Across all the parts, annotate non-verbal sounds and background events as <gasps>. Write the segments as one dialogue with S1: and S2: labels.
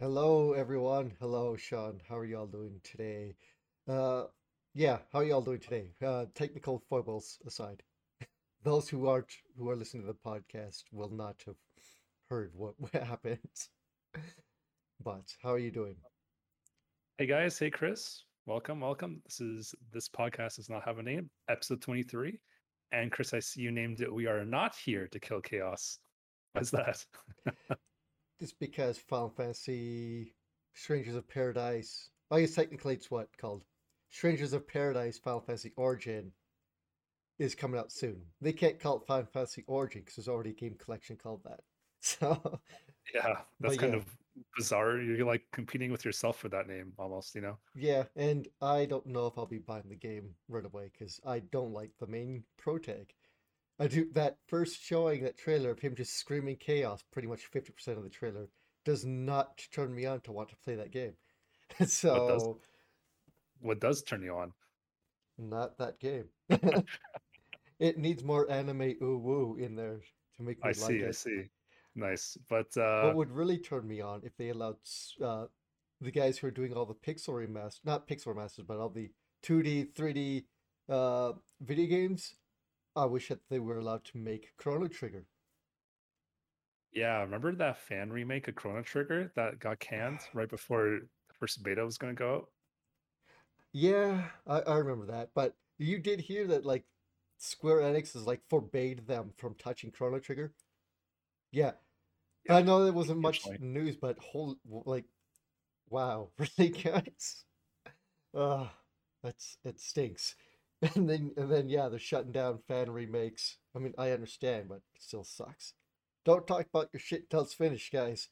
S1: Hello, everyone. Hello, Sean. How are y'all doing today? Uh, yeah, how are y'all doing today? Uh, technical foibles aside, <laughs> those who aren't who are listening to the podcast will not have heard <laughs> what, happened. But how are you doing?
S2: Hey guys, hey Chris, welcome, welcome. This is this podcast does not have a name, episode 23. And Chris, I see you named it We Are Not Here to Kill Chaos. What's that? <laughs>
S1: Just because Final Fantasy Strangers of Paradise, I guess technically it's what called Strangers of Paradise Final Fantasy Origin is coming out soon. They can't call it Final Fantasy Origin because there's already a game collection called that. <laughs> So,
S2: yeah, that's kind
S1: yeah,
S2: of bizarre. You're like competing with yourself for that name almost, you know?
S1: yeah, and I don't know if I'll be buying the game right away because I don't like the main pro tag. I do that first showing that trailer of him just screaming chaos, pretty much 50% of the trailer, does not turn me on to want to play that game. <laughs>
S2: What does
S1: So,
S2: what does turn you on?
S1: not that game. <laughs> It needs more anime ooh woo in there to make
S2: I
S1: me like
S2: see, I see. Nice. But
S1: What
S2: uh
S1: would really turn me on if they allowed uh, the guys who are doing all the pixel remasters, not pixel remasters, but all the 2D, 3D uh, video games, I wish that they were allowed to make Chrono Trigger.
S2: yeah, remember that fan remake of Chrono Trigger that got canned <sighs> right before the first beta was gonna go out?
S1: Yeah, I, I remember that. But you did hear that like Square Enix is like forbade them from touching Chrono Trigger. Yeah,
S2: Yeah,
S1: I know there wasn't much news, but whole like wow, <laughs> really guys? Uh, that's it stinks. <laughs> And then and then yeah, they're shutting down fan remakes. I mean, I understand, but it still sucks. Don't talk about your shit till it's finished, guys.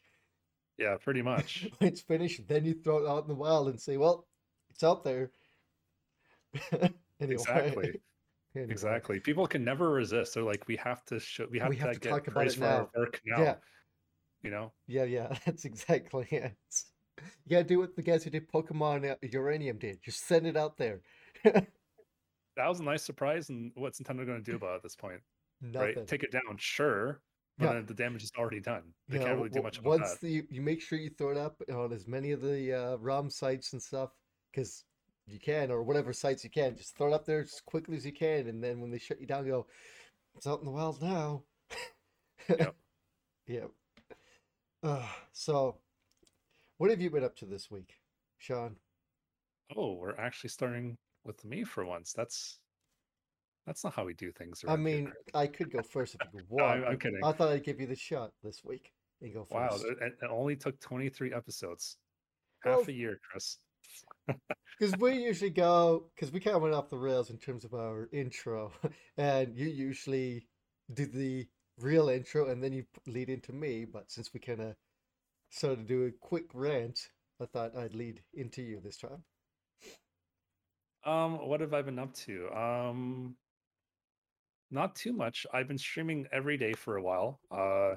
S2: Yeah, pretty much. <laughs>
S1: It's finished, then you throw it out in the wild and say, "Well, it's out there." <laughs> Anyway,
S2: Exactly.
S1: anyway,
S2: Exactly. People can never resist. They're like, we have to show, we
S1: we
S2: have
S1: have
S2: to
S1: to
S2: get praise for our
S1: now.
S2: work
S1: Yeah,
S2: now, you know?
S1: yeah, yeah. That's exactly it. You gotta do what the guys who did Pokemon uh, Uranium did. Just send it out there.
S2: That was a nice surprise. And what's Nintendo going to do about it at this point, right? Take it down, sure, but
S1: Yeah,
S2: the damage is already done. They
S1: you
S2: can't really do much about
S1: once
S2: that.
S1: the, you make sure you throw it up on as many of the uh, ROM sites and stuff, because you can, or whatever sites you can, just throw it up there as quickly as you can, and then when they shut you down, you go, it's out in the wild now. <laughs>
S2: Yep.
S1: Yeah. Uh, so, what have you been up to this week, Sean?
S2: Oh, we're actually starting with me for once. That's that's not how we do things
S1: I
S2: around here,
S1: mean, I could go first if you want, <laughs>
S2: I'm, I'm kidding.
S1: I thought I'd give you the shot this week and go
S2: Wow,
S1: first.
S2: it, it it only took 23 episodes, half
S1: Well,
S2: a year, Chris. <laughs>
S1: Because we usually go, because we kind of went off the rails in terms of our intro, <laughs> and you usually do the real intro and then you lead into me. But since we kind of started to do a quick rant, I thought I'd lead into you this time.
S2: Um, what have I been up to? Um, not too much. I've been streaming every day for a while. Uh,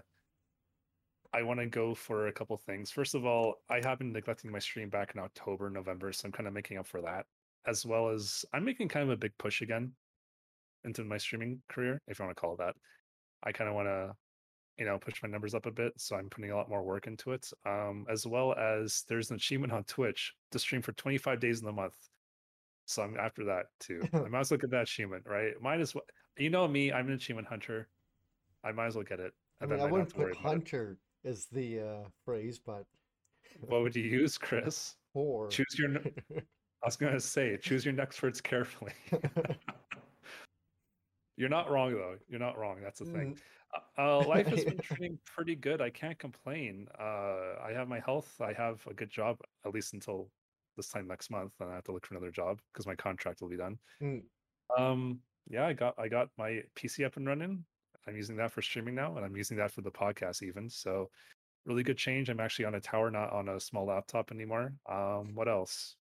S2: I want to go for a couple things. First of all, I have been neglecting my stream back in October, November, so I'm kind of making up for that. As well as I'm making kind of a big push again into my streaming career, if you want to call it that. I kind of want to, you know, push my numbers up a bit, so I'm putting a lot more work into it. Um, as well as there's an achievement on Twitch to stream for 25 days in the month. So I'm after that too. I <laughs> might as well get that achievement, right? Might as well. You know me, I'm an achievement hunter. I might as well get it,
S1: I mean, I wouldn't put
S2: worry about it.
S1: hunter as the uh, phrase, but
S2: What would you use, Chris? <laughs>
S1: whore.
S2: Choose your. <laughs> I was gonna say, choose your next words carefully. You're not wrong though. You're not wrong. That's the thing.
S1: Mm,
S2: Uh, uh, life has been treating pretty good. I can't complain. Uh, I have my health. I have a good job at least until this time next month. Then I have to look for another job because my contract will be done.
S1: mm,
S2: Um, yeah, I got I got my PC up and running. I'm using that for streaming now, and I'm using that for the podcast even. So really good change. I'm actually on a tower, not on a small laptop anymore. Um, what else?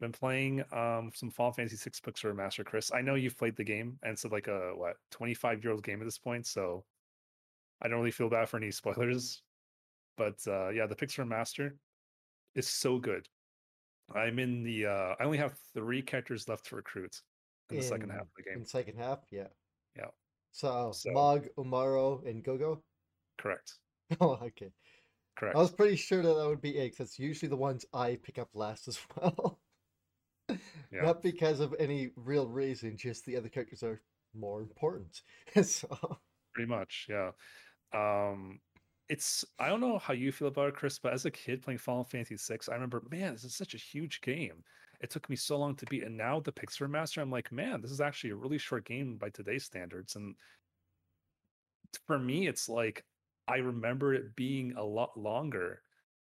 S2: Been playing um some Final Fantasy Six Pixel Master Chris. I know you've played the game, and it's like a what 25 year old game at this point, so I don't really feel bad for any <laughs> spoilers. But uh, yeah, the Pixel Remaster is so good. I'm in the uh, I only have three characters left to recruit in the second half of the game.
S1: in second half, yeah.
S2: Yeah,
S1: So
S2: so
S1: Mog, Umaro, and Gogo.
S2: correct. <laughs>
S1: Oh, okay.
S2: correct.
S1: I was pretty sure that that would be it that's usually the ones I pick up last <laughs> as well.
S2: Yeah.
S1: Not because of any real reason, just the other characters are more important. <laughs> So,
S2: Pretty much, yeah. Um, it's I don't know how you feel about it, Chris, but as a kid playing Final Fantasy VI, I remember, man, this is such a huge game. It took me so long to beat, and now the Pixar Master, I'm like, man, this is actually a really short game by today's standards. And for me, it's like I remember it being a lot longer,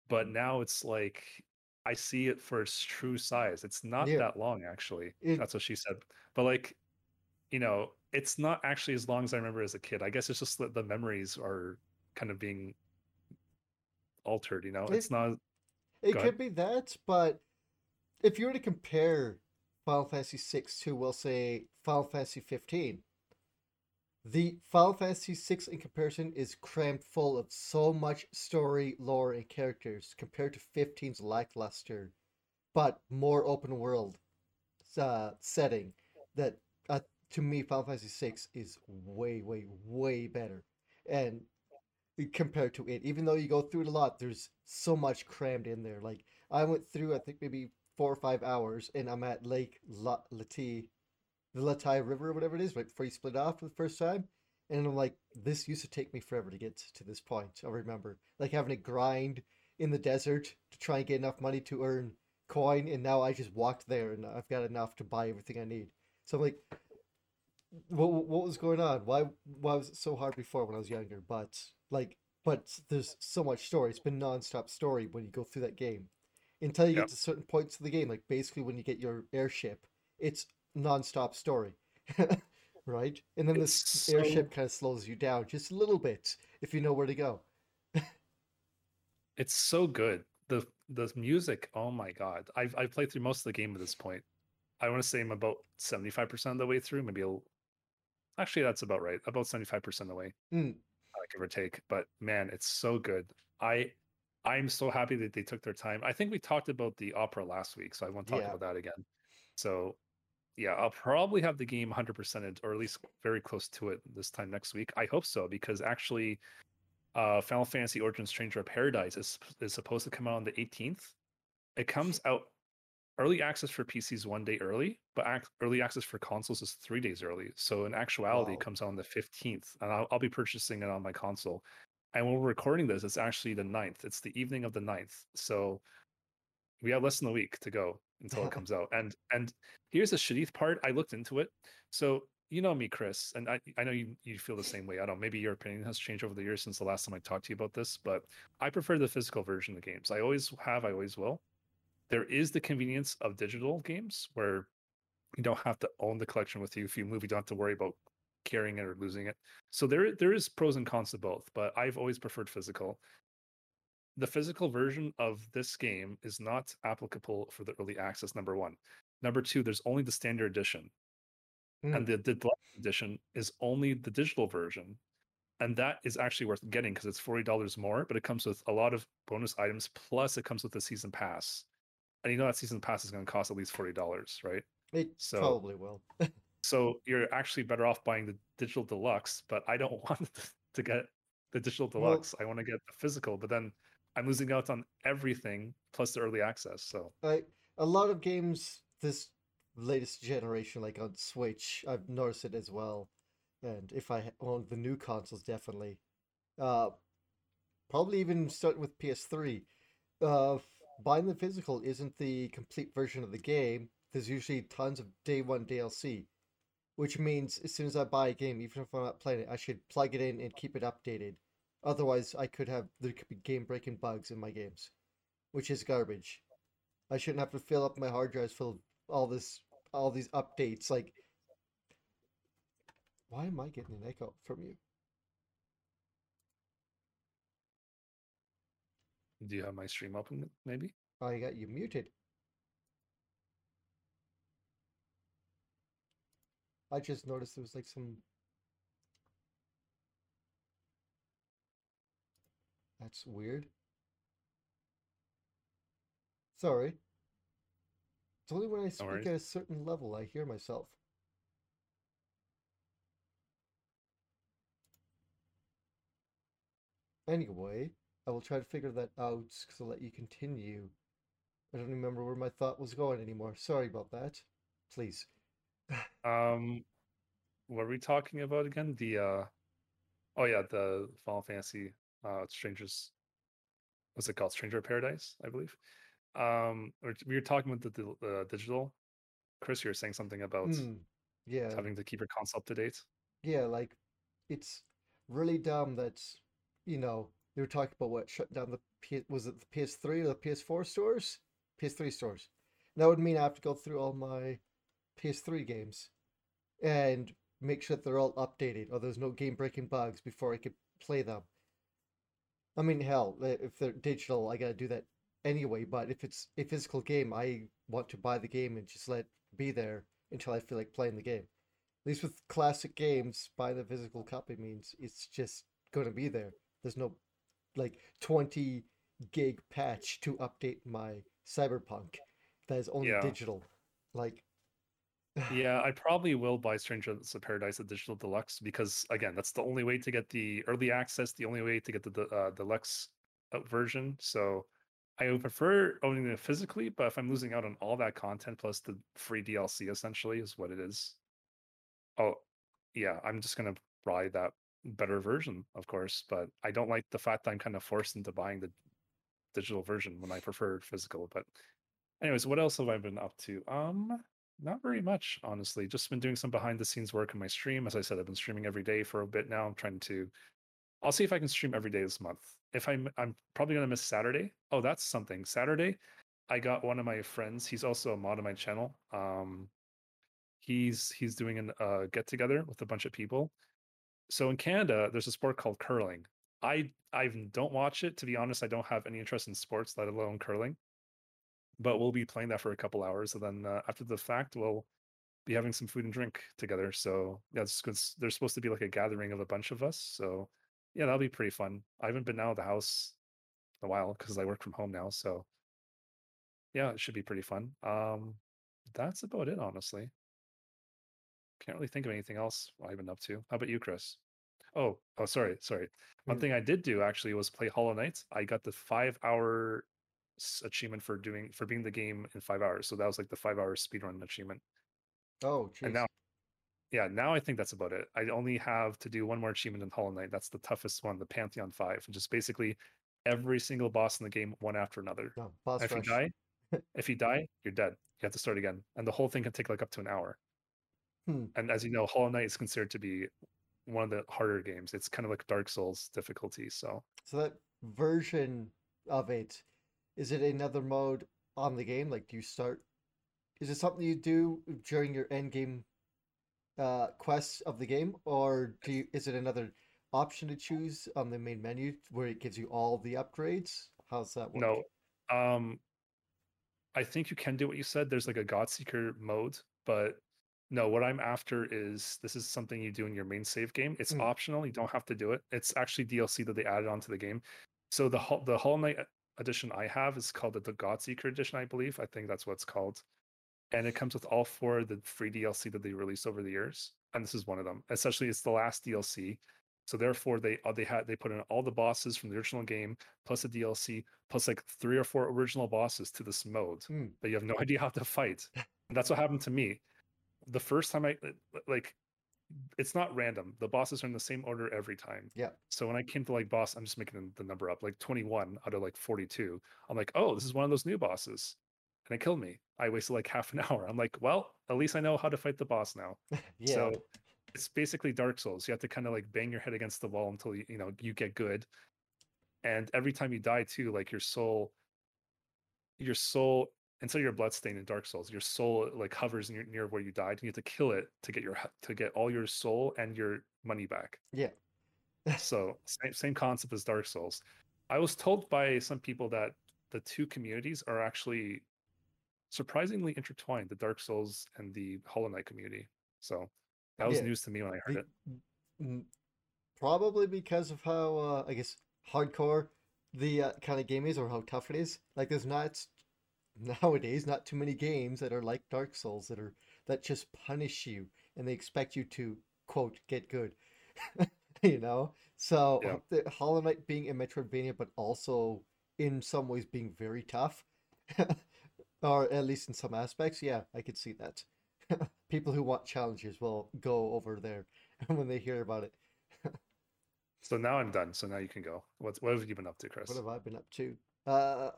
S2: but now it's like I see it for its true size. It's not
S1: yeah,
S2: that long, actually.
S1: it
S2: That's what she said. But like, you know, it's not actually as long as I remember as a kid. I guess it's just that the memories are kind of being altered, you know?
S1: it
S2: It's not
S1: it
S2: go ahead.
S1: could be that, but if you were to compare Final Fantasy VI to, we'll say, Final Fantasy 15, the Final Fantasy VI in comparison is crammed full of so much story, lore, and characters compared to 15's lackluster but more open world uh, setting that uh, to me Final Fantasy VI is way, way, way better. And compared to it, even though you go through it a lot, there's so much crammed in there. Like I went through, I think maybe four or five hours, and I'm at Lake La- Lati, the Latai River or whatever it is, right before you split off for the first time. And I'm like, this used to take me forever to get to this point. I remember like having to grind in the desert to try and get enough money to earn coin, and now I just walked there and I've got enough to buy everything I need. So I'm like, what what was going on? Why why was it so hard before when I was younger? But like, but there's so much story. It's been nonstop story when you go through that game until you get to certain points of the game. Like basically when you get your airship, it's nonstop story, <laughs> right? And then this
S2: It's
S1: airship kind of slows you down just a little bit if you know where to go.
S2: it's so good. The the music, oh my god. I've I've played through most of the game at this point. I want to say I'm about 75% of the way through, maybe a, actually that's about right. About 75% of the way.
S1: Mm,
S2: give or take. But man, it's so good. I I'm so happy that they took their time. I think we talked about the opera last week, so I won't talk
S1: yeah,
S2: about that again. So yeah, I'll probably have the game 100%ed or at least very close to it this time next week. I hope so because actually uh Final Fantasy Origins Stranger of Paradise is is supposed to come out on the 18th. It comes out early access for PCs one day early, but early access for consoles is three days early. So in actuality, it comes out on the 15th, and I'll, I'll be purchasing it on my console. And when we're recording this, it's actually the 9th. It's the evening of the 9th. So we have less than a week to go until it <laughs> comes out. And and here's the shitty part. I looked into it. So you know me, Chris, and I, I know you, you feel the same way. I don't know, maybe your opinion has changed over the years since the last time I talked to you about this, but I prefer the physical version of the games. I always have, I always will there is the convenience of digital games where you don't have to own the collection with you. If you move, you don't have to worry about carrying it or losing it. So there there is pros and cons to both, but I've always preferred physical. The physical version of this game is not applicable for the early access, number one. Number two, there's only the standard edition. And
S1: Mm,
S2: the, the deluxe edition is only the digital version. And that is actually worth getting because it's $40 more, but it comes with a lot of bonus items. Plus, it comes with a season pass and you know that season pass is going to cost at least forty dollars, right?
S1: it
S2: So
S1: probably will. <laughs>
S2: so you're actually better off buying the digital deluxe. But I don't <laughs> want to get the digital
S1: Well,
S2: deluxe. I want to get the physical, but then I'm losing out on everything plus the early access. So
S1: I a lot of games this latest generation, like on Switch, I've noticed it as well. And if I own the new consoles, definitely. Uh, probably even starting with PS3. Uh, buying the physical isn't the complete version of the game. There's usually tons of day one DLC, which means as soon as I buy a game, even if I'm not playing it, I should plug it in and keep it updated. Otherwise, I could have there could be game breaking bugs in my games, which is garbage. I shouldn't have to fill up my hard drives full of all this all these updates. Like, why am I getting an echo from you?
S2: Do you have my stream open? Maybe.
S1: I got you muted. I just noticed there was like some. That's weird. Sorry. It's only when I speak at a certain level I hear myself. Anyway, I will try to figure that out because I'll let you continue. I don't remember where my thought was going anymore. Sorry about that. Please. <laughs>
S2: Um, what are we talking about again? The uh, oh yeah, the Final Fantasy uh Strangers. What's it called? Stranger of Paradise, I believe. Um, or we were talking about the, the uh, digital. Chris, you were saying something about
S1: Hmm. Yeah.
S2: having to keep your console up to date.
S1: Yeah, like it's really dumb that, you know, they were talking about what shutting down the P was it the PS3 or the PS4 stores? PS3 stores. That would mean I have to go through all my PS3 games and make sure that they're all updated or there's no game-breaking bugs before I could play them. I mean, hell, if they're digital, I gotta do that anyway, but if it's a physical game, I want to buy the game and just let be there until I feel like playing the game. At least with classic games, buying the physical copy means it's just gonna be there. There's no like 20 gig patch to update my Cyberpunk that is only
S2: Yeah.
S1: digital. Like, <sighs>
S2: Yeah, I probably will buy Stranger of Paradise the digital deluxe because again, that's the only way to get the early access, the only way to get the the, uh, deluxe uh, version. So I would prefer owning it physically, but if I'm losing out on all that content plus the free DLC, essentially, is what it is. Oh, yeah, I'm just gonna buy that better version, of course. But I don't like the fact that I'm kind of forced into buying the digital version when I prefer physical. But anyways, what else have I been up to? Um, not very much, honestly. Just been doing some behind the scenes work in my stream. As I said, I've been streaming every day for a bit now. I'm trying to. I'll see if I can stream every day this month. If I'm, I'm probably gonna miss Saturday. Oh, that's something. Saturday, I got one of my friends. He's also a mod on my channel. Um, he's he's doing an uh, get together with a bunch of people. So in Canada, there's a sport called curling. I I don't watch it to be honest. I don't have any interest in sports, let alone curling. But we'll be playing that for a couple hours, and then uh, after the fact, we'll be having some food and drink together. So yeah, there's supposed to be like a gathering of a bunch of us. So yeah, that'll be pretty fun. I haven't been out of the house in a while because I work from home now. So yeah, it should be pretty fun. Um, that's about it, honestly. Can't really think of anything else I've been up to. How about you, Chris? Oh, oh, sorry, sorry. One
S1: Mm.
S2: thing I did do actually was play Hollow Knight. I got the five hour achievement for doing for being the game in five hours. So that was like the five hour speedrun achievement.
S1: oh,
S2: And now, yeah, now I think that's about it. I only have to do one more achievement in Hollow Knight. That's the toughest one, the Pantheon Five, and just basically every single boss in the game, one after another. And if you die, <laughs> if you die, you're dead. You have to start again, and the whole thing can take like up to an hour.
S1: Hmm.
S2: And as you know, Hollow Knight is considered to be one of the harder games. It's kind of like Dark Souls difficulty. So
S1: So that version of it, is it another mode on the game? Like, do you start? Is it something you do during your end game uh, quests of the game, or do you, is it another option to choose on the main menu where it gives you all the upgrades? How's that work?
S2: no, um, I think you can do what you said. There's like a God Seeker mode, but no, what I'm after is this is something you do in your main save game. It's
S1: Hmm.
S2: optional. You don't have to do it. It's actually DLC that they added onto the game. So the the Hollow Knight edition I have is called the, the God Seeker edition, I believe. I think that's what it's called. And it comes with all four of the free DLC that they released over the years, and this is one of them. Essentially, it's the last DLC. So therefore, they uh, they had they put in all the bosses from the original game plus a DLC plus like three or four original bosses to this mode
S1: Hmm.
S2: that you have no <laughs> idea how to fight. And that's what happened to me. The first time I uh, like, it's not random. The bosses are in the same order every time.
S1: Yeah.
S2: So when I came to like boss, I'm just making the number up, like 21 out of like 42. I'm like, oh, this is one of those new bosses, and it killed me. I wasted like <laughs> half an hour. I'm like, well, at least I know how to fight the boss now. <laughs>
S1: Yeah.
S2: So it's basically Dark Souls. You have to kind of like bang your head against the wall until you you know you get good. And every time you die too, like your soul, your soul instead of your bloodstain in Dark Souls, your soul like hovers near, near where you died, and you have to kill it to get your to get all your soul and your money back.
S1: Yeah. <laughs>
S2: so same same concept as Dark Souls. I was told by some people that the two communities are actually surprisingly intertwined, the Dark Souls and the Hollow Knight community. So that was
S1: Yeah,
S2: news to me when I heard it.
S1: Probably because of how uh, I guess hardcore the uh, kind of game is, or how tough it is. Like, there's not nowadays not too many games that are like Dark Souls that are that just punish you and they expect you to quote get good. <laughs> you know. So
S2: Yeah.
S1: the Hollow Knight being a Metroidvania, but also in some ways being very tough, <laughs> or at least in some aspects, yeah, I could see that. <laughs> People who want challenges will go over there when they hear about it.
S2: So now I'm done. So now you can go. What's what have you been up to, Chris?
S1: What have I been up to? Uh,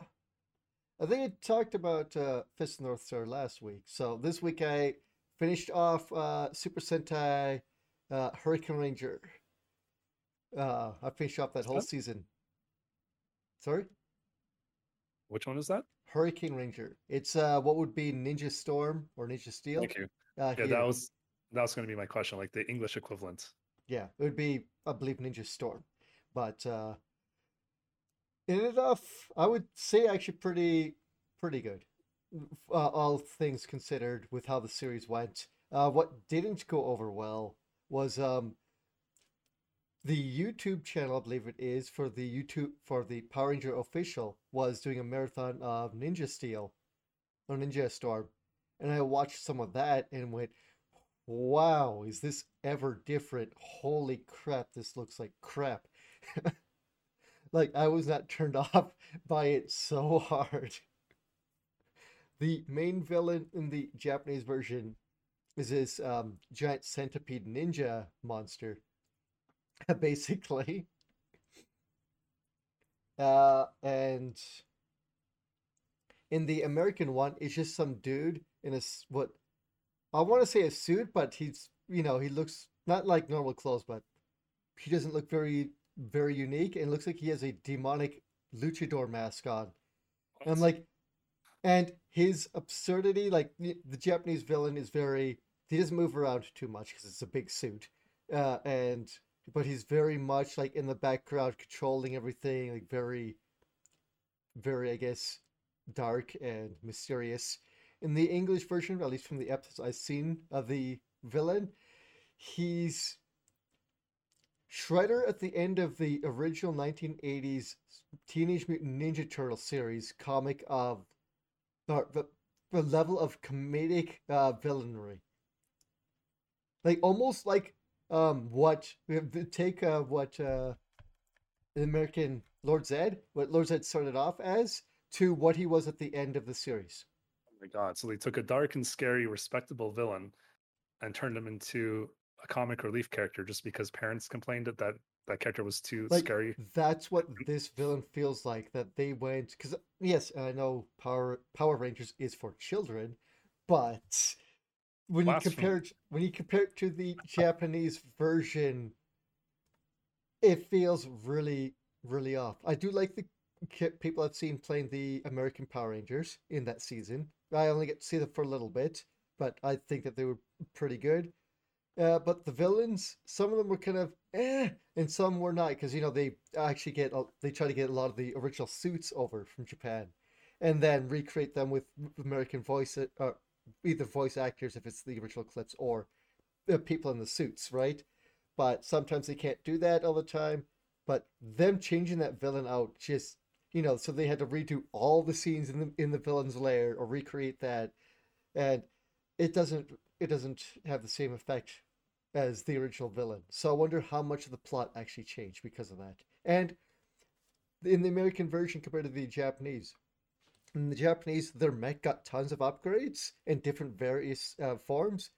S1: I think I talked about uh, Fist of North Star last week. So this week I finished off uh, Super Sentai uh, Hurricane Ranger. Uh, I finished off that whole season. Sorry,
S2: Which one is that?
S1: Hurricane Ranger. It's uh, what would be Ninja Storm or Ninja Steel.
S2: Thank you.
S1: Uh,
S2: Yeah,
S1: here.
S2: that was that was going to be my question, like the English equivalent.
S1: Yeah, it would be, I believe, Ninja Storm. But uh ended off, I would say, actually pretty, pretty good. Uh, all things considered, with how the series went. Uh, what didn't go over well was um the YouTube channel, I believe it is, for the YouTube for the Power Ranger official was doing a marathon of Ninja Steel or Ninja Storm, and I watched some of that and went, Wow, is this ever different? Holy crap, this looks like crap. <laughs> Like, I was not turned <laughs> off by it so hard. The main villain in the Japanese version is this um, giant centipede ninja monster, <laughs> basically. Uh, and in the American one, it's just some dude in a what I want to say a suit, but he's you know he looks not like normal clothes, but he doesn't look very very unique, and looks like he has a demonic luchador mask on. And I'm like, and his absurdity, like the, the Japanese villain is very he doesn't move around too much because it's a big suit, uh, and but he's very much like in the background controlling everything, like very, very I guess dark and mysterious. In the English version, at least from the episodes I've seen of the villain, he's Shredder at the end of the original 1980s Teenage Mutant Ninja Turtle series comic of or the, the level of comedic uh, villainry. Like almost like um what take uh what uh the American Lord Zed, what Lord Zed started off as, to what he was at the end of the series.
S2: Oh my god! So they took a dark and scary, respectable villain, and turned him into a comic relief character just because parents complained that that, that character was too
S1: Like
S2: scary.
S1: that's what mm-hmm. this villain feels like. That they went because yes, I know Power Power Rangers is for children, but when you compare it, when you compare it to the Japanese version, it feels really really off. I do like the people I've seen playing the American Power Rangers in that season. I only get to see them for a little bit, but I think that they were pretty good. Uh, but the villains, some of them were kind of eh, and some were not because you know they actually get they try to get a lot of the original suits over from Japan, and then recreate them with American voice uh, either voice actors if it's the original clips or the people in the suits, right? But sometimes they can't do that all the time. But them changing that villain out just you know, so they had to redo all the scenes in the in the villain's lair or recreate that, and it doesn't it doesn't have the same effect as the original villain. So I wonder how much of the plot actually changed because of that. And in the American version compared to the Japanese, in the Japanese, their mech got tons of upgrades in different various uh, forms.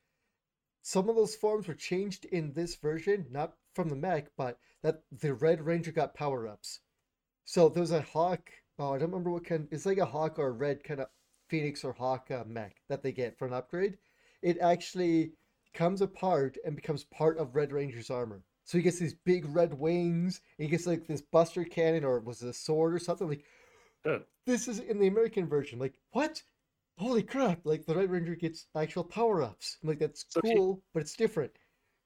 S1: Some of those forms were changed in this version, not from the mech, but that the Red Ranger got power ups. So there's a hawk. Oh, I don't remember what kind. It's like a hawk or a red kind of phoenix or hawk uh, mech that they get for an upgrade. It actually comes apart and becomes part of Red Ranger's armor. So he gets these big red wings. And he gets like this Buster cannon or was it a sword or something like.
S2: Good.
S1: This is in the American version. Like what? Holy crap! Like the Red Ranger gets actual power ups. Like that's
S2: So
S1: cool, but it's different.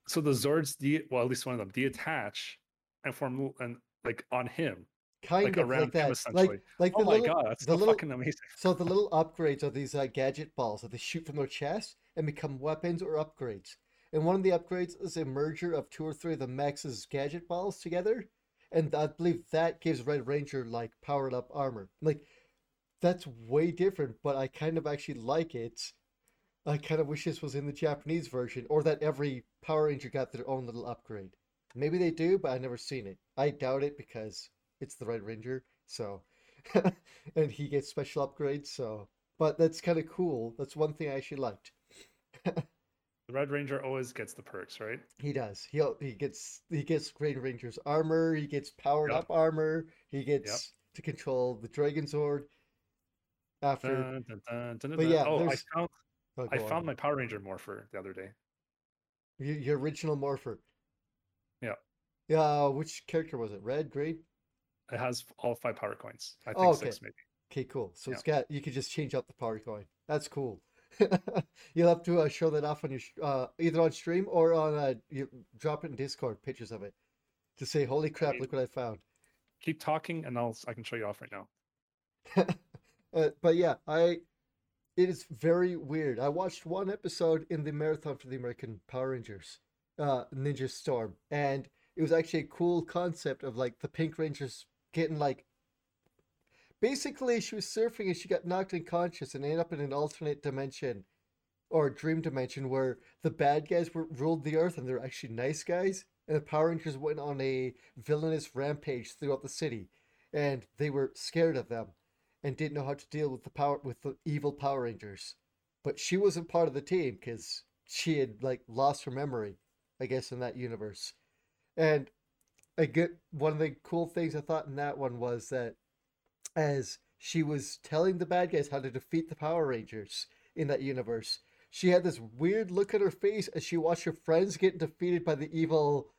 S2: So the Zords, de- well, at least one of them, detach and form and like on him,
S1: Kind
S2: like
S1: of like that. Like like
S2: oh
S1: the
S2: my
S1: little
S2: god, that's
S1: the
S2: so
S1: little
S2: fucking amazing.
S1: So the little upgrades are these uh, gadget balls that they shoot from their chest and become weapons or upgrades. And one of the upgrades is a merger of two or three of the Max's gadget balls together, and I believe that gives Red Ranger like powered up armor. Like that's way different, but I kind of actually like it. I kind of wish this was in the Japanese version, or that every Power Ranger got their own little upgrade. Maybe they do, but I've never seen it. I doubt it because it's the Red Ranger, so <laughs> and he gets special upgrades, so but that's kind of cool. That's one thing I actually liked.
S2: The Red Ranger always gets the perks, right?
S1: He does. He he gets he gets Green Ranger's armor. He gets powered
S2: Yep.
S1: up armor. He gets to control the Dragon Zord. After
S2: Dun, dun, dun,
S1: But yeah,
S2: oh, I found
S1: oh,
S2: I
S1: on.
S2: found my Power Ranger morpher the other day.
S1: your, your original Morpher.
S2: Yeah.
S1: Yeah. Which character was it? Red, green.
S2: It has all five power coins. I think
S1: Oh, okay.
S2: six maybe.
S1: Okay, cool. So
S2: Yeah.
S1: it's got you could just change up the power coin. That's cool. <laughs> You'll have to uh, show that off on your uh, either on stream or on uh, you drop it in Discord pictures of it to say, "Holy crap!
S2: mean-
S1: Look what I found."
S2: Keep talking, and I'll I can show you off right now. <laughs>
S1: uh, but yeah, I it is very weird. I watched one episode in the marathon for the American Power Rangers, uh, Ninja Storm, and it was actually a cool concept of like the Pink Rangers getting like. Basically, she was surfing and she got knocked unconscious and ended up in an alternate dimension, or dream dimension where the bad guys were ruled the earth and they're actually nice guys, and the Power Rangers went on a villainous rampage throughout the city, and they were scared of them and didn't know how to deal with the power with the evil Power Rangers. But she wasn't part of the team because she had like lost her memory, I guess, in that universe. And I get one of the cool things I thought in that one was that as she was telling the bad guys how to defeat the Power Rangers in that universe, she had this weird look on her face as she watched her friends get defeated by the evil,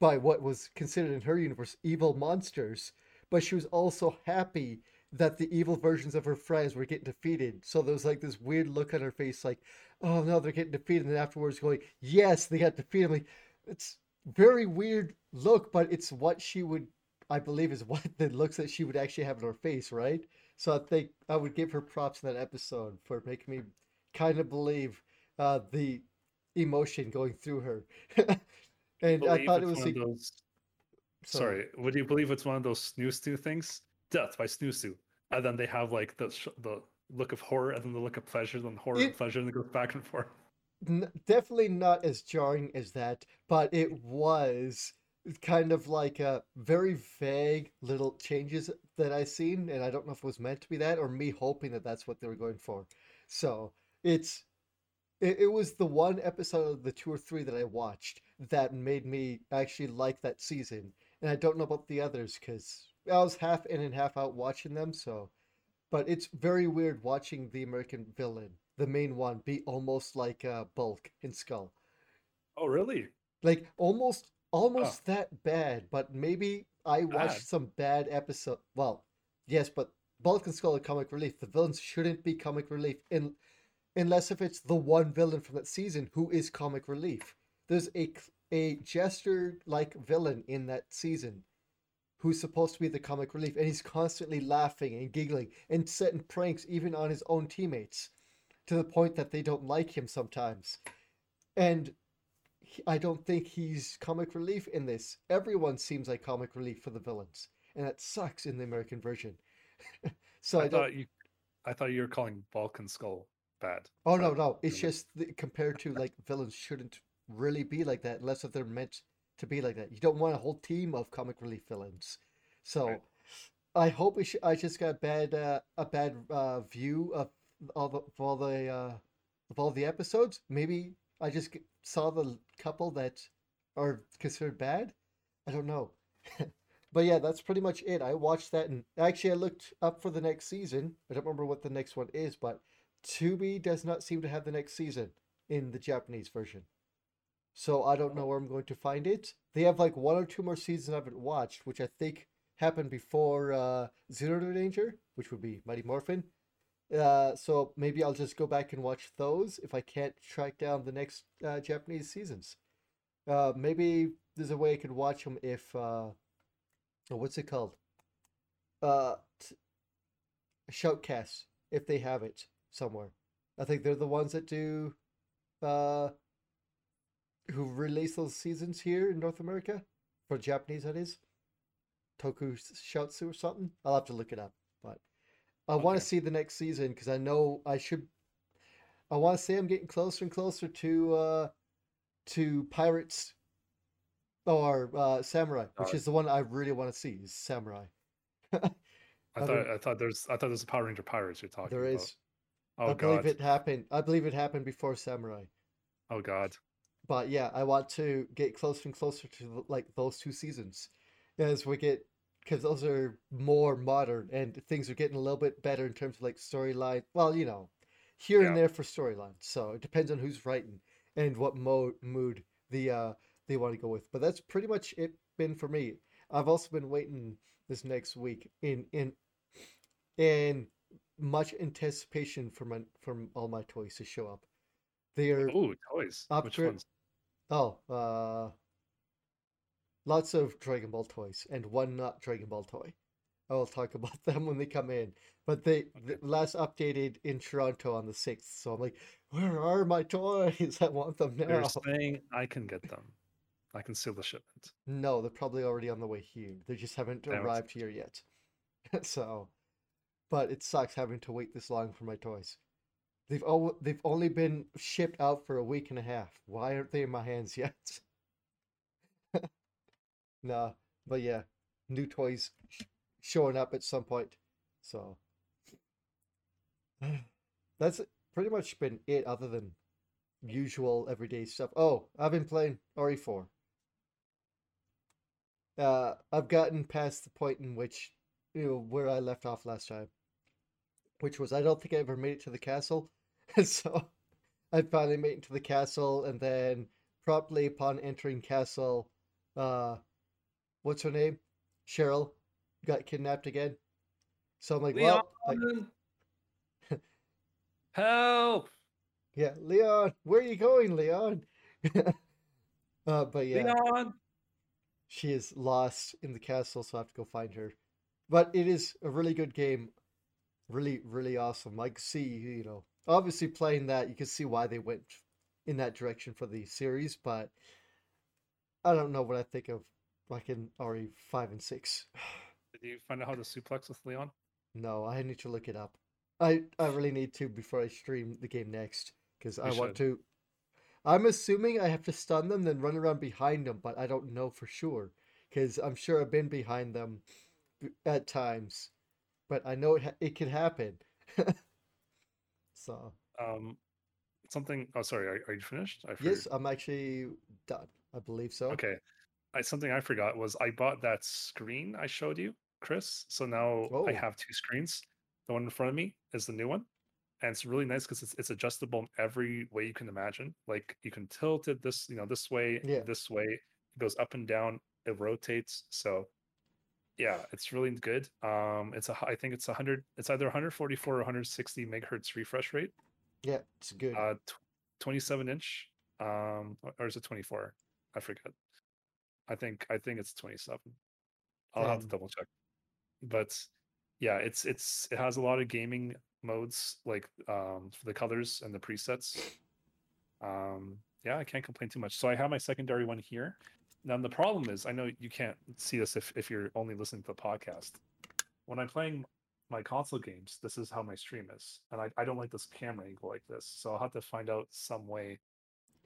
S1: by what was considered in her universe evil monsters. But she was also happy that the evil versions of her friends were getting defeated. So there was like this weird look on her face, like, oh no, they're getting defeated. And then afterwards going, yes, they got defeated. I'm like, it's very weird look, but it's what she would, I believe, is <laughs> what the looks that she would actually have in her face, right? So I think I would give her props in that episode for making me kind of believe uh, the emotion going through her. <laughs> and I thought it was the-
S2: those. Sorry, would you believe it's one of those snooze things? Death by Snoozu. And then they have like the sh- the look of horror and then the look of pleasure, then horror and pleasure, and it goes back and forth.
S1: Definitely not as jarring as that, but it was kind of like a very vague little changes that I seen, and I don't know if it was meant to be that or me hoping that that's what they were going for. So it's it, it was the one episode of the two or three that I watched that made me actually like that season, and I don't know about the others because I was half in and half out watching them. So, but it's very weird watching the American villain the main one be almost like uh, Bulk and Skull.
S2: Oh, really?
S1: Like almost almost that bad, but maybe I watched some bad episode. Well, yes, but Bulk and Skull are comic relief. The villains shouldn't be comic relief in unless if it's the one villain from that season who is comic relief. There's a a jester like villain in that season who's supposed to be the comic relief and he's constantly laughing and giggling and setting pranks even on his own teammates to the point that they don't like him sometimes. And he- I don't think he's comic relief in this. Everyone seems like comic relief for the villains, and that sucks in the American version. <laughs> so I,
S2: I, thought you, I thought you were calling Bulk and Skull bad.
S1: Oh no, no. It's just compared to like villains shouldn't really be like that unless if they're meant to be like that. You don't want a whole team of comic relief villains. So
S2: Right.
S1: I hope sh- I just got a bad uh, a bad uh, view of all the of all the uh, of all the episodes. Maybe I just saw the couple that are considered bad. I don't know. <laughs> But yeah, that's pretty much it. I watched that and actually I looked up for the next season. I don't remember what the next one is, but Tubi does not seem to have the next season in the Japanese version. So I don't know where I'm going to find it. They have like one or two more seasons I haven't watched, which I think happened before uh, Zyuranger, which would be Mighty Morphin. Uh, so maybe I'll just go back and watch those if I can't track down the next uh, Japanese seasons. Uh, maybe there's a way I could watch them if uh, oh, what's it called? Uh, t- Shoutcast if they have it somewhere. I think they're the ones that do uh who release those seasons here in North America for Japanese that is. Toku Shoutsu or something. I'll have to look it up, I want to see the next season because I know I should. I want to say I'm getting closer and closer to uh to Pirates or uh, Samurai, which
S2: God.
S1: is the one I really want to see. Is Samurai. <laughs>
S2: I thought
S1: been-
S2: I thought there's I thought there's a Power Ranger Pirates you're talking
S1: there
S2: about.
S1: is.
S2: Oh
S1: I believe it happened. I believe it happened before Samurai.
S2: Oh god.
S1: But yeah, I want to get closer and closer to like those two seasons as we get because those are more modern and things are getting a little bit better in terms of like storyline. Well, you know, here and there for storyline. So it depends on who's writing and what mo- mood the uh they want to go with. But that's pretty much it been for me. I've also been waiting this next week in in in much anticipation for my from all my toys to show up. They're
S2: Oh, toys. Which ones?
S1: Oh, uh, lots of Dragon Ball toys and one not Dragon Ball toy. I will talk <laughs> about them when they come in. But they the last updated in Toronto on the 6th. So I'm like, where are my <laughs> toys? I want them
S2: They're
S1: now. <laughs>
S2: saying I can get them. I can seal the shipment.
S1: No, they're probably already on the way here. They just haven't
S2: it.
S1: arrived here yet. So, but it sucks having to wait this long for my toys. They've o- they've only been shipped out for a week and a half. Why aren't they in my hands yet? Nah, but yeah, new toys sh- showing up at some point. So <sighs> that's pretty much been it, other than usual everyday stuff. Oh, I've been playing RE4. Uh, I've gotten past the point in which, you know, where I left off last time, which was I don't think I ever made it to the castle. <laughs> And so I finally made it to the castle, and then promptly upon entering castle, uh, what's her name? Cheryl got kidnapped again. So I'm like, well, I- <laughs>
S2: Help!
S1: yeah, Leon, where are you going, Leon? <laughs> uh, but yeah.
S2: Leon!
S1: she is lost in the castle, so I have to go find her. But it is a really good game, really, really awesome. I can see, you know, obviously playing that, you can see why they went in that direction for the series, but I don't know what I think of like in RE five and six.
S2: Did you find out how to suplex with Leon?
S1: No, I need to look it up. I I really need to before I stream the game next because I
S2: You
S1: want to. I'm assuming I have to stun them, then run around behind them, but I don't know for sure because I'm sure I've been behind them at times, but I know it ha- it can happen. <laughs> so
S2: Um, something. Oh, sorry. Are, are you finished?
S1: Yes, I'm actually done. I believe so.
S2: Okay. I, something I forgot was I bought that screen I showed you, Chris. So now
S1: Oh.
S2: I have two screens. The one in front of me is the new one. And it's really nice because it's, it's adjustable in every way you can imagine. Like you can tilt it this, you know, this way,
S1: Yeah.
S2: this way. It goes up and down. It rotates. So yeah, it's really good. Um, it's a, I think it's 100, it's either 144 or 160 megahertz refresh rate.
S1: Yeah, it's good.
S2: Uh, tw- 27 inch. Um, or- or is it 24? I forget. I think I think it's 27. I'll have to
S1: Um,
S2: double check. But yeah, it's it's it has a lot of gaming modes like um for the colors and the presets. Um yeah, I can't complain too much. So I have my secondary one here. Now the problem is I know you can't see this if, if you're only listening to the podcast. When I'm playing my console games, this is how my stream is. And I, I don't like this camera angle like this. So I'll have to find out some way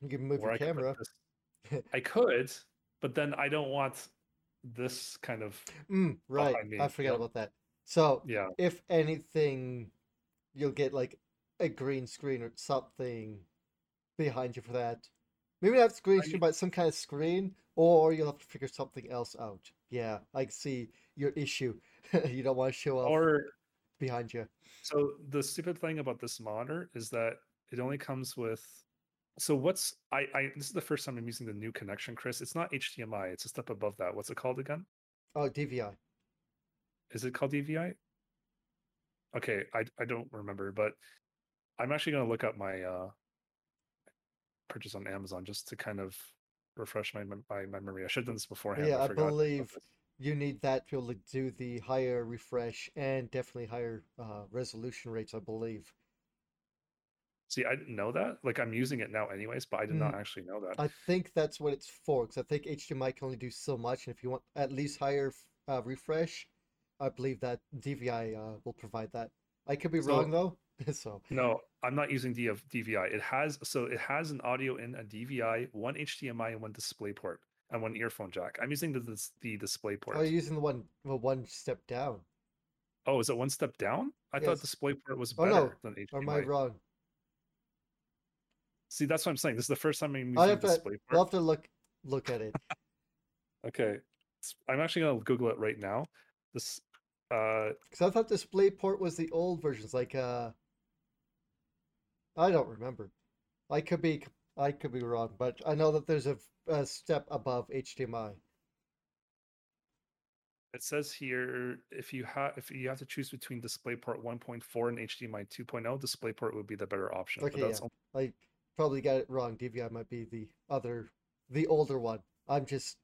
S1: you can move your
S2: I
S1: camera. <laughs>
S2: I could, but then I don't want this kind of
S1: Mm, right, I
S2: forget
S1: forgot
S2: know?
S1: about that. So
S2: yeah.
S1: if anything, you'll get like a green screen or something behind you for that. Maybe not green screen, but some kind of screen, or you'll have to figure something else out. Yeah, I see your issue. <laughs> you don't want to show up
S2: Or
S1: behind you.
S2: so the stupid thing about this monitor is that it only comes with. So what's I I this is the first time I'm using the new connection, Chris. It's not HDMI. It's a step above that. What's it called again?
S1: Oh, DVI.
S2: Is it called DVI? Okay, I I don't remember, but I'm actually gonna look up my uh purchase on Amazon just to kind of refresh my my memory. I should have done this beforehand.
S1: Yeah, I
S2: about
S1: believe. You need that to be able to do the higher refresh and definitely higher uh, resolution rates, I believe.
S2: See, I didn't know that. Like I'm using it now anyways, but I did not
S1: Mm.
S2: actually know that.
S1: I think that's what it's for, because I think HDMI can only do so much, and if you want at least higher uh, refresh, I believe that DVI uh, will provide that. I could be
S2: So-
S1: wrong though, <laughs> so
S2: No, I'm not using DF, DVI. It has so it has an audio in a DVI, one HDMI, and one display port. and one earphone jack. I'm using the the, the display port.
S1: Oh, you're using the one well, one step down.
S2: Oh, is it one step down? I
S1: Yes.
S2: thought display port was
S1: Oh,
S2: better
S1: no.
S2: than HDMI.
S1: Or am I wrong?
S2: See, that's what I'm saying. This is the first time I'm using
S1: I have to.
S2: display
S1: We'll have to look look at it. <laughs>
S2: Okay, I'm actually gonna Google it right now. This, uh,
S1: Because I thought DisplayPort was the old versions, like uh I don't remember. I could be I could be wrong, but I know that there's a, a step above HDMI.
S2: it says here if you have if you have to choose between DisplayPort 1.4 and HDMI 2.0, DisplayPort would be the better option.
S1: Okay,
S2: but that's
S1: yeah. Probably got it wrong. DVI might be the other the older one. I'm just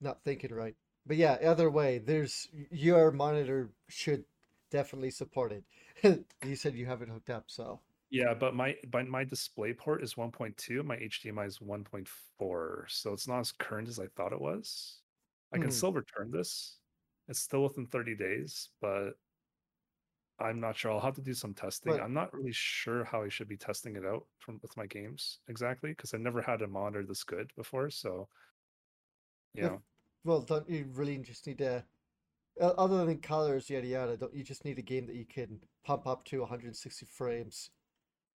S1: not thinking right. But yeah, either way, there's your monitor should definitely support it. <laughs> you said you have it hooked up, so
S2: Yeah, but my but my display port is 1.2, my HDMI is 1.4, so it's not as current as I thought it was. I can
S1: Mhm.
S2: still return this. It's still within 30 days, but I'm not sure. I'll have to do some testing.
S1: But-
S2: I'm not really sure how I should be testing it out from with my games exactly because I never had a monitor this good before. So,
S1: Yeah. Well, don't you really just need to, other than colors, yada yada, don't you just need a game that you can pump up to 160 frames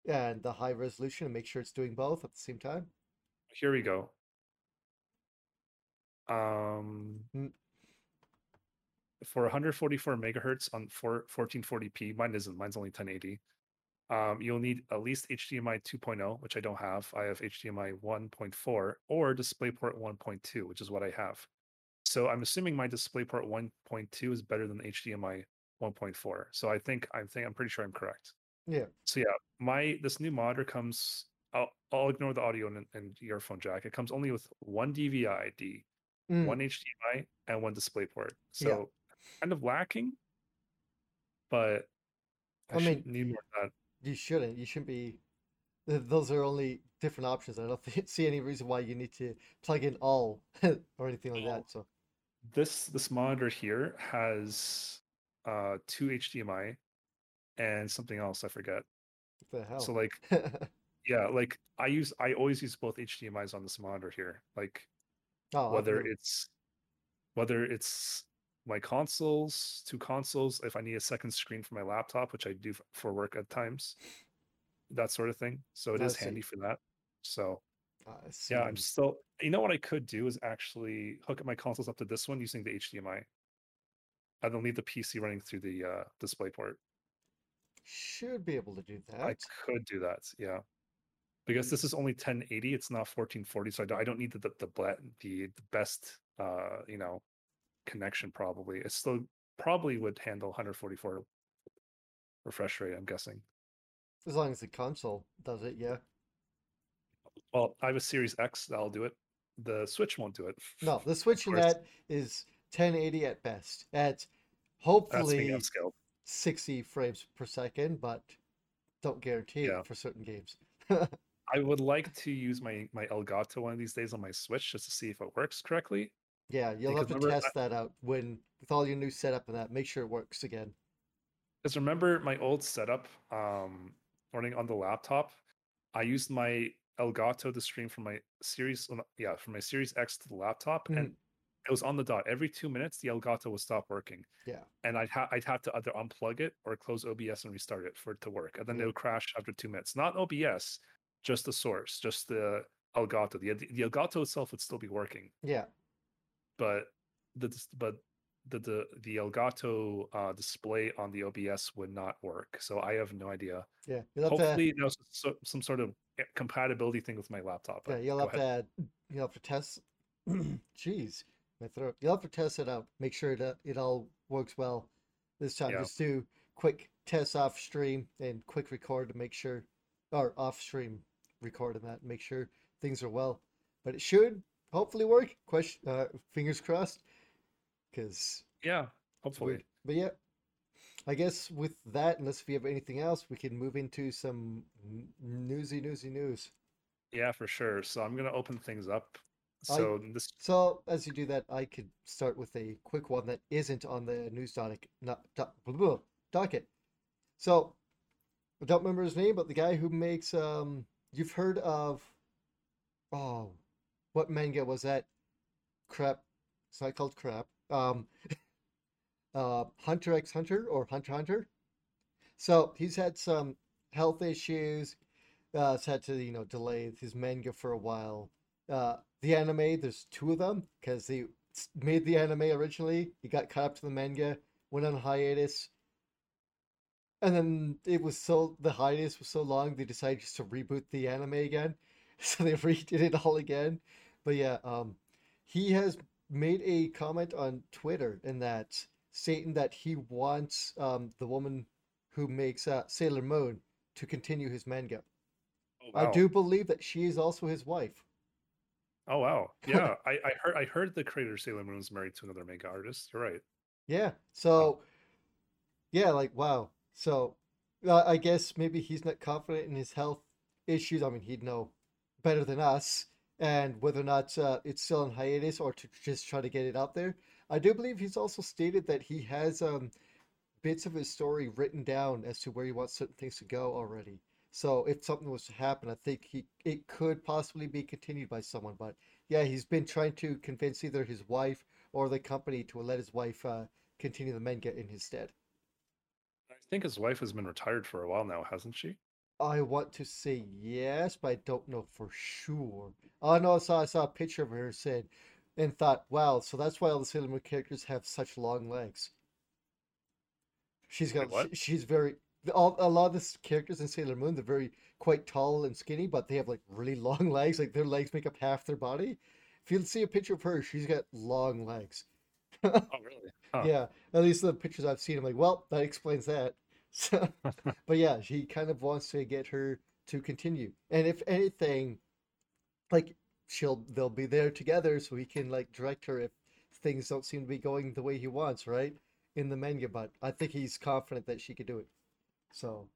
S1: and the high resolution and make sure it's doing both at the same time?
S2: here we go. Um,
S1: Mm.
S2: For 144 megahertz on 4, 1440p, mine isn't. Mine's only 1080. Um, you'll need at least HDMI 2.0, which I don't have. I have HDMI 1.4 or DisplayPort 1.2, which is what I have. So I'm assuming my DisplayPort 1.2 is better than HDMI 1.4. So I think I think I'm pretty sure I'm correct.
S1: Yeah.
S2: So yeah, my this new monitor comes. I'll, I'll ignore the audio and, and earphone jack. It comes only with one DVI ID,
S1: Mm,
S2: one HDMI, and one DisplayPort.
S1: Yeah.
S2: So kind of lacking, but I,
S1: I mean,
S2: need more of that.
S1: You shouldn't. You shouldn't be. Those are only different options. I don't <laughs> see any reason why you need to plug in all <laughs> or anything like that. So,
S2: This this monitor here has uh two HDMI and something else I forget.
S1: what the hell?
S2: So like <laughs> yeah, like I use I always use both HDMI's on this monitor here. Like
S1: oh,
S2: whether
S1: okay.
S2: it's whether it's my consoles, two consoles, if I need a second screen for my laptop, which I do for work at times, that sort of thing. So it
S1: I
S2: is
S1: see.
S2: handy for that. So
S1: I
S2: yeah, I'm still. You know what I could do is actually hook up my consoles up to this one using the HDMI. I don't need the PC running through the uh, display port.
S1: Should be able to do that.
S2: I could do that, yeah. Because this is only 1080, it's not 1440, so I don't, I don't need the the the, the the best uh you know connection. Probably it still probably mm. would handle 144 refresh rate. I'm guessing.
S1: As long as the console does it, yeah.
S2: Well, I have a Series X that'll do it. The Switch won't do it.
S1: No, the <laughs> switch in that is 1080 at best. At hopefully 60 frames per second, but don't guarantee
S2: Yeah.
S1: it for certain games. <laughs>
S2: I would like to use my my Elgato one of these days on my Switch just to see if it works correctly.
S1: Yeah, you'll have to
S2: remember,
S1: test that out when with all your new setup and that. Make sure it works again.
S2: Because remember my old setup, um, running on the laptop, I used my Elgato to stream from my Series, yeah, from my Series X to the laptop, and
S1: Mhm.
S2: it was on the dot. Every two minutes, the Elgato would stop working,
S1: Yeah.
S2: and I'd ha- I'd have to either unplug it or close OBS and restart it for it to work, and then
S1: Yeah.
S2: it would crash after two minutes. Not OBS, just the source, just the Elgato. The the Elgato itself would still be working,
S1: Yeah.
S2: But the but the the the Elgato uh, display on the OBS would not work. So I have no idea.
S1: Yeah. You'll to
S2: Hopefully, there's so, some sort of eh, compatibility thing with my laptop.
S1: yeah, you'll have
S2: ahead.
S1: to you'll have to test <clears throat> jeez, my throat. You'll have to test it out. Make sure that it all works well this time.
S2: Yeah.
S1: Just do quick tests off stream and quick record to make sure or off stream recording that make sure things are well. But it should hopefully work. Question uh fingers crossed. Cause
S2: Yeah, hopefully.
S1: weird. But yeah, I guess with that, unless we have anything else, we can move into some newsy, newsy news.
S2: Yeah, for sure. So I'm gonna open things up.
S1: I-
S2: So this,
S1: So as you do that, I could start with a quick one that isn't on the news docket, not do- blah, blah, docket. So I don't remember his name, but the guy who makes um, you've heard of, oh, what manga was that? Crap. It's not called crap. Um, <laughs> uh, Hunter x Hunter or Hunter Hunter. So he's had some health issues. Uh, had to you know delay his manga for a while. Uh, the anime, there's two of them because they made the anime originally. He got caught up to the manga, went on hiatus, and then it was so the hiatus was so long they decided just to reboot the anime again. <laughs> So they <laughs> redid it all again. But yeah, um, he has made a comment on Twitter in that stating that he wants um the woman who makes uh, Sailor Moon to continue his manga.
S2: Oh, wow.
S1: I do believe that she is also his wife.
S2: Oh wow. Yeah, <laughs> I, I heard I heard the creator of Sailor Moon is married to another manga artist. You're right.
S1: Yeah. So, yeah, like wow. So, uh, I guess maybe he's not confident in his health issues. I mean, he'd know better than us, and whether or not uh, it's still in hiatus or to just try to get it out there. I do believe he's also stated that he has um bits of his story written down as to where he wants certain things to go already. So if something was to happen, I think he it could possibly be continued by someone. But yeah, he's been trying to convince either his wife or the company to let his wife uh, continue the manga in his stead.
S2: I think his wife has been retired for a while now, hasn't she?
S1: I want to say yes, but I don't know for sure. Oh no, I saw I saw a picture of her said and thought, wow, so that's why all the Sailor Moon characters have such long legs. She's got sh- she's very all, a lot of the characters in Sailor Moon they're very quite tall and skinny, but they have like really <laughs> long legs. Like their legs make up half their body. If you see a picture of her, she's got long legs. <laughs>
S2: Oh really? Huh.
S1: Yeah, at least the pictures I've seen, I'm like, well, that explains that. <laughs> So, but yeah, he kind of wants to get her to continue. And if anything, like she'll they'll be there together so he can like direct her if things don't seem to be going the way he wants, right? In the manga, but I think he's confident that she could do it. So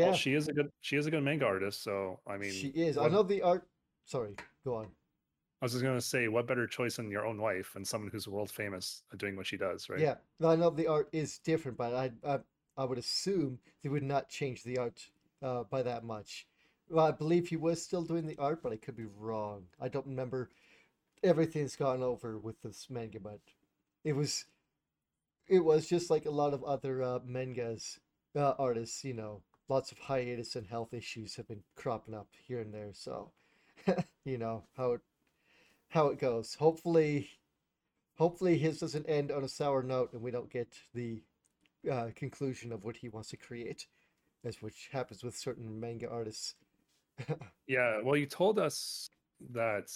S2: Well,
S1: yeah,
S2: she is a good she is a good manga artist, so I mean
S1: she is. I know the art. Sorry, go on.
S2: I was just gonna say, what better choice than your own wife and someone who's world famous at doing what she does, right?
S1: Yeah, I know the art is different, but I I, I would assume they would not change the art uh, by that much. Well, I believe he was still doing the art, but I could be wrong. I don't remember everything's gone over with this manga, but it was it was just like a lot of other uh, mangas uh, artists. You know, lots of hiatus and health issues have been cropping up here and there. So, <laughs> you know how it how it goes. Hopefully, hopefully his doesn't end on a sour note and we don't get the uh, conclusion of what he wants to create, as which happens with certain manga artists. <laughs>
S2: Yeah, well, you told us that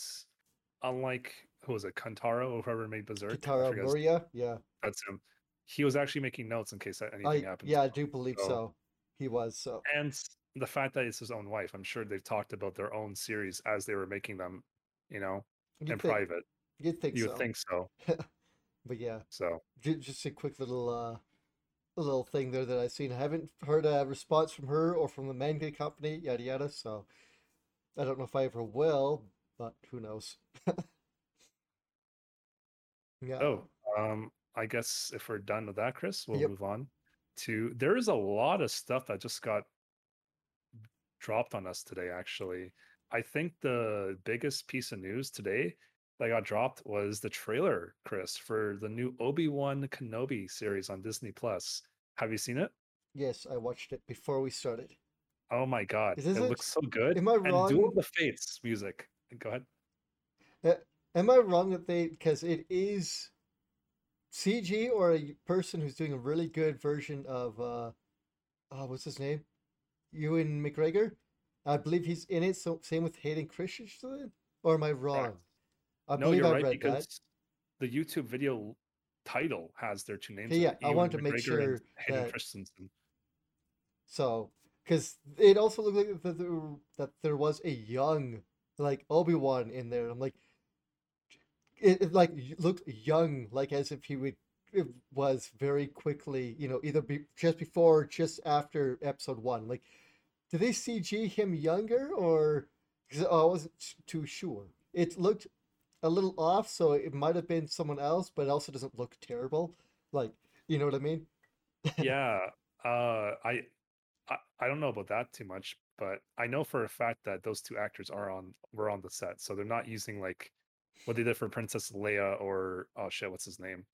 S2: unlike who was it, Kantaro or whoever made Berserk, Kentaro
S1: Miura, yeah,
S2: that's him. He was actually making notes in case that anything
S1: I
S2: happens.
S1: yeah I do believe
S2: So-
S1: so. He was so
S2: And the fact that it's his own wife, I'm sure they've talked about their own series as they were making them, you know,
S1: you
S2: in
S1: think
S2: private.
S1: you'd think
S2: You
S1: so,
S2: think so. <laughs>
S1: but yeah,
S2: So
S1: just a quick little uh little thing there that I've seen. I haven't heard a response from her or from the manga company, yada yada. So I don't know if I ever will, but who knows? <laughs> Yeah.
S2: Oh, um, I guess if we're done with that, Chris, we'll
S1: Yep.
S2: move on to. There is a lot of stuff that just got dropped on us today. Actually, I think the biggest piece of news today that got dropped was the trailer, Chris, for the new Obi Wan Kenobi series on Disney Plus. Have you seen it?
S1: Yes, I watched it before we started.
S2: Oh my god, it
S1: it?
S2: looks so good.
S1: Am I wrong?
S2: And Duel of the Fates music. Go ahead.
S1: Uh, am I wrong that they because it is CG or a person who's doing a really good version of uh oh what's his name? Ewan McGregor? I believe he's in it, so same with Hayden Christensen? Or am I wrong? I
S2: no,
S1: believe
S2: you're
S1: I
S2: right
S1: read
S2: because
S1: that.
S2: the YouTube video title has their two names.
S1: Yeah, I wanted to make sure
S2: Hayden
S1: that-
S2: Christensen.
S1: So, because it also looked like that there, that there was a young, like Obi-Wan in there. I'm like, it, it like looked young, like as if he would it was very quickly, you know, either be, just before or just after episode one. Like, did they CG him younger or? Because I wasn't too sure. It looked a little off, so it might have been someone else, but it also doesn't look terrible. Like, you know what I mean? <laughs>
S2: yeah, uh, I, I I don't know about that too much, but I know for a fact that those two actors are on were on the set, so they're not using like what they did for Princess Leia or oh shit, what's his name?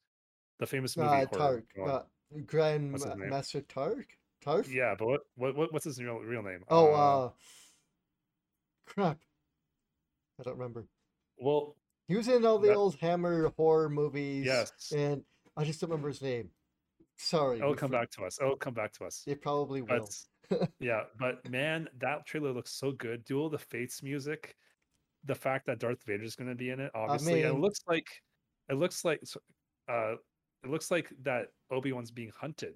S2: The famous movie
S1: Uh, Tark, uh, Grand
S2: What's his
S1: Ma-
S2: name?
S1: Master Tark, Tarf.
S2: Yeah, but what, what what what's his real real name?
S1: Oh,
S2: Uh,
S1: uh, crap. I don't remember.
S2: well,
S1: He was in all the
S2: That-
S1: old Hammer horror movies.
S2: yes,
S1: And I just don't remember his name. Sorry.
S2: it'll come back to us. It'll come back to us.
S1: It probably will.
S2: But yeah, but man, that trailer looks so good. Duel of the Fates music, the fact that Darth Vader is going to be in it, obviously, and it looks like it looks like uh it looks like that Obi-Wan's being hunted.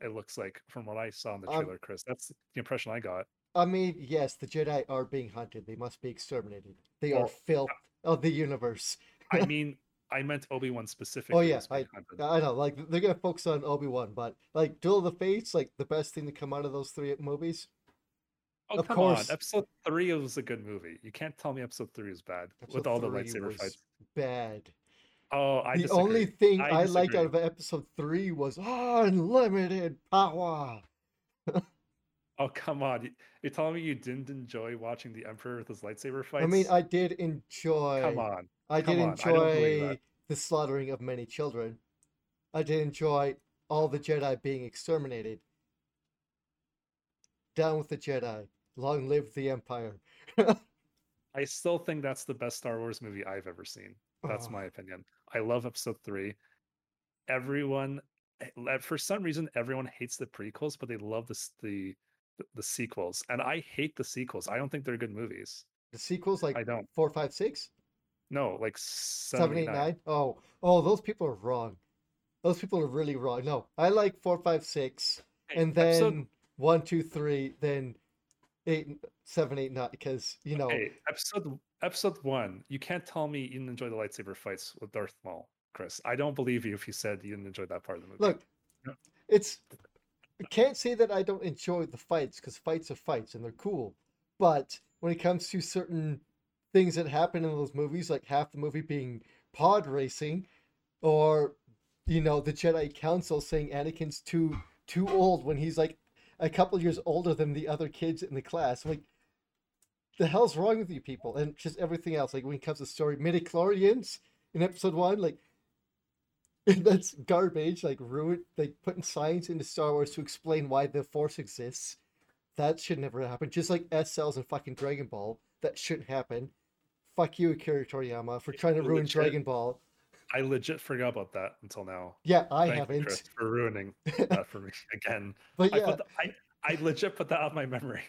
S2: It looks like from what I saw in the
S1: Um,
S2: trailer, Chris. That's the impression I got.
S1: I mean, yes, the Jedi are being hunted. They must be exterminated. They are
S2: Well,
S1: filth of the universe.
S2: I <laughs> mean, I meant Obi-Wan specifically.
S1: Oh, yeah,
S2: hunted.
S1: I know, like they're gonna focus on Obi Wan, but like Duel of the Fates, like the best thing to come out of those three movies.
S2: Oh,
S1: of
S2: come
S1: course.
S2: on. Episode three was a good movie. You can't tell me episode three is bad with
S1: Episode
S2: all the lightsaber fights.
S1: Bad.
S2: Oh, I
S1: the
S2: disagree.
S1: only thing
S2: I
S1: I, liked out of episode three was unlimited power.
S2: Oh, come on. You- You're telling me you didn't enjoy watching the Emperor with his lightsaber fights?
S1: I mean, I did enjoy.
S2: Come on.
S1: I
S2: come
S1: did
S2: on, I
S1: enjoy
S2: that.
S1: the slaughtering of many children. I did enjoy all the Jedi being exterminated. Down with the Jedi. Long live the Empire. <laughs>
S2: I still think that's the best Star Wars movie I've ever seen. That's
S1: Oh.
S2: my opinion. I love episode three. Everyone, eh, for some reason, everyone hates the prequels, but they love the, the, the sequels. And I hate the sequels. I don't think they're good movies.
S1: The sequels, like
S2: I don't.
S1: four, five, six,
S2: No, like seven,
S1: eight, nine. Oh, oh, those people are wrong. Those people are really wrong. No, I like four, five, six,
S2: Hey,
S1: and then
S2: episode-
S1: one, two, three, then eight, seven, eight, nine. Because you know,
S2: Hey, episode episode one. You can't tell me you didn't enjoy the lightsaber fights with Darth Maul, Chris. I don't believe you if you said you didn't enjoy that part of the movie.
S1: look,
S2: No.
S1: it's. I can't say that I don't enjoy the fights because fights are fights and they're cool. But when it comes to certain things that happen in those movies, like half the movie being pod racing, or you know the Jedi Council saying Anakin's too too old when he's like a couple years older than the other kids in the class. I'm like, the hell's wrong with you people? And just everything else. Like when it comes to story, midichlorians in episode one, like <laughs> that's garbage. Like ruin, like putting science into Star Wars to explain why the Force exists. That should never happen. Just like S cells and fucking Dragon Ball, that shouldn't happen. Fuck you, Akira Toriyama, for trying to ruin
S2: Legit.
S1: Dragon Ball.
S2: I legit forgot about that until now.
S1: Yeah, I
S2: Thank
S1: haven't.
S2: Chris, for ruining <laughs> that for me <laughs> again.
S1: But
S2: I,
S1: yeah,
S2: put the, I I legit put that out of my memory.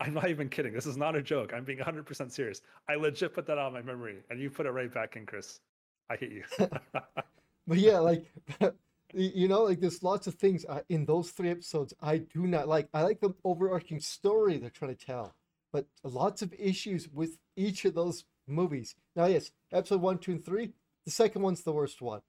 S2: I'm not even kidding. This is not a joke. I'm being 100% serious. I legit put that on my memory, and you put it right back in, Chris. I hate you. <laughs>
S1: But yeah, like <laughs> you know, like there's lots of things uh, in those three episodes I do not like. I like the overarching story they're trying to tell, but lots of issues with each of those movies. Now, yes, episode one, two, and three. The second one's the worst one.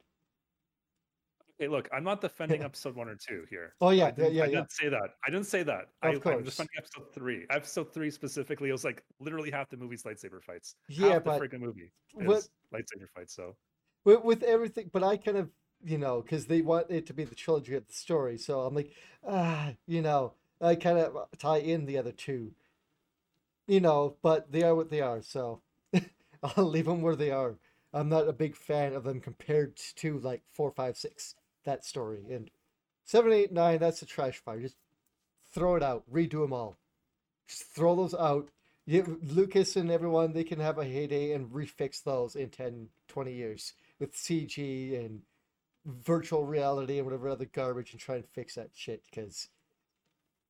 S2: Hey, look, I'm not defending <laughs> episode one or two here.
S1: Oh yeah,
S2: I
S1: yeah,
S2: didn't,
S1: yeah,
S2: I didn't say that. I didn't say that.
S1: Of
S2: I, I'm defending episode three. Episode three specifically, it was like literally half the movie's lightsaber fights.
S1: Yeah,
S2: half the freaking movie is lightsaber fights. So
S1: with, with everything, but I kind of, you know, because they want it to be the trilogy of the story. So I'm like, ah, you know, I kind of tie in the other two, you know, but they are what they are. So <laughs> I'll leave them where they are. I'm not a big fan of them compared to like four, five, six, that story. And seven, eight, nine, that's a trash fire. Just throw it out, redo them all. Just throw those out. You, Lucas and everyone, they can have a heyday and refix those in 10, 20 years with CG and virtual reality and whatever other garbage and try and fix that shit because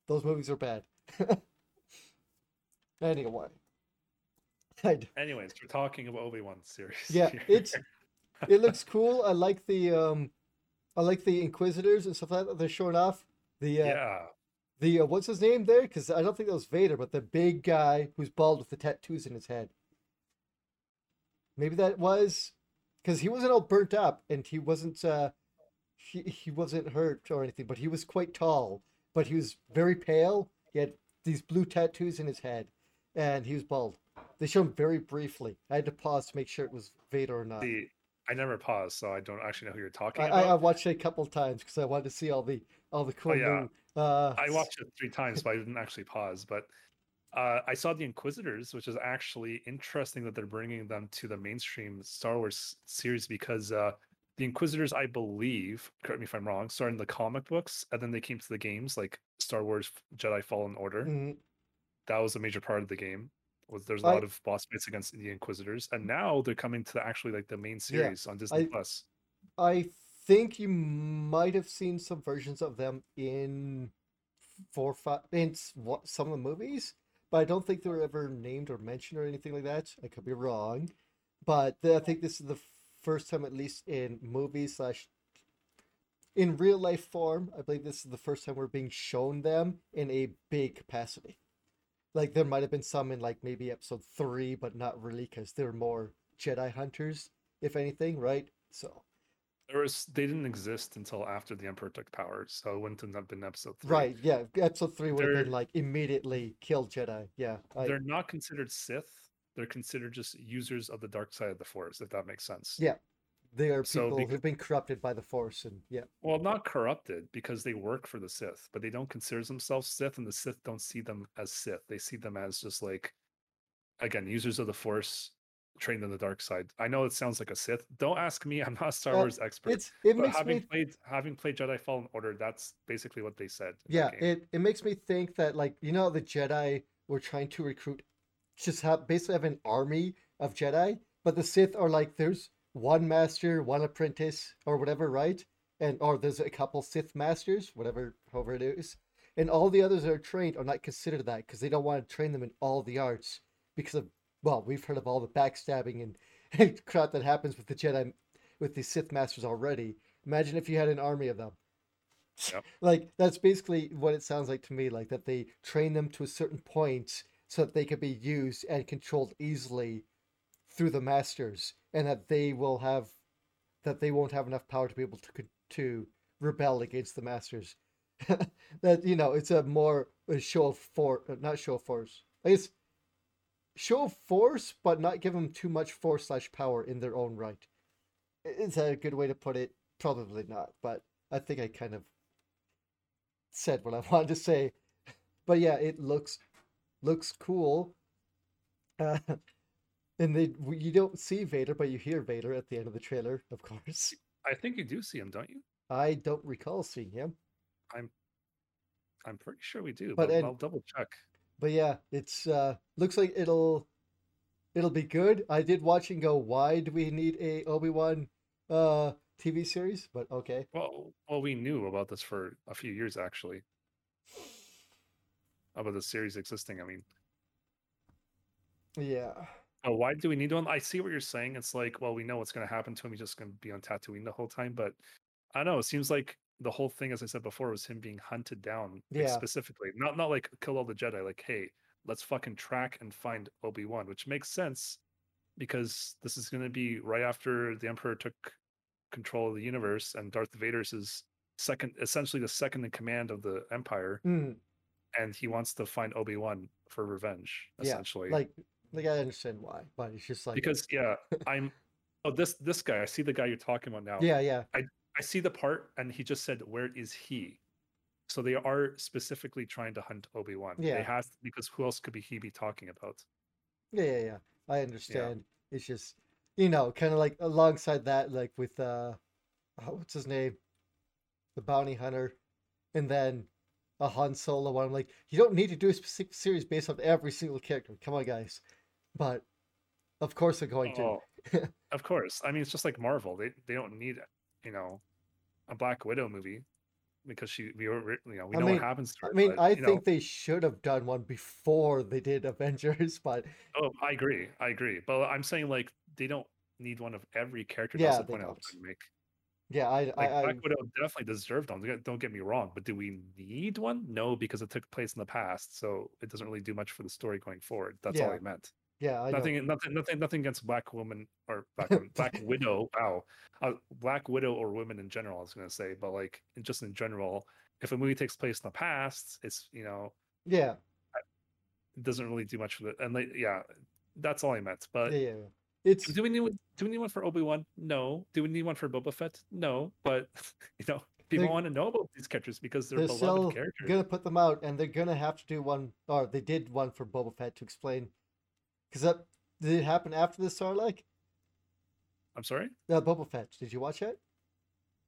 S1: those movies are bad. <laughs> anyway.
S2: Anyways, we're talking about Obi-Wan series.
S1: yeah, it's it looks cool. I like the um I like the Inquisitors and stuff like that they're showing off. The uh,
S2: yeah.
S1: the uh, what's his name there? Because I don't think that was Vader, but the big guy who's bald with the tattoos in his head. Maybe that was because he wasn't all burnt up and he wasn't uh he he wasn't hurt or anything, but he was quite tall, but he was very pale. He had these blue tattoos in his head, and he was bald. They showed him very briefly. I had to pause to make sure it was Vader or not.
S2: The I never paused, so I don't actually know who you're talking
S1: I,
S2: about.
S1: I, I watched it a couple of times because I wanted to see all the all the cool Oh,
S2: yeah.
S1: new. Uh,
S2: I watched it three times, <laughs> but I didn't actually pause. But uh, I saw the Inquisitors, which is actually interesting that they're bringing them to the mainstream Star Wars series because uh, the Inquisitors, I believe, correct me if I'm wrong, started in the comic books and then they came to the games like Star Wars Jedi Fallen Order.
S1: Mhm.
S2: That was a major part of the game. Was there's a
S1: I-
S2: lot of boss fights against the Inquisitors, and mm. now they're coming to actually like the main
S1: Yeah,
S2: series on Disney
S1: I-
S2: Plus.
S1: I think you might have seen some versions of them in four, five, in what some of the movies, but I don't think they were ever named or mentioned or anything like that. I could be wrong, but I think this is the first time, at least in movies slash in real life form. I believe this is the first time we're being shown them in a big capacity. Like there might have been some in like maybe episode three, but not really because they're more Jedi hunters, if anything, right? So.
S2: There was they didn't exist until after the Emperor took power, so it wouldn't have been episode three.
S1: Right, yeah. Episode three would have
S2: They're-
S1: been like immediately kill Jedi. Yeah. I,
S2: They're not considered Sith. They're considered just users of the dark side of the Force, if that makes sense.
S1: Yeah. They are
S2: so
S1: people
S2: bec-
S1: who've been corrupted by the Force and yeah.
S2: Well, not corrupted because they work for the Sith, but they don't consider themselves Sith, and the Sith don't see them as Sith. They see them as just like, again, users of the Force trained in the dark side. I know it sounds like a Sith. Don't ask me. <laughs> I'm not a Star
S1: Uh,
S2: Wars expert.
S1: It's it
S2: but
S1: makes
S2: having
S1: me
S2: played having played Jedi Fallen Order, that's basically what they said.
S1: yeah,
S2: game.
S1: it, it makes me think that like you know the Jedi were trying to recruit just have basically have an army of Jedi, but the Sith are like there's one master, one apprentice, or whatever, right? And or there's a couple Sith masters, whatever, however it is, and all the others that are trained are not considered that because they don't want to train them in all the arts because of well, we've heard of all the backstabbing and, <laughs> and crap that happens with the Jedi, with the Sith masters already. Imagine if you had an army of them.
S2: Yep. <laughs>
S1: Like that's basically what it sounds like to me. Like that they train them to a certain point so that they can be used and controlled easily through the masters, and that they will have that they won't have enough power to be able to to rebel against the masters. <laughs> that you know, it's a more a show of force, not show of force. I guess show of force, but not give them too much force slash power in their own right. Is that a good way to put it? Probably not, but I think I kind of said what I <laughs> wanted to say. But yeah, it looks looks cool. Uh, <laughs> and they you don't see Vader, but you hear Vader at the end of the trailer, of course.
S2: I think you do see him, don't you?
S1: I don't recall seeing him.
S2: I'm I'm pretty sure we do,
S1: But
S2: but,
S1: and-
S2: I'll double check.
S1: But yeah, it's uh looks like it'll it'll be good. I did watch and go, why do we need a Obi-Wan uh TV series? But okay.
S2: Well, well, we knew about this for a few years actually. About the series existing. I mean,
S1: Yeah.
S2: Oh, why do we need one? I see what you're saying. It's like, well, we know what's going to happen to him. He's just going to be on Tatooine the whole time. But I don't know. It seems like the whole thing, as I said before, was him being hunted down like,
S1: Yeah.
S2: specifically. Not not like kill all the Jedi. Like, hey, let's fucking track and find Obi Wan, which makes sense because this is going to be right after the Emperor took control of the universe, and Darth Vader's his second, essentially the second in command of the Empire,
S1: Mm,
S2: and he wants to find Obi Wan for revenge,
S1: Yeah,
S2: essentially.
S1: like like I understand why, but it's just like
S2: because yeah, I'm. <laughs> Oh, this this guy. I see the guy you're talking about now.
S1: yeah, yeah.
S2: I I see the part, and he just said, "Where is he?" So they are specifically trying to hunt Obi Wan.
S1: Yeah.
S2: They has because who else could be he be talking about?
S1: Yeah, yeah, yeah. I understand. It's just, you know, kind of like alongside that, like with uh, oh, what's his name, the bounty hunter, and then a Han Solo one. I'm like, you don't need to do a specific series based on every single character. Come on, guys. But of course they're going to.
S2: Oh, <laughs> of course. I mean, it's just like Marvel. They they don't need you know a Black Widow movie because she we were you know we
S1: I
S2: know
S1: mean-
S2: what happens to her.
S1: I mean,
S2: but,
S1: I think
S2: know,
S1: they should have done one before they did Avengers, <laughs> but
S2: oh, I agree. I agree. But I'm saying like they don't need one of every character.
S1: Yeah,
S2: That's the point I was
S1: don't.
S2: trying to make.
S1: yeah, I,
S2: Like
S1: I, I
S2: Black Widow definitely deserved one. Don't get- me wrong, but do we need one? No, because it took place in the past, so it doesn't really do much for the story going forward. That's all I meant.
S1: Yeah, I know.
S2: nothing, nothing, nothing, nothing against Black Woman or Black Black <laughs> Widow. Wow, uh, Black Widow or women in general. I was gonna say, but like just in general, if a movie takes place in the past, it's you know
S1: Yeah,
S2: it doesn't really do much for the and like yeah, that's all I meant. But
S1: yeah, yeah. yeah. It's
S2: do we need one- do we need one for Obi Wan? No. Do we need one for Boba Fett? No. But <laughs> you know, people want to know about these characters because they're,
S1: they're
S2: beloved
S1: still
S2: characters.
S1: gonna put them out, and they're gonna have to do one, or they did one for Boba Fett to explain, because that did it happen after the Sarlacc?
S2: I'm sorry,
S1: Uh, Boba Fett. Did you watch it?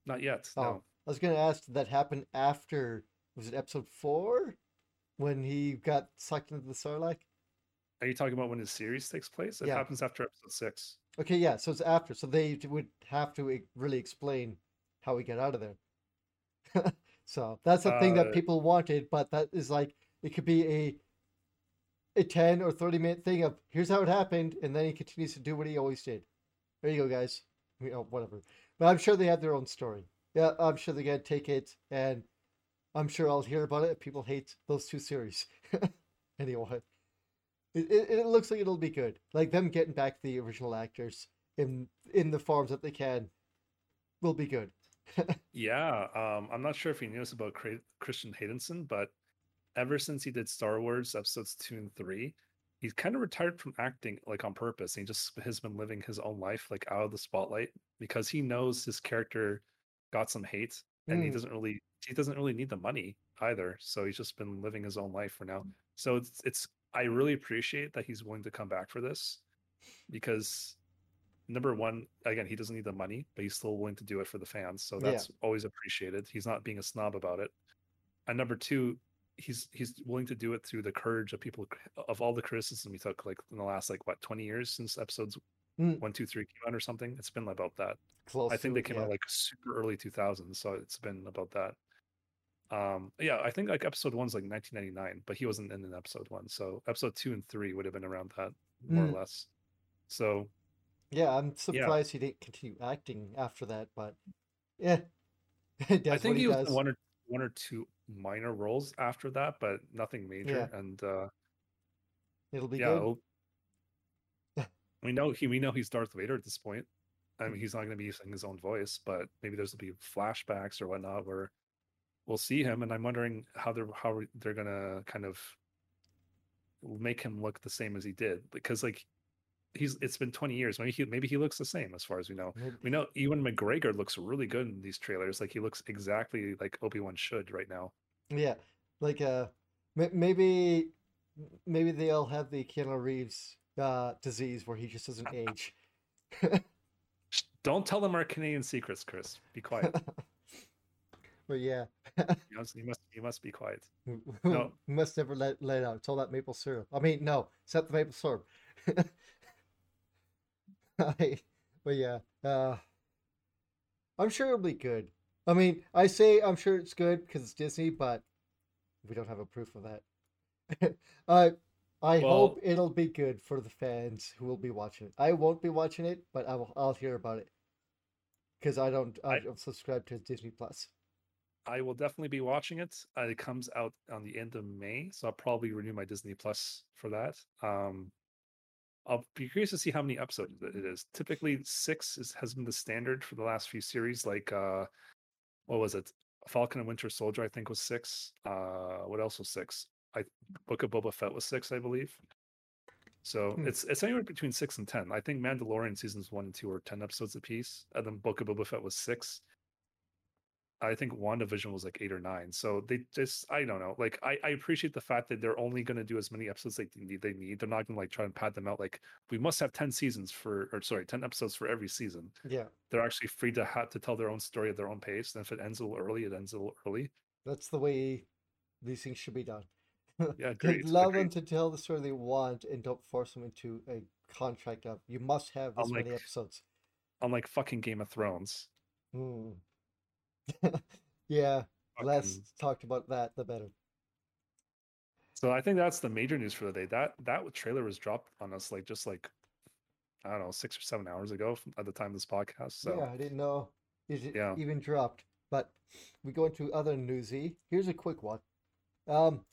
S2: not yet.
S1: Oh,
S2: No,
S1: I was gonna ask. Did that happen after? Was it episode four when he got sucked into the Sarlacc?
S2: are you talking about when the series takes place? It
S1: Yeah.
S2: happens after episode six.
S1: Okay, yeah. So it's after. So they would have to really explain how we get out of there. <laughs> so that's the thing that
S2: Uh,
S1: people wanted, but that is like it could be a a ten or thirty minute thing of here's how it happened, and then he continues to do what he always did. There you go, guys. You know, whatever. But I'm sure they have their own story. Yeah, I'm sure they're gonna take it, and I'm sure I'll hear about it if people hate those two series. <laughs> anyway, it, it, it looks like it'll be good. Like them getting back the original actors in in the forms that they can will be good. <laughs>
S2: Yeah, um, I'm not sure if you knew this about Christian Haydenson, but ever since he did Star Wars episodes two and three, he's kind of retired from acting like on purpose. He just has been living his own life like out of the spotlight because he knows his character got some hate and he
S1: Mm.
S2: doesn't really he doesn't really need the money either. So he's just been living his own life for now. So it's it's I really appreciate that he's willing to come back for this because number one, again, he doesn't need the money, but he's still willing to do it for the fans. So
S1: Yeah.
S2: that's always appreciated. He's not being a snob about it. And number two, he's he's willing to do it through the courage of people of all the criticism he took like in the last like what 20 years since episodes
S1: Mm.
S2: one, two, three came out or something. It's been about that.
S1: Close.
S2: I think
S1: to
S2: they came
S1: yeah.
S2: out like super early 2000s, so it's been about that. Um, yeah, I think like episode one's like 1999, but he wasn't in an episode one, so episode two and three would have been around that more
S1: Mm.
S2: or less. So
S1: Yeah, I'm surprised he didn't continue acting after that, but yeah, <laughs>
S2: I think he
S1: he
S2: was
S1: does.
S2: one or one or two minor roles after that, but nothing major. And uh,
S1: It'll be
S2: yeah,
S1: good.
S2: it'll- <laughs> we know he we know he's Darth Vader at this point. I mean, he's not going to be using his own voice, but maybe there's to be flashbacks or whatnot where we'll see him, and I'm wondering how they're how they're going to kind of make him look the same as he did because like he's it's been 20 years maybe he maybe he looks the same as far as we know
S1: Maybe-
S2: we know Ewan McGregor looks really good in these trailers like he looks exactly like Obi-Wan should right now
S1: Yeah, like uh, maybe maybe they'll have the Keanu Reeves uh disease where he just doesn't age. <laughs>
S2: Don't tell them our Canadian secrets Chris be quiet <laughs>
S1: but yeah, <laughs>
S2: you must you must, you must be quiet No.
S1: must never let let out. It's all that maple syrup. I mean, no, except the maple syrup. <laughs> But yeah, uh, I'm sure it'll be good. I mean, I say I'm sure it's good because it's Disney, but we don't have a proof of that. <laughs> I I
S2: Well-
S1: hope it'll be good for the fans who will be watching it. I won't be watching it, but I will. I'll hear about it because I don't. I
S2: I-
S1: don't subscribe to Disney Plus.
S2: I will definitely be watching it. Uh, it comes out on the end of May, so I'll probably renew my Disney Plus for that. Um, I'll be curious to see how many episodes it is. Typically, six is, has been the standard for the last few series. Like, uh, what was it? Falcon and Winter Soldier, I think, was six. Uh, what else was six? I Book of Boba Fett was six, I believe. So
S1: Hmm.
S2: it's it's anywhere between six and ten. I think Mandalorian seasons one and two are ten episodes apiece, and then Book of Boba Fett was six. I think WandaVision was like eight or nine. So they just I don't know. Like I, I appreciate the fact that they're only gonna do as many episodes they need they need. They're not gonna like try and pad them out like we must have 10 seasons for or sorry, 10 episodes for every season.
S1: Yeah,
S2: They're actually free to have to tell their own story at their own pace. And if it ends a little early, it ends a little early.
S1: that's the way these things should be done. <laughs>
S2: Yeah, agreed.
S1: Allow them to tell the story they want and don't force them into a contract of you must have this many
S2: Unlike-
S1: episodes.
S2: Unlike fucking Game of Thrones.
S1: Hmm. <laughs> yeah, less talked about that, the better.
S2: So I think that's the major news for the day. That that trailer was dropped on us like just like I don't know, six or seven hours ago from, at the time of this podcast. So
S1: Yeah, I didn't know is it
S2: Yeah.
S1: even dropped. But we go into other newsy. Here's a quick one. Um,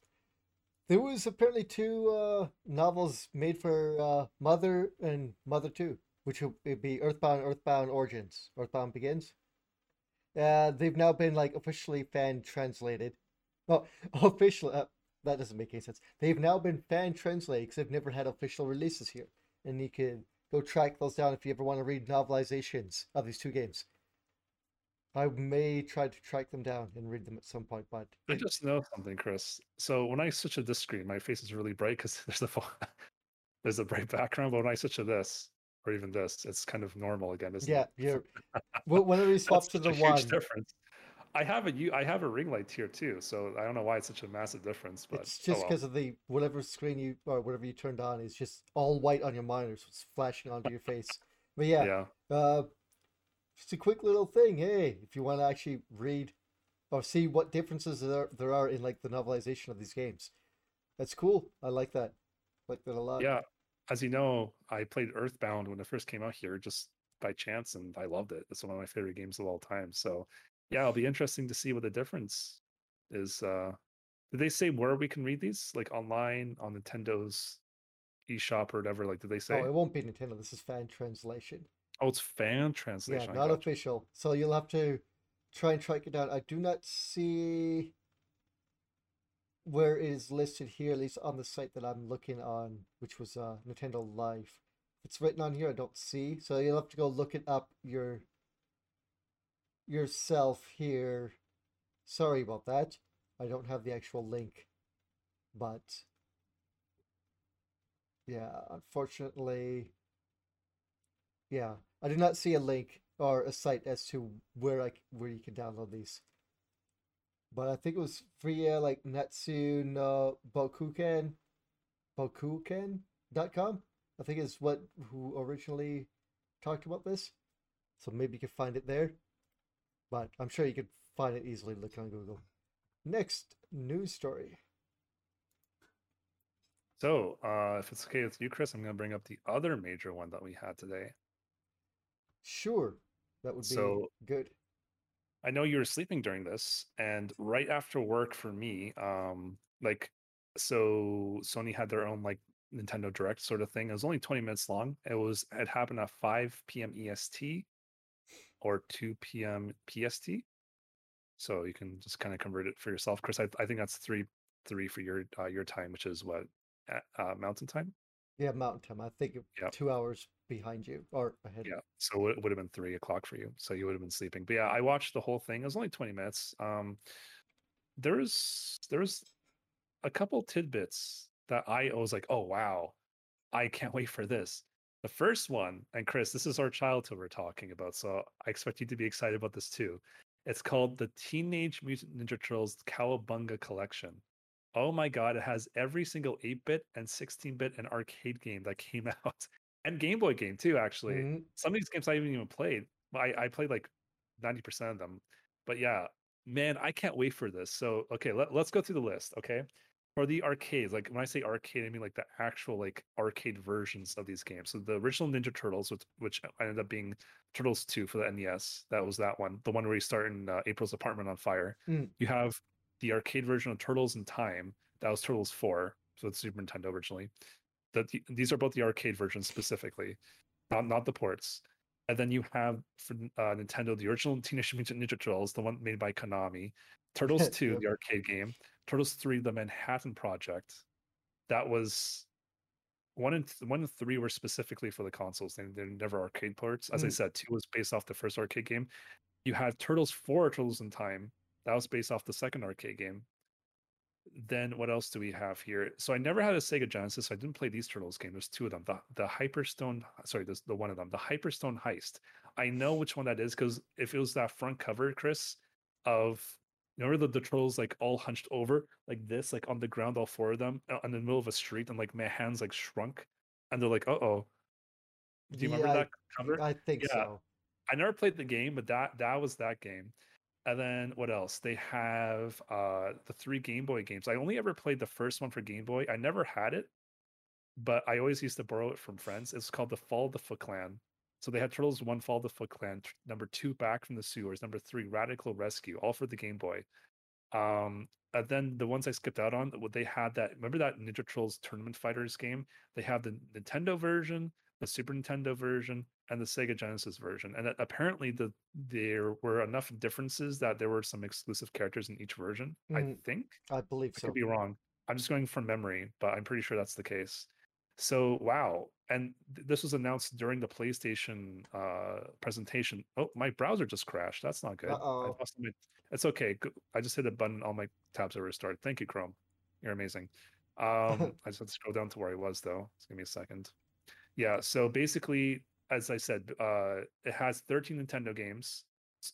S1: there was apparently two uh, novels made for uh, Mother and Mother Two, which would be Earthbound, Earthbound Origins, Earthbound Begins. Uh, they've now been like officially fan translated. Well, <laughs> official. Uh, that doesn't make any sense. They've now been fan translated because they've never had official releases here, and you can go track those down if you ever want to read novelizations of these two games. I may try to track them down and read them at some point, but
S2: I just know something, Chris. So when I switch to this screen, my face is really bright because <laughs> there's the <laughs> fo- there's a bright background. But when I switch to this, or even this, it's kind of normal again, isn't
S1: yeah,
S2: it?
S1: you're <laughs> wh- whenever you swap to the one,
S2: difference. I have a u- I have a ring light here too, so I don't know why it's such a massive difference, but
S1: it's
S2: oh
S1: just
S2: well.
S1: because of the whatever screen you or whatever you turned on is just all white on your monitor, so it's flashing onto your face. But yeah,
S2: Yeah.
S1: uh, just a quick little thing. Hey, if you want to actually read or see what differences there there are in like the novelization of these games, that's cool. I like that. Like that a lot.
S2: Yeah. As you know, I played Earthbound when it first came out here just by chance and I loved it. It's one of my favorite games of all time. So yeah, it'll be interesting to see what the difference is. Uh did they say where we can read these? Like online on Nintendo's eShop or whatever? Like did they say?
S1: Oh, it won't be Nintendo. This is fan translation.
S2: Oh, it's fan translation. I
S1: not official. So you'll have to try and track it down. I do not see where it is listed here, at least on the site that I'm looking on, which was uh, Nintendo Life. If it's written on here, I don't see. So you'll have to go look it up your yourself here. Sorry about that. I don't have the actual link, but yeah, unfortunately, yeah, I do not see a link or a site as to where I where you can download these. But I think it was via like Natsu no Bokuken, Bokuken.com. I think is what who originally talked about this. So maybe you can find it there. But I'm sure you could find it easily looking on Google. Next news story.
S2: So, uh, if it's okay with you, Chris, I'm going to bring up the other major one that we had today.
S1: Sure, that would be
S2: So,
S1: good.
S2: I know you were sleeping during this, and right after work for me, um, like, so Sony had their own like Nintendo Direct sort of thing. It was only 20 minutes long. It was it happened at 5 p.m. EST or 2 p.m. PST. So you can just kind of convert it for yourself, Chris. I, I think that's three three for your uh, your time, which is what uh, Mountain Time.
S1: Yeah, Mountain Time. I think
S2: Yeah.
S1: two hours behind you or ahead.
S2: Yeah, so it would have been three o'clock for you. So you would have been sleeping. But yeah, I watched the whole thing. It was only twenty minutes. Um, there's was there was a couple tidbits that I was like, oh wow, I can't wait for this. The first one, and Chris, this is our childhood we're talking about, so I expect you to be excited about this too. It's called the Teenage Mutant Ninja Turtles Cowabunga Collection. Oh my god, it has every single 8-bit and 16-bit and arcade game that came <laughs> out. And Game Boy game too, actually
S1: Mhm.
S2: some of these games I haven't even played. I, I played like 90% of them. But yeah, man, I can't wait for this. So, okay, let, let's go through the list, okay? For the arcades, like when I say arcade, I mean like the actual like arcade versions of these games. So the original Ninja Turtles, which, which ended up being Turtles 2 for the NES, that was that one, the one where you start in uh, April's apartment on fire.
S1: Mm.
S2: You have the arcade version of Turtles in Time, that was Turtles 4, so it's Super Nintendo originally. That the, these are both the arcade versions specifically, not not the ports. And then you have for uh, Nintendo the original Teenage Mutant Ninja Turtles, the one made by Konami. Turtles <laughs> 2, the arcade game. Turtles 3, the Manhattan Project. That was one and th- one and three were specifically for the consoles. They, they're never arcade ports. As I
S1: Mm.
S2: said, two was based off the first arcade game. You had Turtles 4, Turtles in Time. That was based off the second arcade game. Then what else do we have here? So I never had a Sega Genesis. So I didn't play these Turtles game. There's two of them. The the Hyperstone, sorry, this the one of them, the Hyperstone Heist. I know which one that is because if it was that front cover, Chris, of remember the, the turtles like all hunched over like this, like on the ground, all four of them, uh, in the middle of a street, and like my hands like shrunk, and they're like, uh oh. Do you remember that cover?
S1: I think
S2: Yeah.
S1: so.
S2: I never played the game, but that that was that game. And then what else? They have uh the three Game Boy games. I only ever played the first one for Game Boy. I never had it, but I always used to borrow it from friends. It's called the Fall of the Foot Clan. So they had Turtles One Fall of the Foot Clan, number two Back from the Sewers, number three Radical Rescue, all for the Game Boy. Um, and then the ones I skipped out on, they had that remember that Ninja Turtles Tournament Fighters game? They have the Nintendo version, the Super Nintendo version, and the Sega Genesis version. And that apparently the there were enough differences that there were some exclusive characters in each version. I
S1: Mm.
S2: think
S1: I believe
S2: I
S1: so.
S2: could be wrong. I'm just going from memory, but I'm pretty sure that's the case. So wow, and th- this was announced during the PlayStation uh, presentation. Oh, my browser just crashed. That's not good. My- It's okay. I just hit a button. All my tabs are restored. Thank you, Chrome. You're amazing. <laughs> Um, I just have to scroll down to where I was though. Just give me a second. Yeah. So basically, as I said, uh, it has 13 Nintendo games.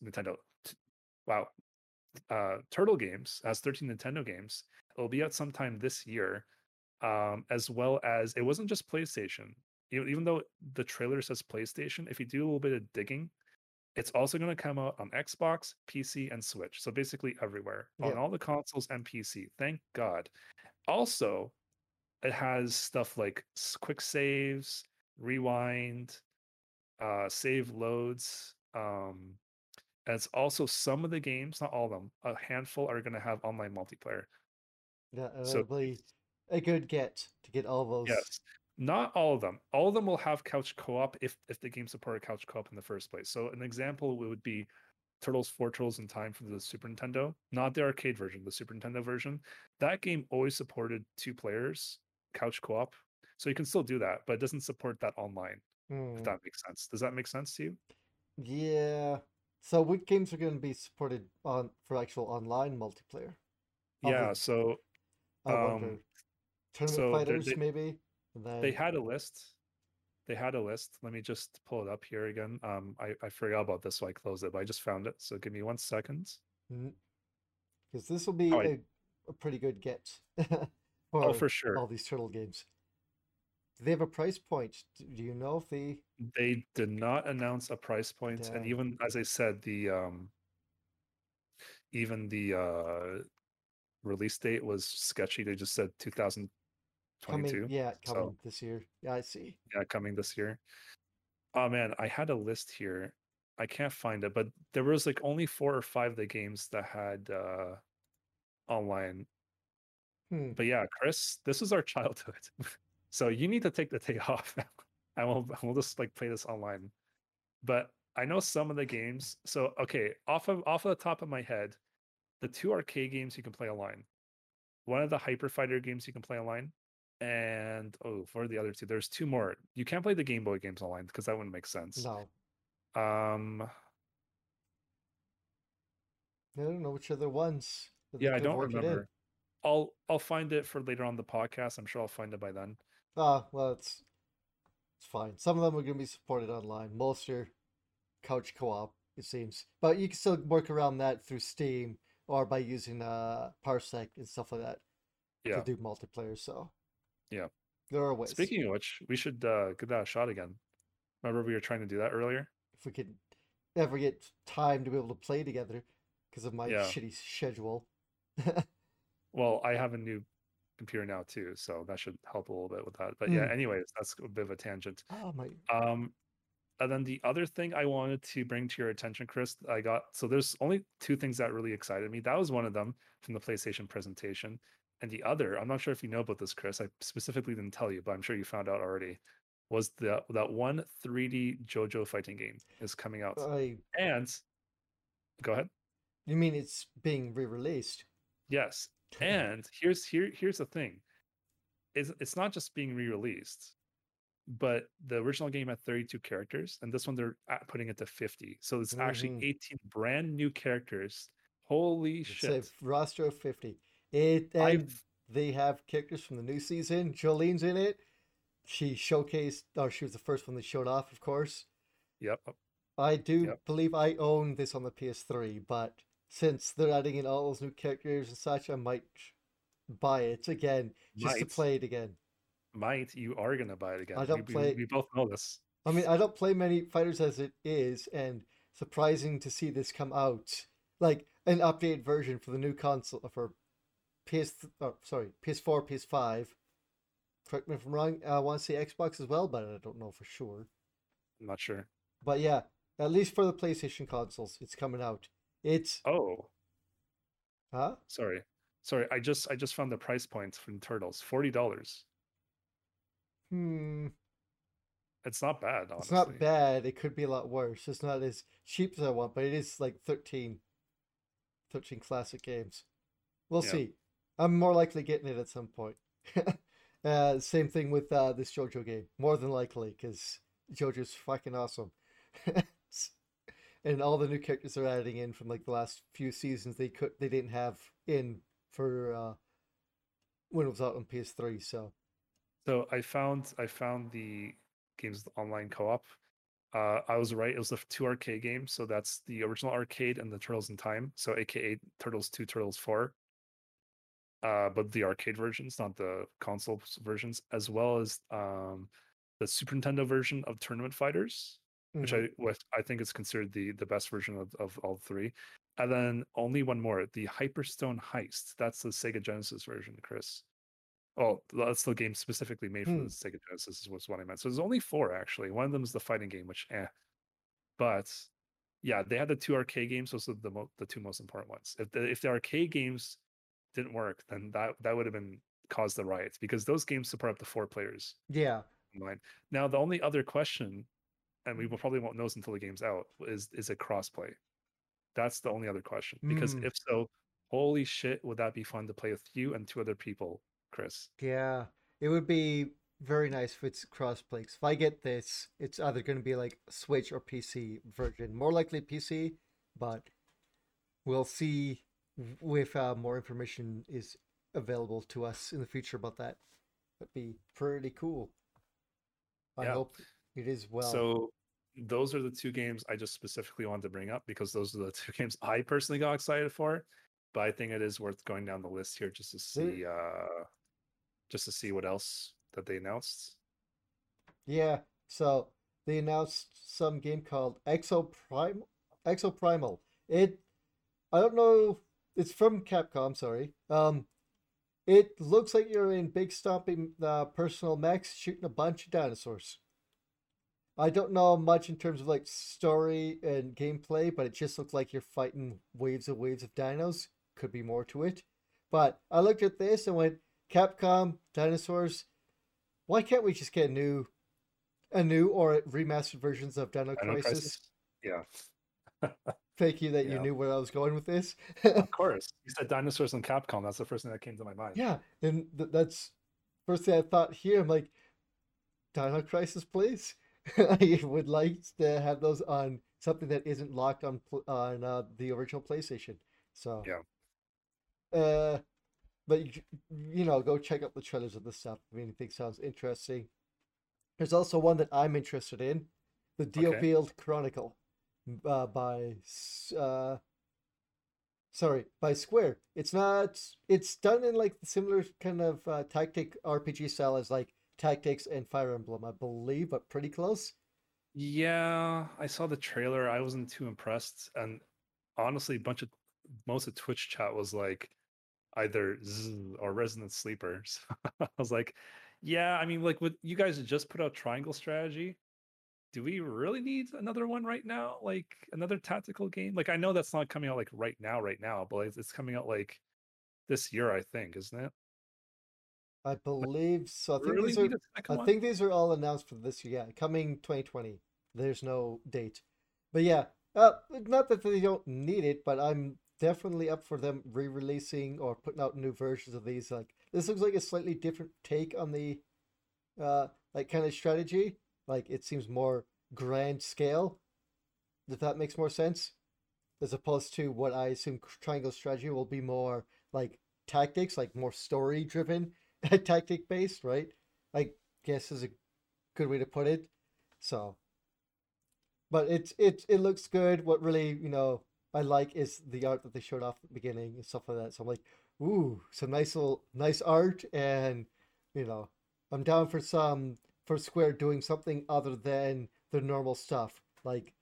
S2: Nintendo. t- Wow. Uh, Turtle Games has 13 Nintendo games. It'll be out sometime this year um, as well as it wasn't just PlayStation. E- Even though the trailer says PlayStation, if you do a little bit of digging, it's also going to come out on Xbox, PC, and Switch. So basically everywhere on all the consoles and PC. Thank God. Also, it has stuff like quick saves, rewind, uh, save loads. Um, and it's also some of the games, not all of them, a handful are going to have online multiplayer.
S1: Yeah, uh,
S2: So-
S1: be a good get to get all those.
S2: Yes. Not all of them. All of them will have couch co-op if if the game supported couch co-op in the first place. So an example would be Turtles Four Turtles in Time for the Super Nintendo, not the arcade version, the Super Nintendo version. That game always supported two players couch co-op. So you can still do that, but it doesn't support that online,
S1: Hmm,
S2: if that makes sense. Does that make sense to you?
S1: Yeah. So what games are going to be supported on for actual online multiplayer?
S2: Yeah,
S1: Other-
S2: so
S1: I wonder.
S2: Um,
S1: Tournament
S2: so
S1: fighters,
S2: they-
S1: maybe. Then
S2: they had a list. They had a list. Let me just pull it up here again. Um, I, I forgot about this, so I closed it, but I just found it. So give me one second.
S1: because this will be
S2: Oh, I-
S1: a, a pretty good get
S2: Oh,
S1: for
S2: for sure.
S1: all these turtle games. Do they have a price point? Do you know if they?
S2: They did not announce a price point, and
S1: Damn.
S2: even as I said, the um, even the uh, release date was sketchy. They just said 2022.
S1: Coming, yeah,
S2: so-
S1: coming this year. Yeah, I see.
S2: yeah, coming this year. Oh man, I had a list here. I can't find it, but there was like only four or five of the games that had uh online.
S1: Hmm.
S2: But yeah, Chris, this is our <laughs> childhood. So you need to take the day <laughs> off now. and we'll we'll just like play this online. But I know some of the games. So okay, off of off of the top of my head, the two arcade games you can play online. One of the Hyper Fighter games you can play online, and oh, for the other two, there's two more. You can't play the Game Boy games online because that wouldn't make sense.
S1: No,
S2: Um,
S1: I don't know which other ones.
S2: yeah, I don't
S1: worked it in.
S2: remember. I'll I'll find it for later on the podcast. I'm sure I'll find it by then.
S1: Ah, well, it's it's fine. Some of them are going to be supported online. Most are couch co-op, it seems. But you can still work around that through Steam or by using uh Parsec and stuff like that
S2: Yeah.
S1: to do multiplayer. So
S2: Yeah.
S1: there are ways.
S2: Speaking of which, we should uh, give that a shot again. Remember we were trying to do that earlier?
S1: if we could ever get time to be able to play together because of my
S2: Yeah.
S1: shitty schedule. <laughs>
S2: Well, I have a new computer now too, so that should help a little bit with that. But yeah,
S1: Mm.
S2: anyways, that's a bit of a tangent.
S1: oh my!
S2: Um, and then the other thing I wanted to bring to your attention, Chris, I got so there's only two things that really excited me. That was one of them from the PlayStation presentation, and the other, I'm not sure if you know about this, Chris. I specifically didn't tell you, but I'm sure you found out already. Was the that one 3D JoJo fighting game is coming out,
S1: I
S2: and go ahead.
S1: you mean it's being re-released?
S2: Yes, and here's here here's the thing it's, it's not just being re-released but the original game had 32 characters and this one they're putting it to 50 so it's actually
S1: Mhm.
S2: 18 brand new characters holy
S1: It's a
S2: shit
S1: roster of fifty. It and
S2: I've-
S1: they have characters from the new season. Jolene's in it. She showcased, or she was the first one they showed off, of course.
S2: yep
S1: I do
S2: Yep.
S1: believe I own this on the PS3, but since they're adding in all those new characters and such, I might buy it again just to play it again.
S2: might you are gonna buy it again
S1: I don't
S2: we, we-
S1: play-
S2: we both know this
S1: I mean, I don't play many fighters as it is, and surprising to see this come out like an updated version for the new console uh, for PS. Oh, uh, sorry, PS4, PS5. Correct me if I'm wrong. I want to say Xbox as well, but I don't know for sure.
S2: i'm not sure
S1: But yeah, at least for the PlayStation consoles, it's coming out. It's
S2: oh
S1: huh?
S2: sorry sorry i just i just found the price points from turtles $40
S1: Hmm.
S2: it's not bad honestly
S1: It's not bad. It could be a lot worse. It's not as cheap as I want, but it is like 13, 13 classic games. We'll
S2: Yeah.
S1: see. I'm more likely getting it at some point. <laughs> Uh, same thing with uh, this JoJo game, more than likely, because JoJo's fucking awesome. <laughs> and all the new characters they're adding in from like the last few seasons they could they didn't have in for uh, when it was out on PS3. So,
S2: so I found I found the game's online co-op. Uh, I was right. It was the two arcade games. So that's the original arcade and the Turtles in Time. So AKA Turtles Two, Turtles Four. Uh, but the arcade versions, not the console versions, as well as um, the Super Nintendo version of Tournament Fighters, mm-hmm. which I I think is considered the the best version of, of all three. And then only one more, the Hyperstone Heist. That's the Sega Genesis version, Chris. Oh, that's the game specifically made for hmm. the Sega Genesis. Is what's what I meant. So there's only four actually. One of them is the fighting game, which eh. But yeah, they had the two arcade games. Those are the mo- the two most important ones. If the if the arcade games didn't work, then that that would have been caused the riots because those games support up to four players.
S1: Yeah.
S2: Online. Now the only other question, and we will probably won't know until the game's out, is is it crossplay? That's the only other question. Because mm. if so, holy shit, would that be fun to play with you and two other people, Chris?
S1: Yeah, it would be very nice if it's crossplay. If I get this, it's either going to be like Switch or PC version. More likely PC, but we'll see if uh, more information is available to us in the future about that. That'd be pretty cool. I yeah. hope it is well.
S2: So those are the two games I just specifically wanted to bring up because those are the <laughs> two games I personally got excited for. But I think it is worth going down the list here just to see uh just to see what else that they announced.
S1: Yeah. So they announced some game called Exo Prime Exoprimal. It I don't know it's from Capcom, sorry. Um it looks like you're in big stomping uh, personal mechs shooting a bunch of dinosaurs. I don't know much in terms of like story and gameplay, but it just looks like you're fighting waves and waves of dinos. Could be more to it. But I looked at this and went, Capcom, dinosaurs, why can't we just get a new a new or remastered versions of Dino, Dino Crisis? Crisis?
S2: Yeah. <laughs>
S1: Thank you that yeah. you knew where I was going with this.
S2: of <laughs> course. You said dinosaurs and Capcom. That's the first thing that came to my mind.
S1: Yeah. And th- that's first thing I thought here. I'm like, Dino Crisis, please. <laughs> I would like to have those on something that isn't locked on on uh, the original PlayStation. So
S2: yeah.
S1: Uh, but you, you know, go check out the trailers of this stuff if anything sounds interesting. There's also one that I'm interested in, the Diofield okay. Chronicle, uh, by uh, sorry, by Square. It's not. It's done in like the similar kind of uh, tactic RPG style as like Tactics and Fire Emblem, I believe, but pretty close.
S2: Yeah, I saw the trailer. I wasn't too impressed, and honestly, a bunch of most of Twitch chat was like either or Resident Sleepers. <laughs> I was like, yeah, I mean, like, what you guys just put out Triangle Strategy. Do we really need another one right now? Like another tactical game? Like, I know that's not coming out like right now, right now, but it's coming out like this year, I think, isn't it?
S1: I believe so. I think really these are. I one? think these are all announced for this year. Yeah, coming 2020. There's no date, but yeah, uh, not that they don't need it, but I'm definitely up for them re-releasing or putting out new versions of these. Like this looks like a slightly different take on the, uh, like kind of strategy. Like it seems more grand scale. If that makes more sense, as opposed to what I assume Triangle Strategy will be more like tactics, like more story driven tactic based, right? I guess is a good way to put it. So, but it's it it looks good. What really you know I like is the art that they showed off at the beginning and stuff like that. So I'm like, ooh, some nice little nice art, and you know, I'm down for some for Square doing something other than the normal stuff, like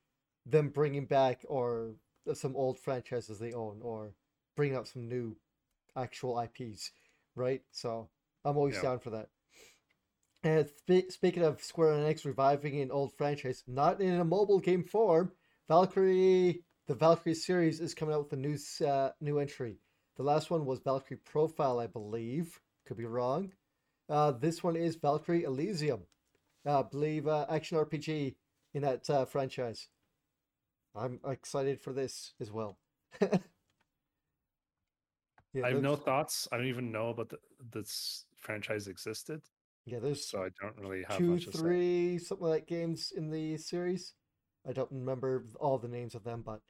S1: them bringing back or some old franchises they own, or bringing up some new actual IPs, right? So I'm always yeah. down for that. And sp- speaking of Square Enix reviving an old franchise, not in a mobile game form, Valkyrie, the Valkyrie series is coming out with a new uh, new entry. The last one was Valkyrie Profile, I believe. Could be wrong. Uh, this one is Valkyrie Elysium. Uh, I believe uh, action RPG in that uh, franchise. I'm excited for this as well. <laughs>
S2: yeah, I have no thoughts. I don't even know about the, this franchise existed.
S1: Yeah, there's
S2: so I don't really have
S1: two,
S2: much to say.
S1: three, something like games in the series. I don't remember all the names of them, but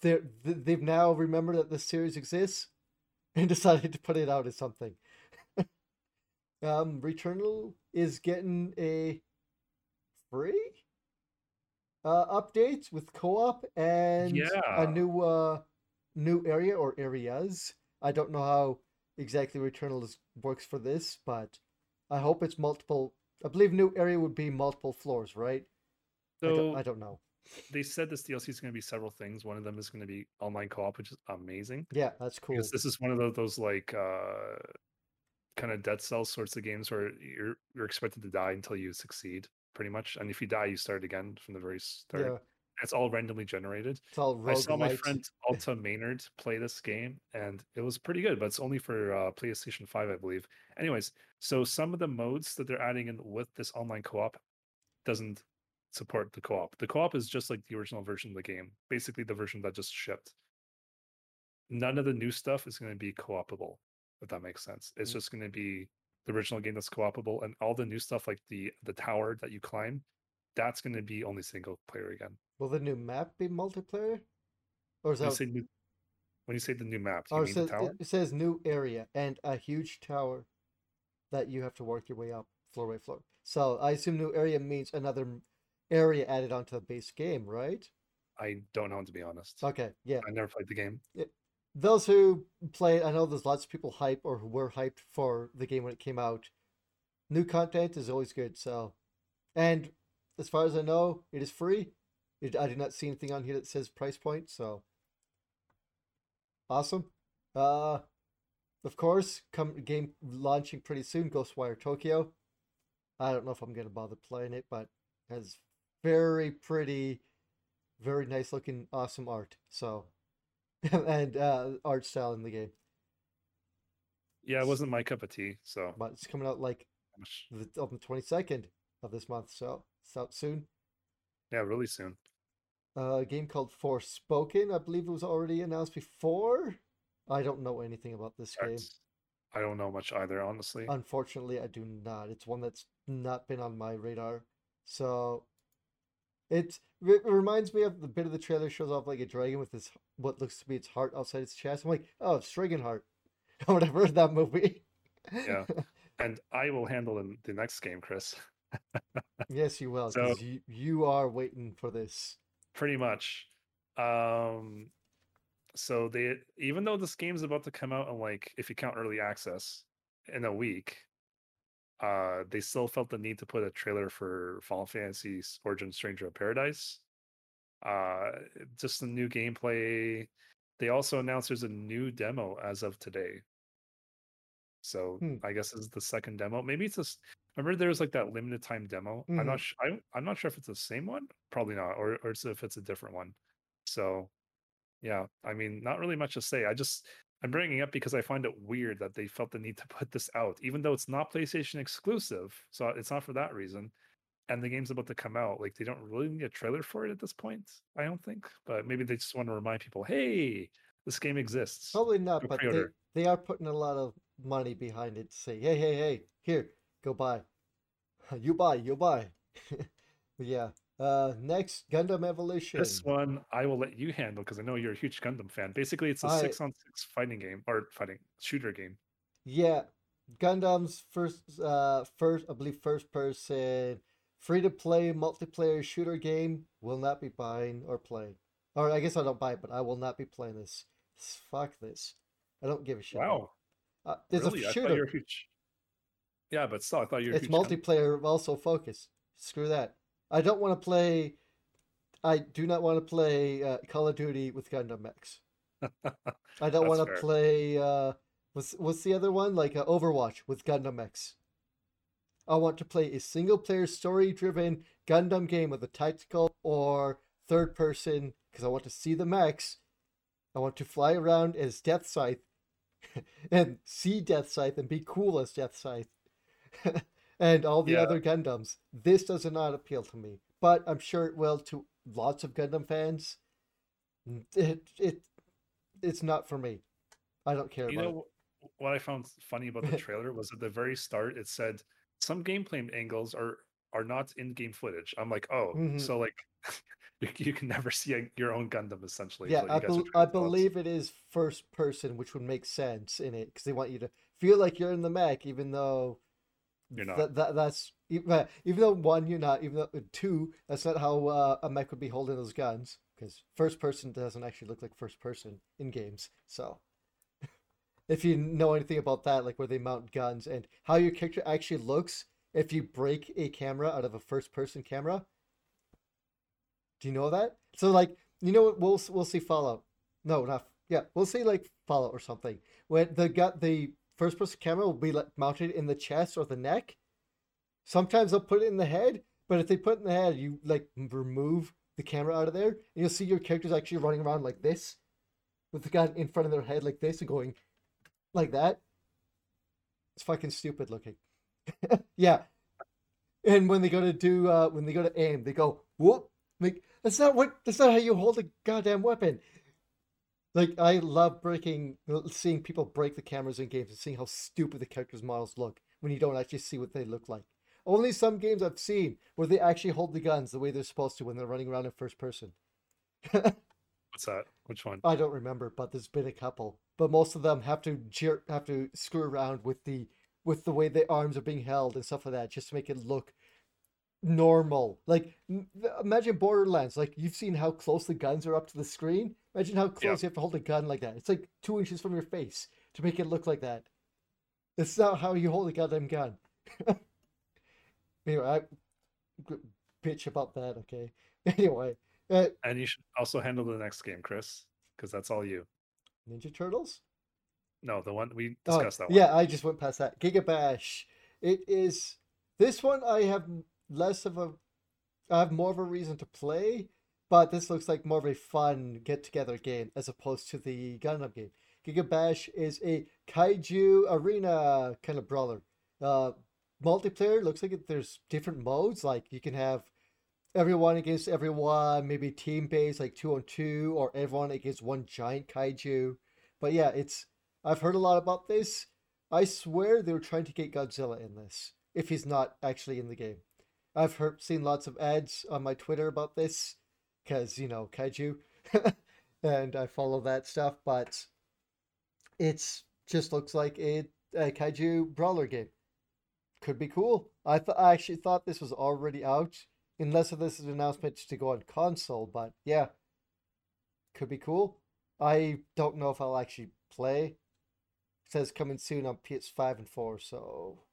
S1: they're they've now remembered that this series exists <laughs> and decided to put it out as something. <laughs> um, Returnal is getting a free uh, update with co-op and a new uh, new area or areas. I don't know how exactly Returnal works for this, but I hope it's multiple. I believe new area would be multiple floors, right? I,
S2: So
S1: don't, I don't know.
S2: they said this DLC is going to be several things. One of them is going to be online co-op, which is amazing
S1: Yeah, that's cool.
S2: because this is one of those, those like uh, kind of Dead cell sorts of games where you're you're expected to die until you succeed, pretty much. And if you die, you start again from the very start.
S1: Yeah,
S2: It's all randomly generated.
S1: it's all
S2: I saw my friend Alta Maynard play this game, and it was pretty good, but it's only for uh, PlayStation 5, I believe. Anyways, so some of the modes that they're adding in with this online co-op doesn't support the co-op. The co-op is just like the original version of the game, basically the version that just shipped. None of the new stuff is going to be co-opable, if that makes sense. It's
S1: Mm.
S2: just going to be the original game that's co-opable, and all the new stuff like the the tower that you climb, that's going to be only single player again.
S1: Will the new map be multiplayer? Or is
S2: When you
S1: that
S2: say new, when you say the new map, do you oh,
S1: it
S2: mean
S1: says,
S2: the tower?
S1: it says new area and a huge tower that you have to work your way up floor by floor. So I assume new area means another area added onto the base game, right?
S2: I don't know to be honest.
S1: Okay, yeah.
S2: I never played the game.
S1: Those who play, I know there's lots of people hype or who were hyped for the game when it came out. New content is always good. So, and as far as I know, it is free. It, I did not see anything on here that says price point. So, awesome. Uh, of course, come game launching pretty soon. Ghostwire Tokyo. I don't know if I'm gonna bother playing it, but has very pretty, very nice looking, awesome art. So, <laughs> and uh, art style in the game.
S2: Yeah, it wasn't my cup of tea. So
S1: But it's coming out like the, on the 22nd of this month, so it's out soon.
S2: yeah, really soon.
S1: Uh, a game called Forspoken, I believe it was already announced before. I don't know anything about this game.
S2: I don't know much either, honestly.
S1: Unfortunately, I do not. It's one that's not been on my radar. So it, it reminds me of the bit of the trailer shows off like a dragon with this what looks to be its heart outside its chest. I'm like, oh, it's Dragonheart. <laughs> or whatever that movie.
S2: Yeah. <laughs> and I will handle the, the next game, Chris.
S1: yes, you will,
S2: So-
S1: you, you are waiting for this.
S2: Pretty much. Um so they even though this game's about to come out in like if you count early access in a week, uh they still felt the need to put a trailer for Final Fantasy's Origin Stranger of Paradise. Uh just the new gameplay. They also announced there's a new demo as of today. So
S1: Hmm.
S2: I guess this is the second demo. Maybe it's just remember there was like that limited time demo. I'm
S1: Mhm.
S2: not sh- I, I'm not sure if it's the same one. Probably not, or or if it's a different one. So yeah, I mean, not really much to say. I just I'm bringing it up because I find it weird that they felt the need to put this out, even though it's not PlayStation exclusive. So it's not for that reason. And the game's about to come out. Like they don't really need a trailer for it at this point. I don't think, but maybe they just want to remind people, hey, this game exists.
S1: Probably not,
S2: Go
S1: but they, they are putting a lot of money behind it to say, hey, hey, hey, here, go buy. <laughs> You buy, you buy. <laughs> Yeah. Uh, next, Gundam Evolution.
S2: This one I will let you handle because I know you're a huge Gundam fan. Basically, it's a
S1: I-
S2: six on six fighting game or fighting shooter game.
S1: Yeah, Gundam's first, uh, first, I believe, first person, free to play multiplayer shooter game. Will not be buying or playing. Or I guess I don't buy it, but I will not be playing this. Fuck this. I don't give a shit.
S2: Wow,
S1: Uh, it's
S2: really?
S1: a
S2: I thought you
S1: shooter.
S2: were huge. Yeah, but still, I thought you were.
S1: It's multiplayer also focused. Screw that. I don't want to play. I do not want to play uh, Call of Duty with Gundam mechs. <laughs> I don't want to play. Uh, what's what's the other one? Like uh, Overwatch with Gundam mechs. I want to play a single player story driven Gundam game with a tactical or third person because I want to see the mechs. I want to fly around as Death Scythe <laughs> and see Death Scythe and be cool as Death Scythe. <laughs> and all the
S2: Yeah.
S1: other Gundams. This does not appeal to me, but I'm sure it will to lots of Gundam fans. It it it's not for me. I don't care about.
S2: You
S1: about
S2: know, what I found funny about the <laughs> trailer was at the very start it said some gameplay angles are are not in-game footage. I'm like, oh,
S1: hmm
S2: so <laughs> like you, can never see a, your own Gundam essentially.
S1: Yeah, I,
S2: you guys are
S1: bel
S2: trying
S1: I
S2: to tell us.
S1: believe it is first person, which would make sense in it because they want you to feel like you're in the mech, even though
S2: You're not.
S1: that, that that's even though one you're not, even though two that's not how uh, a mech would be holding those guns because first person doesn't actually look like first person in games. So <laughs> if you know anything about that, like where they mount guns and how your character actually looks, if you break a camera out of a first person camera, do you know that? So like, you know what? We'll we'll see Fallout. No, not yeah. We'll see like Fallout or something. When the got the first person camera will be like mounted in the chest or the neck. Sometimes they'll put it in the head, but if they put it in the head, you like remove the camera out of there, and you'll see your characters actually running around like this, with the gun in front of their head like this and going like that. It's fucking stupid looking. <laughs> yeah. And when they go to do uh when they go to aim, they go whoop. Like that's not what that's not how you hold a goddamn weapon. Like I love breaking seeing people break the cameras in games and seeing how stupid the characters' models look when you don't actually see what they look like. Only some games I've seen where they actually hold the guns the way they're supposed to when they're running around in first person. <laughs>
S2: What's that? Which one?
S1: I don't remember, but there's been a couple. But most of them have to jerk, have to screw around with the with the way the arms are being held and stuff like that, just to make it look normal. Like imagine Borderlands. Like you've seen how close the guns are up to the screen. Imagine how close you have to hold a gun like that. It's like two inches from your face to make it look like that. That's not how you hold a goddamn gun. <laughs> anyway, I bitch about that. Okay. <laughs> Anyway, uh,
S2: And you should also handle the next game, Chris, because that's all you.
S1: Ninja Turtles.
S2: No, the one we
S1: Oh,
S2: discussed that one.
S1: yeah, I just went past that. Giga Bash. It is this one I have less of a I have more of a reason to play, but this looks like more of a fun get together game as opposed to the Gundam game. Giga Bash is a kaiju arena kind of brawler. Uh multiplayer looks like there's different modes like you can have everyone against everyone, maybe team based like 2 on 2 or everyone against one giant kaiju. But yeah, it's I've heard a lot about this. I swear they were trying to get Godzilla in this, if he's not actually in the game. I've heard seen lots of ads on my Twitter about this, because you know kaiju, <laughs> and I follow that stuff. But it's just looks like a, a kaiju brawler game. Could be cool. I th- I actually thought this was already out, unless this is an announcement to go on console. But yeah, could be cool. I don't know if I'll actually play. It says coming soon on PS5 and 4, so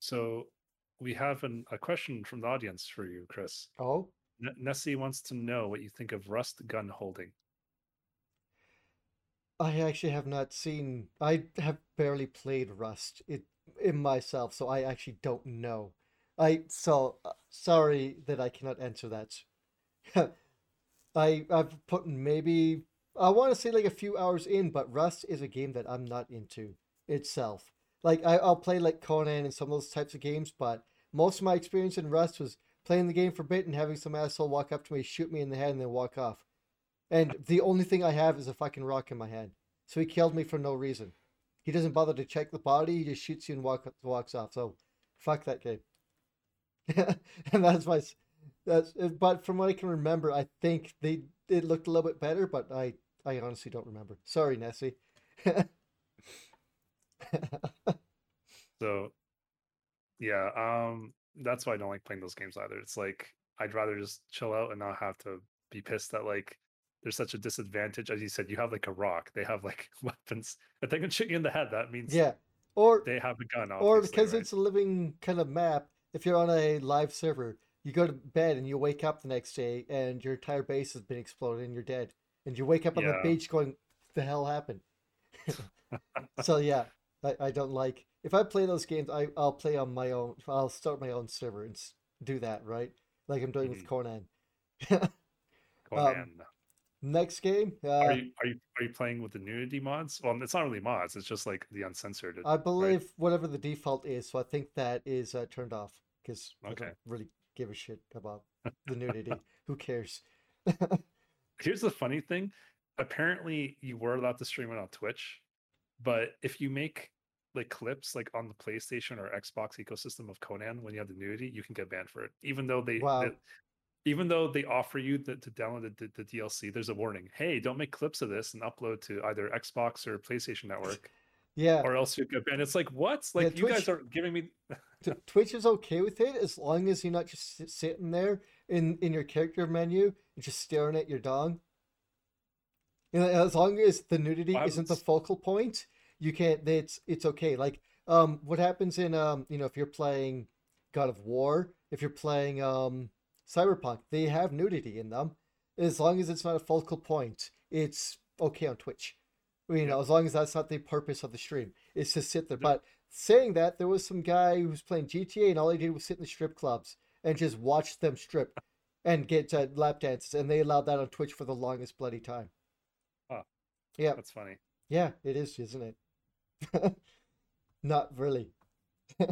S2: So we have an, a question from the audience for you, Chris.
S1: oh,
S2: Nessie wants to know what you think of Rust gun holding.
S1: I actually have not seen I have barely played Rust it in myself, so I actually don't know. I so uh, sorry that I cannot answer that. <laughs> I I've put maybe I want to say like a few hours in, but Rust is a game that I'm not into itself. Like I, I'll play like Conan and some of those types of games, but most of my experience in Rust was playing the game for a bit and having some asshole walk up to me, shoot me in the head, and then walk off. And the only thing I have is a fucking rock in my hand. So he killed me for no reason. He doesn't bother to check the body. He just shoots you and walk, walks off. So, fuck that game. <laughs> and that's my. That's but from what I can remember, I think they it looked a little bit better, but I I honestly don't remember. Sorry, Nessie. <laughs>
S2: So yeah, um that's why I don't like playing those games either. It's like I'd rather just chill out and not have to be pissed that like there's such a disadvantage. As you said, you have like a rock. They have like <laughs> weapons. If they can shoot you in the head, that means
S1: yeah, or
S2: they have a gun.
S1: or because
S2: right?
S1: it's a living kind of map. If you're on a live server, you go to bed and you wake up the next day and your entire base has been exploded and you're dead, and you wake up on the beach going, "The hell happened?" <laughs> so yeah, I, I don't like if I play those games. I I'll play on my own. I'll start my own server and do that right, like I'm doing with
S2: Mhm.
S1: Conan. <laughs>
S2: Conan.
S1: Next game, uh,
S2: are you are you are you playing with the nudity mods? Well, it's not really mods. It's just like the uncensored.
S1: I believe whatever the default is. So I think that is uh, turned off because I don't really give a shit about <laughs> the nudity. Who cares? <laughs>
S2: Here's the funny thing. Apparently, you were allowed to stream it on Twitch, but if you make like clips like on the PlayStation or Xbox ecosystem of Conan when you have the nudity, you can get banned for it. Even though they,
S1: Wow.
S2: they- even though they offer you the, to download the, the, DLC, there's a warning. Hey, don't make clips of this and upload to either Xbox or PlayStation Network, <laughs>
S1: Yeah,
S2: or else you get banned. It's like what? Like you guys
S1: Twitch-
S2: are giving me. <laughs>
S1: Twitch is okay with it as long as you're not just sit- sitting there in in your character menu and just staring at your dong. You know, as long as the nudity
S2: Well,
S1: isn't the focal point, you can't. It's it's okay. Like um, what happens in um, you know, if you're playing God of War, if you're playing um, Cyberpunk, they have nudity in them. As long as it's not a focal point, it's okay on Twitch. You know, as long as that's not the purpose of the stream, it's to sit there.
S2: Yep.
S1: But saying that, there was some guy who was playing GTA and all he did was sit in the strip clubs and just watch them strip <laughs> and get uh, lap dances, and they allowed that on Twitch for the longest bloody time.
S2: Huh.
S1: Yeah,
S2: That's funny.
S1: yeah, it is, isn't it? <laughs> Not really. <laughs>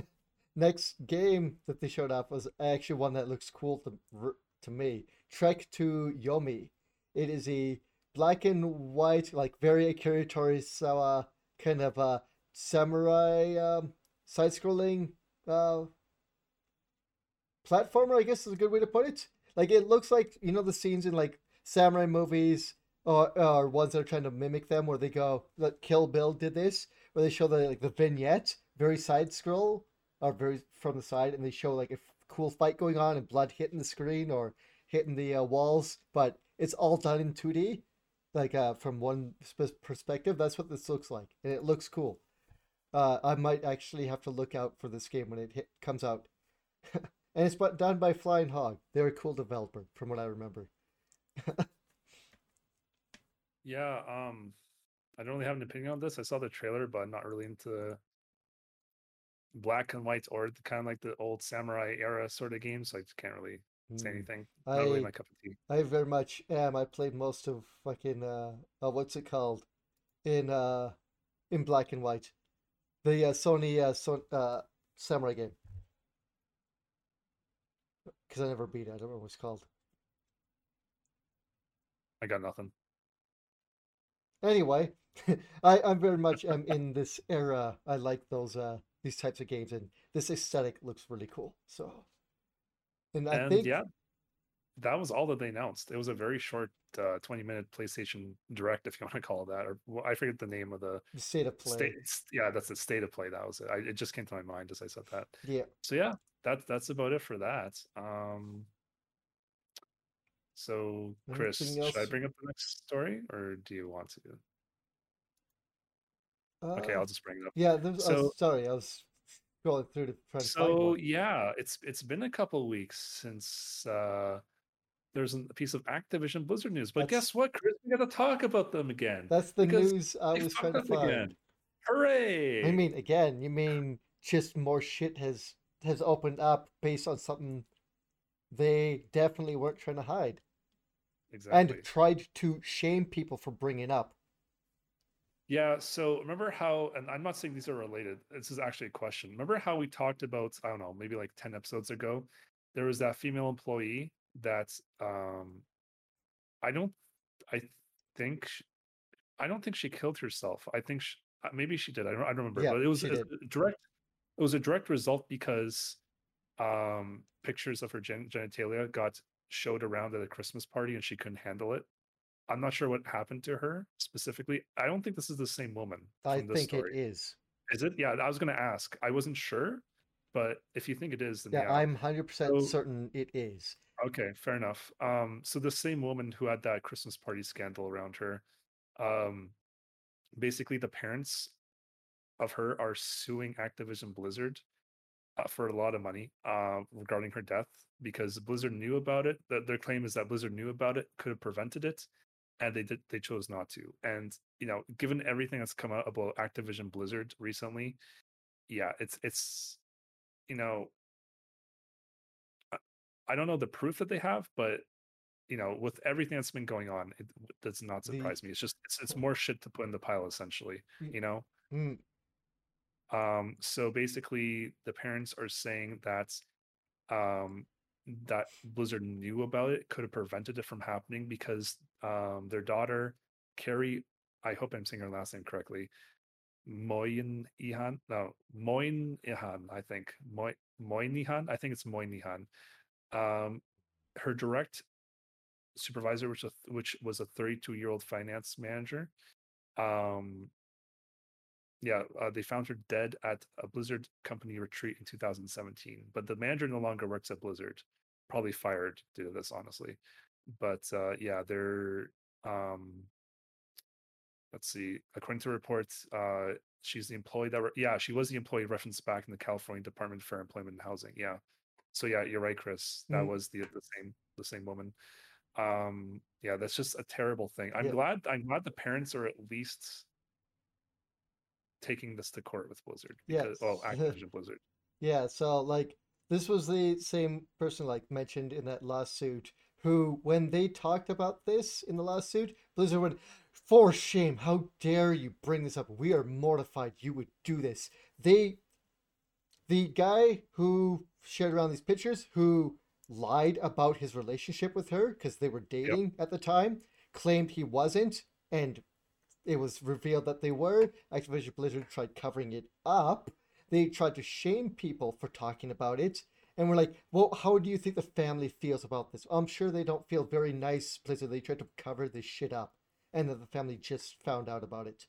S1: Next game that they showed off was actually one that looks cool to to me. Trek to Yomi. It is a black and white, like very Akira Kurosawa kind of a samurai um, side-scrolling uh, platformer. I guess is a good way to put it. Like it looks like you know the scenes in like samurai movies or, or ones that are trying to mimic them, where they go, like Kill Bill did this, where they show the like the vignette, very side scroll or very from the side, and they show like a f- cool fight going on and blood hitting the screen or hitting the uh, walls, but it's all done in 2D, like uh, from one sp- perspective. That's what this looks like, and it looks cool. Uh, I might actually have to look out for this game when it hit, comes out. <laughs> and it's done by Flying Hog. They're a cool developer, from what I remember. <laughs>
S2: Yeah. Um, I don't really have an opinion on this. I saw the trailer, but I'm not really into black and white or the kind of like the old samurai era sort of games. So I just can't really say
S1: Mm.
S2: anything. Not really
S1: I
S2: my cup of tea.
S1: I very much am. I played most of fucking uh, uh what's it called, in uh, in black and white, the uh, Sony uh, son- uh samurai game. Because I never beat it. I don't know what it's called.
S2: I got nothing.
S1: Anyway, <laughs> I I'm very much am in this era. I like those uh these types of games, and this aesthetic looks really cool. So, and I
S2: and
S1: think
S2: yeah, that was all that they announced. It was a very short, uh, 20 minute PlayStation Direct, if you <laughs> want to call it that, or well, I forget the name of the
S1: the state of play.
S2: state. Yeah, that's the state of play. That was it. I, it just came to my mind as I said that.
S1: Yeah.
S2: So yeah, that's that's about it for that. Um. So, Chris, should I bring up the next story, or do you want to? Okay,
S1: Uh,
S2: I'll just bring it up.
S1: Yeah, I was-
S2: So-
S1: sorry, I was scrolling through to try to find
S2: So yeah, it's it's been a couple weeks since uh there's a piece of Activision Blizzard news. But
S1: That's-
S2: guess what, Chris? We got to talk about them again.
S1: That's the news I was trying to find.
S2: again. Hooray!
S1: I mean, again, you mean just more shit has has opened up based on something they definitely weren't trying to hide
S2: exactly.
S1: and tried to shame people for bringing up.
S2: Yeah, so remember how, and I'm not saying these are related. This is actually a question. Remember how we talked about, I don't know, maybe like 10 episodes ago, there was that female employee that um I don't I think sh- I don't think she killed herself. I think sh uh, maybe she did. I don't, I don't remember,
S1: Yeah,
S2: but it was a a direct it was a direct result because um pictures of her gen- genitalia got showed around at a Christmas party and she couldn't handle it. I'm not sure what happened to her specifically. I don't think this is the same woman
S1: I think
S2: story.
S1: it is.
S2: Is it? Yeah, I was going to ask. I wasn't sure, but if you think it is, then
S1: Yeah,
S2: yeah.
S1: I'm 100%
S2: So-
S1: certain it is.
S2: Okay, fair enough. Um, so the same woman who had that Christmas party scandal around her, um, basically the parents of her are suing Activision Blizzard for a lot of money uh, regarding her death because Blizzard knew about it. That their claim is that Blizzard knew about it, could have prevented it, and they did. They chose not to. And you know, given everything that's come out about Activision Blizzard recently, yeah, it's it's you know I- don't know the proof that they have, but you know, with everything that's been going on, it does not
S1: The-
S2: surprise me. It's just it's, it's more shit to put in the pile, essentially.
S1: Mm.
S2: You know. Um, so basically, the parents are saying that um, that Blizzard knew about it, could have prevented it from happening because um, their daughter, Kerri, I hope I'm saying her last name correctly, Moynihan. No, Moynihan. I think Moy Moynihan. I think it's Moynihan. Um, her direct supervisor, which was, which was a 32 year old finance manager. Um, yeah, uh, they found her dead at a Blizzard company retreat in 2017. But the manager no longer works at Blizzard, probably fired due to this, honestly. But uh, yeah, they're um, let's see. According to reports, uh, she's the employee that re- yeah, she was the employee referenced back in the California Department for Employment and Housing. Yeah, so yeah, you're right, Chris. That
S1: Mm.
S2: was the the same the same woman. Um, yeah, that's just a terrible thing. I'm
S1: Yeah.
S2: glad I'm glad the parents are at least taking this to court with Blizzard because well,
S1: Yes. <laughs>
S2: Activision Blizzard.
S1: Yeah, so like this was the same person like mentioned in that lawsuit who when they talked about this in the lawsuit, Blizzard went, For shame, how dare you bring this up? We are mortified you would do this. They the guy who shared around these pictures who lied about his relationship with her because they were dating at the time, claimed he wasn't, and it was revealed that they were. Activision Blizzard tried covering it up. They tried to shame people for talking about it. And we're like, well, how do you think the family feels about this? I'm sure they don't feel very nice, Blizzard. They tried to cover this shit up. And then the family just found out about it.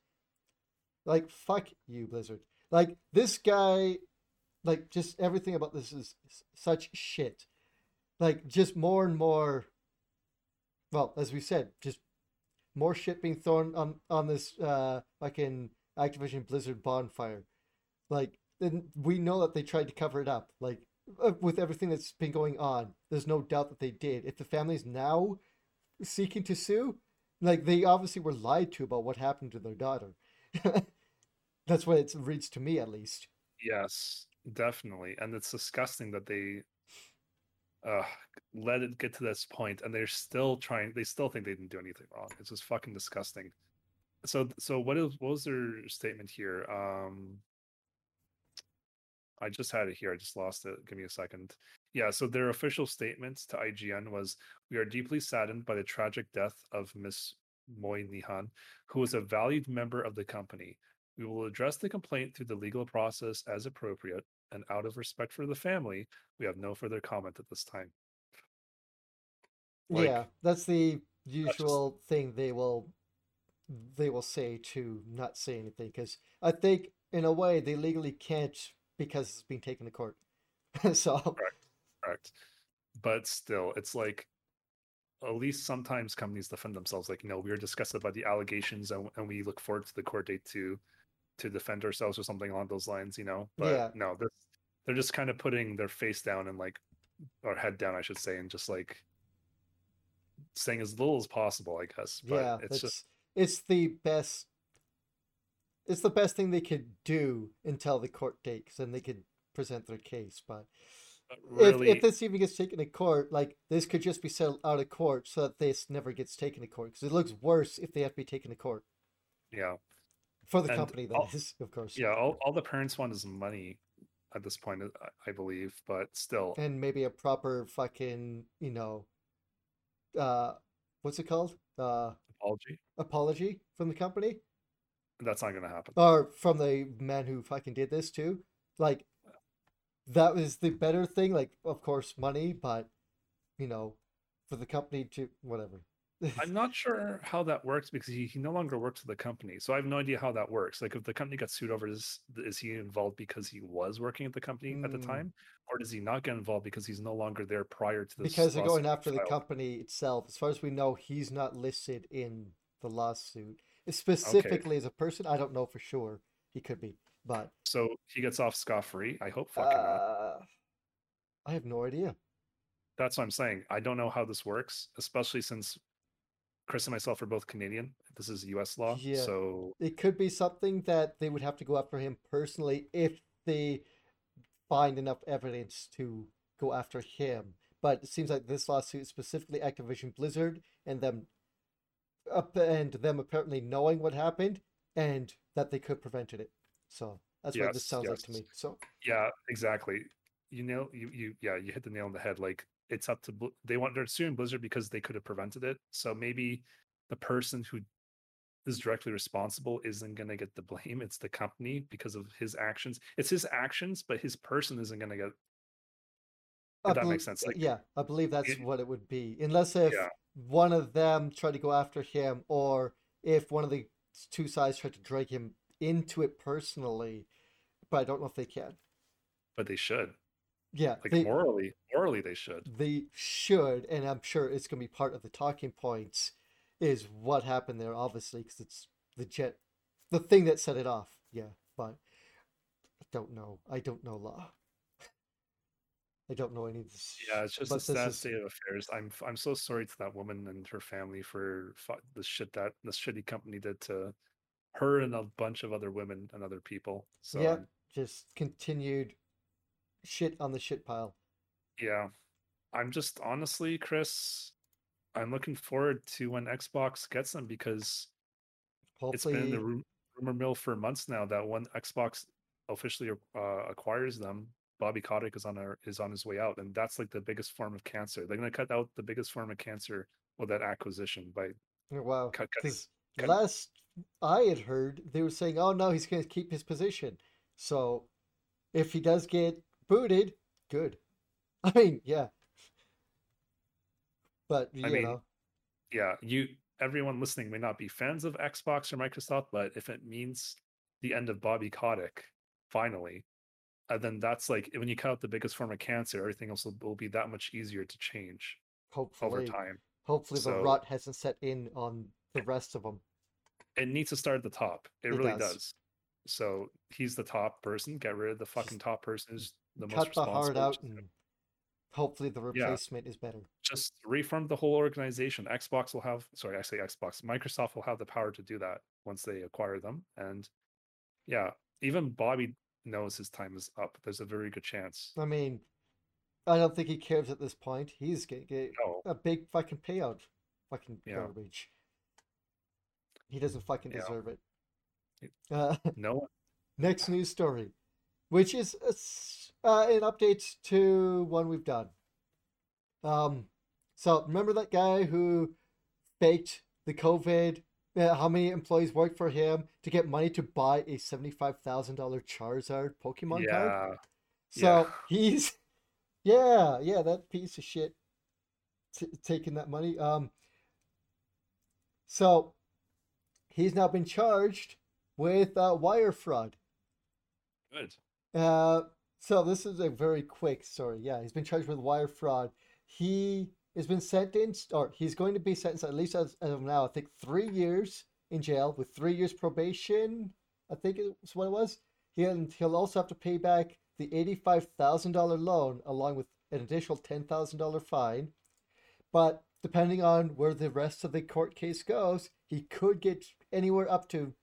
S1: Like, fuck you, Blizzard. Like, this guy, like, just everything about this is such shit. Like, just more and more, well, as we said, just more shit being thrown on on this uh fucking Activision Blizzard bonfire. Like, and we know that they tried to cover it up. Like, uh, with everything that's been going on, there's no doubt that they did. If the family's now seeking to sue, like they obviously were lied to about what happened to their daughter. <laughs> that's what it reads to me, at least.
S2: Yes, definitely. And it's disgusting that they uh let it get to this point and they're still trying they still think they didn't do anything wrong. It's just fucking disgusting. So so what is what was their statement here? Um I just had it here. I just lost it. Give me a second. Yeah, so their official statement to IGN was We are deeply saddened by the tragic death of Miss Moynihan, who was a valued member of the company. We will address the complaint through the legal process as appropriate, and out of respect for the family, we have no further comment at this time. Like,
S1: yeah, that's the usual thing they will they will say to not say anything because I think in a way they legally can't because it's being taken to court. <laughs> so
S2: correct. correct. But still, it's like at least sometimes companies defend themselves. Like, no, we are disgusted by the allegations, and, and we look forward to the court date to to defend ourselves or something along those lines. You know, but
S1: Yeah.
S2: no, this, they're just kind of putting their face down and like or head down, I should say, and just like saying as little as possible, I guess. But
S1: yeah,
S2: it's just
S1: it's the best it's the best thing they could do until the court date 'cause then they could present their case. But
S2: really
S1: if, if this even gets taken to court, like this could just be settled out of court so that this never gets taken to court because it looks worse if they have to be taken to court
S2: yeah.
S1: For the
S2: And
S1: company. That
S2: all-
S1: is, of course.
S2: Yeah, all, all the parents want is money at this point, I- believe, but still,
S1: and maybe a proper fucking you know uh what's it called uh
S2: apology.
S1: apology from the company
S2: That's not going to happen.
S1: or from the man who fucking did this too like that was the better thing like of course money but you know for the company to whatever
S2: I'm <laughs> not sure how that works because he, he no longer works for the company. So I have no idea how that works. Like, if the company got sued over this, is he involved because he was working at the company at the
S1: Mm.
S2: time? Or does he not get involved because he's no longer there prior to this?
S1: because they're going after the
S2: filed?
S1: company itself as far as we know he's not listed in the lawsuit specifically as a person i don't know for sure he could be but
S2: So he gets off scot free. I hope fucking not.
S1: uh, i have no idea
S2: That's what I'm saying. I don't know how this works, especially since Chris and myself are both Canadian. This is U.S. law,
S1: Yeah.
S2: so
S1: it could be something that they would have to go after him personally if they find enough evidence to go after him. But it seems like this lawsuit specifically Activision Blizzard and them up and them apparently knowing what happened and that they could have prevented it. So that's what this
S2: Yes,
S1: sounds like to me. So
S2: Yeah, exactly. You know, you you yeah, you hit the nail on the head. Like it's up to they want they're suing Blizzard because they could have prevented it. So maybe the person who is directly responsible isn't going to get the blame. It's the company because of his actions. It's his actions, but his person isn't going to get. If that makes sense. Uh, like,
S1: yeah, I believe that's
S2: it-
S1: what it would be. Unless if
S2: Yeah.
S1: one of them tried to go after him, or if one of the two sides tried to drag him into it personally. But I don't know if they can.
S2: but they should.
S1: Yeah,
S2: Like
S1: they,
S2: morally, morally they should.
S1: they should, and I'm sure it's going to be part of the talking points. Is what happened there, obviously, because it's the jet, the thing that set it off. Yeah, but I don't know. I don't know law. I don't know any of this.
S2: Yeah, it's just
S1: but
S2: a sad
S1: is-
S2: state of affairs. I'm I'm so sorry to that woman and her family for the shit that the shitty company did to her and a bunch of other women and other people. So
S1: yeah, just continued shit on the shit pile.
S2: yeah, I'm just honestly, Chris, I'm looking forward to when Xbox gets them because it's been in the rumor mill for months now that when Xbox officially uh, acquires them, Bobby Kotick is on our, is on his way out, and that's like the biggest form of cancer. They're going to cut out the biggest form of cancer with that acquisition by
S1: oh, wow.
S2: cut.
S1: Because
S2: cut-
S1: last I had heard, they were saying, "Oh no, he's going to keep his position." So, if he does get booted, good. <laughs> I mean, yeah. But you
S2: I mean,
S1: know,
S2: yeah, you everyone listening may not be fans of Xbox or Microsoft, but if it means the end of Bobby Kotick, finally, uh, then that's like when you cut out the biggest form of cancer, everything else will, will be that much easier to change
S1: Hopefully, over
S2: time.
S1: hopefully the
S2: So-
S1: rot hasn't set in on the rest of them.
S2: It needs to start at the top. It,
S1: It
S2: really
S1: does.
S2: does. So he's the top person. Get rid of the fucking top person who's the most
S1: Cut the heart out, and hopefully the
S2: Yeah.
S1: replacement is better.
S2: just reform the whole organization. Xbox will have, sorry, I say Xbox. Microsoft will have the power to do that once they acquire them. And yeah, even Bobby knows his time is up. There's a very good chance.
S1: I mean, I don't think he cares at this point. He's to get
S2: No,
S1: a big fucking payout. Fucking
S2: Yeah.
S1: garbage. He doesn't fucking
S2: Yeah.
S1: deserve it. Uh, <laughs>
S2: no
S1: next news story, which is a uh, an update to one we've done. Um, so remember that guy who faked the COVID? Uh, how many employees worked for him to get money to buy a seventy-five thousand dollar Charizard Pokemon card?
S2: Yeah.
S1: So
S2: yeah. <laughs>
S1: he's, yeah, yeah, that piece of shit t- taking that money. Um, so he's now been charged with uh, wire fraud.
S2: Good.
S1: Uh, so this is a very quick story. Yeah, he's been charged with wire fraud. He has been sentenced, or he's going to be sentenced at least as, as of now. I think three years in jail with three years probation. I think is what it was. He'll he'll also have to pay back the eighty-five thousand dollar loan along with an additional ten thousand dollar fine. But depending on where the rest of the court case goes, he could get anywhere up to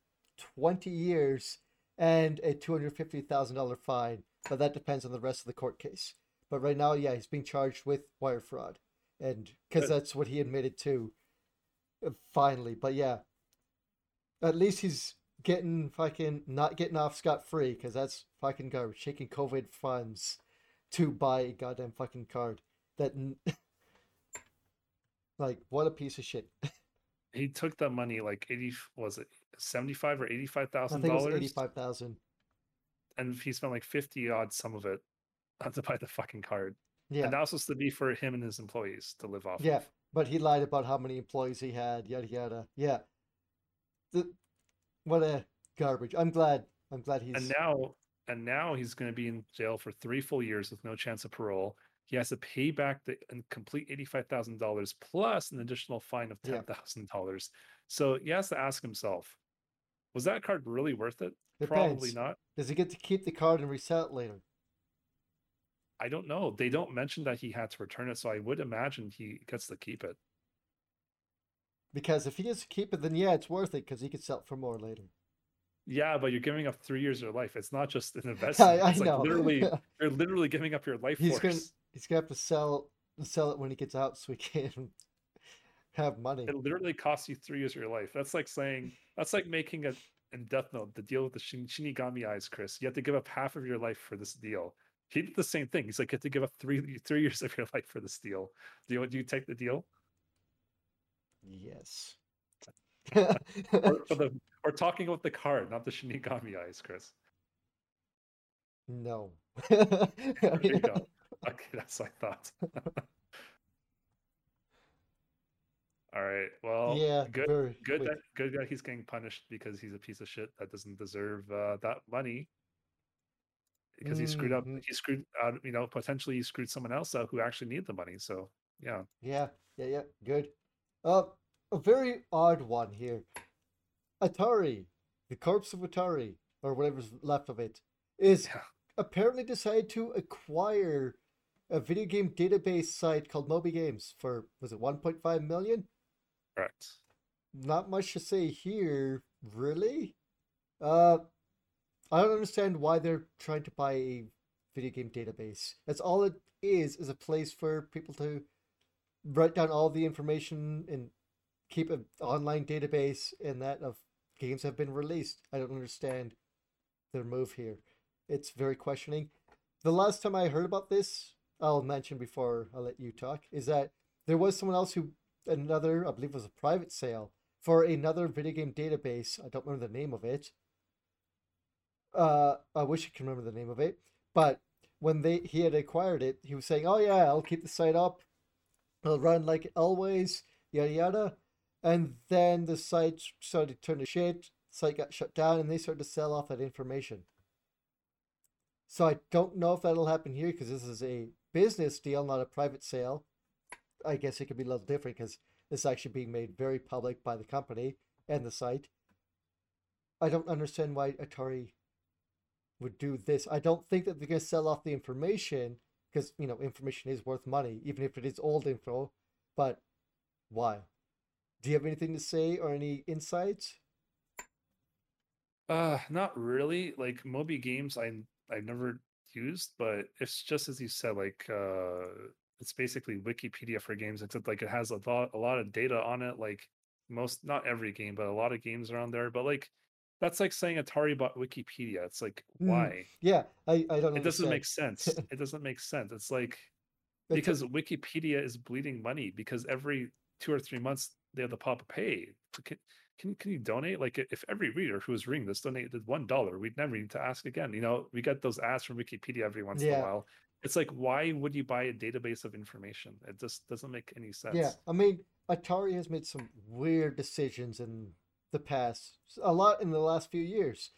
S1: twenty years and a two hundred fifty thousand dollar fine. But that depends on the rest of the court case. But right now, yeah, he's being charged with wire fraud, and because that's what he admitted to. uh, Finally, but yeah, at least he's getting fucking not getting off scot free because that's fucking garbage. Taking COVID funds to buy a goddamn fucking card that, <laughs> like, what a piece of shit. <laughs>
S2: He took that money like 80, was it 75 or
S1: I
S2: $85,000?
S1: think eighty-five thousand.
S2: And he spent like 50 odd some of it <laughs> to buy the fucking card.
S1: Yeah,
S2: And that was supposed to be for him and his employees to live off
S1: Yeah,
S2: of.
S1: but he lied about how many employees he had, yada yada. Yeah. The, what a garbage. I'm glad. I'm glad he's
S2: and now and now he's going to be in jail for three full years with no chance of parole he has to pay back the and complete $85000 plus an additional fine of
S1: Yeah.
S2: $10000 so he has to ask himself was that card really worth it
S1: Depends.
S2: probably not
S1: Does he get to keep the card and resell it later?
S2: i don't know they don't mention that he had to return it so i would imagine he gets to keep it
S1: Because if he gets to keep it, then yeah, it's worth it because he could sell it for more later.
S2: yeah but you're giving up three years of your life it's not just an <laughs> investment
S1: I, I
S2: it's like
S1: know.
S2: literally <laughs> you're literally giving up your life
S1: he's
S2: force
S1: gonna he's gonna have to sell sell it when he gets out so he can <laughs> have money.
S2: it literally costs you three years of your life. That's like saying that's like making a in Death Note the deal with the Shin- Shinigami eyes, Chris. You have to give up half of your life for this deal. He did the same thing. He's like, you have to give up three <laughs> three years of your life for this deal. Do you do you take the deal?
S1: Yes.
S2: or, or the <laughs> or talking about the card, not the Shinigami eyes, Chris.
S1: no. <laughs>
S2: There you go. Okay, that's what I thought. All right. Well,
S1: yeah,
S2: good. Good that good that he's getting punished because he's a piece of shit that doesn't deserve uh, that money. Because he screwed up.
S1: Mhm.
S2: He screwed out. You know, potentially he screwed someone else out who actually needed the money. So yeah.
S1: Yeah, yeah, yeah, good. Uh, a very odd one here. Atari, the corpse of Atari, or whatever's left of it, is
S2: Yeah.
S1: apparently decided to acquire a video game database site called Moby Games for was it 1.5 million?
S2: Correct.
S1: Not much to say here, really. Uh, I don't understand why they're trying to buy a video game database. That's all it is, is a place for people to write down all the information and keep an online database in that of games have been released. I don't understand their move here. It's very questioning. The last time I heard about this, I'll mention before I let you talk, is that there was someone else who another, I believe it was a private sale for another video game database. I don't remember the name of it. Uh, I wish I can remember the name of it. But when they he had acquired it, he was saying, "Oh yeah, I'll keep the site up. It'll run like always, yada yada." And then the site started to turn to shit. Site got shut down, and they started to sell off that information. So I don't know if that'll happen here because this is a business deal, not a private sale. I guess it could be a little different because this is actually being made very public by the company and the site. I don't understand why Atari would do this. I don't think that they're going to sell off the information because, you know, information is worth money, even if it is old info. But why? Do you have anything to say or any insights?
S2: Uh, not really. Like Moby Games, I I never used, but it's just as you said. Like, uh, it's basically Wikipedia for games, except like it has a lot a lot of data on it. Like most, not every game, but a lot of games are on there. But like, that's like saying Atari bought Wikipedia. It's like
S1: Mm,
S2: why?
S1: Yeah, I, I don't
S2: It doesn't make sense. <laughs> It doesn't make sense. It's like
S1: It's
S2: because Wikipedia is bleeding money because every two or three months they have to pop a pay. Can, can can you donate? Like if every reader who was reading this donated one dollar, we'd never need to ask again. You know, we get those ads from Wikipedia every once in a while. It's like why would you buy a database of information? It just doesn't make any sense.
S1: Yeah, I mean, Atari has made some weird decisions in the past, a lot in the last few years.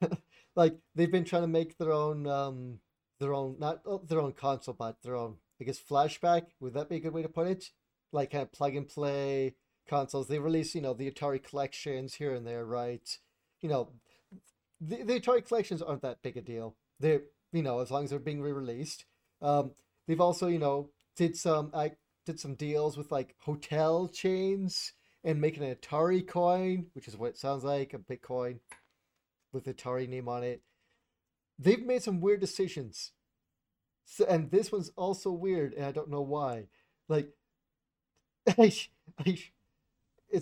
S1: <laughs> like they've been trying to make their own, um, their own not oh, their own console, but their own, I guess, flashback. Would that be a good way to put it? Like kind of plug and play consoles. They release, you know, the Atari collections here and there, right? You know, the, the Atari collections aren't that big a deal. They're, you know, as long as they're being re-released. Um, they've also, you know, did some I did some deals with like hotel chains and making an Atari coin, which is what it sounds like, a Bitcoin with Atari name on it. They've made some weird decisions. So, and this one's also weird, and I don't know why. Like, <laughs> it's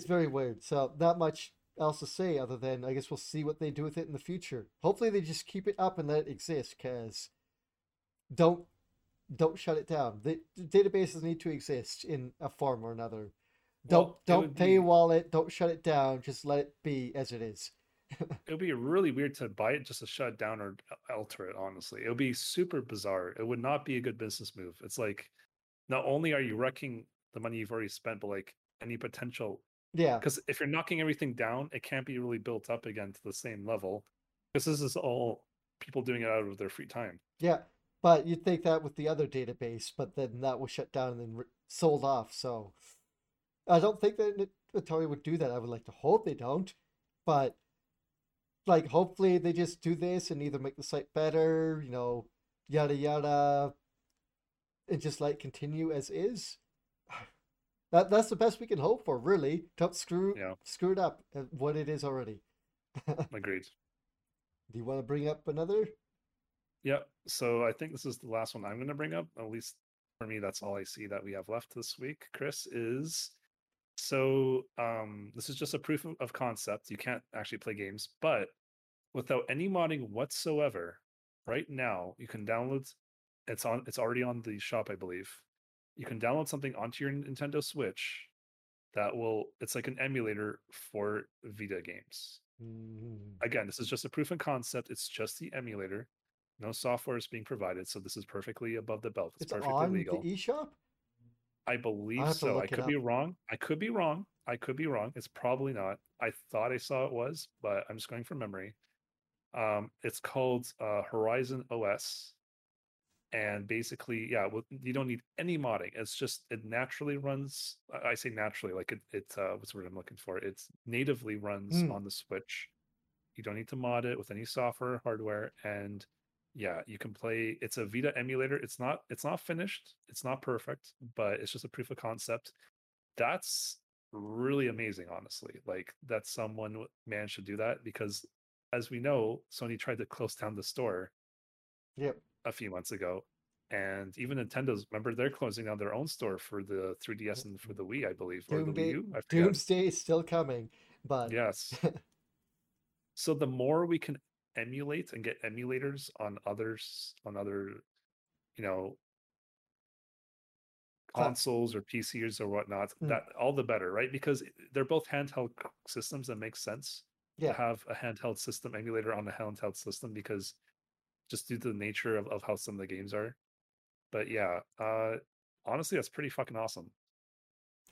S1: very weird. So, not much else to say other than I guess we'll see what they do with it in the future. Hopefully, they just keep it up and let it exist, because don't don't shut it down. The, the databases need to exist in a form or another. Don't
S2: Well,
S1: don't
S2: would be-
S1: paywall it. Don't shut it down. Just let it be as it is. <laughs>
S2: It would be really weird to buy it just to shut it down or uh, alter it, honestly. It would be super bizarre. It would not be a good business move. It's like not only are you wrecking the money you've already spent, but like any potential
S1: Yeah,
S2: because if you're knocking everything down, it can't be really built up again to the same level. Because this is all people doing it out of their free time.
S1: yeah. But you'd think that with the other database, but then that was shut down and then re- sold off. So I don't think that Atari would do that. I would like to hope they don't, but like hopefully they just do this and either make the site better, you know, yada yada, and just like continue as is. That that's the best we can hope for, really. Don't screw
S2: Yeah.
S1: screw it up what it is already. <laughs>
S2: Agreed.
S1: Do you want to bring up another?
S2: Yeah. So I think this is the last one I'm going to bring up. At least for me, that's all I see that we have left this week. Chris is so um, this is just a proof of, of concept. You can't actually play games, but without any modding whatsoever, right now you can download. It's on. It's already on the shop, I believe. You can download something onto your Nintendo Switch, that will it's like an emulator for Vita games.
S1: Mm.
S2: Again, this is just a proof of concept. It's just the emulator. No software is being provided, so this is perfectly above the belt. It's,
S1: It's
S2: perfectly
S1: on
S2: legal.
S1: the eShop.
S2: I believe so. I could be wrong. I could be wrong. I could be wrong. It's probably not. I thought I saw it was, but I'm just going from memory. Um, it's called uh, Horizon OS, and basically, yeah, well, you don't need any modding. It's just it naturally runs. I say naturally, like it. It uh, what's the word I'm looking for? It's natively runs
S1: Hmm.
S2: on the Switch. You don't need to mod it with any software, hardware, and yeah, you can play. It's a Vita emulator. It's not. It's not finished. It's not perfect, but it's just a proof of concept. That's really amazing, honestly. Like that someone managed to do that because, as we know, Sony tried to close down the store
S1: Yep.
S2: A few months ago, and even Nintendo's. Remember, they're closing down their own store for the 3DS and for the Wii, I believe, or the Wii U. I forget.
S1: Doomsday is still coming, but
S2: Yes. <laughs> so the more we can emulate and get emulators on others on other you know consoles or PCs or whatnot,
S1: Mm.
S2: that all the better, right? Because they're both handheld systems that makes sense
S1: yeah,
S2: to have a handheld system emulator on a handheld system because just due to the nature of, of how some of the games are. But yeah, uh honestly that's pretty fucking awesome.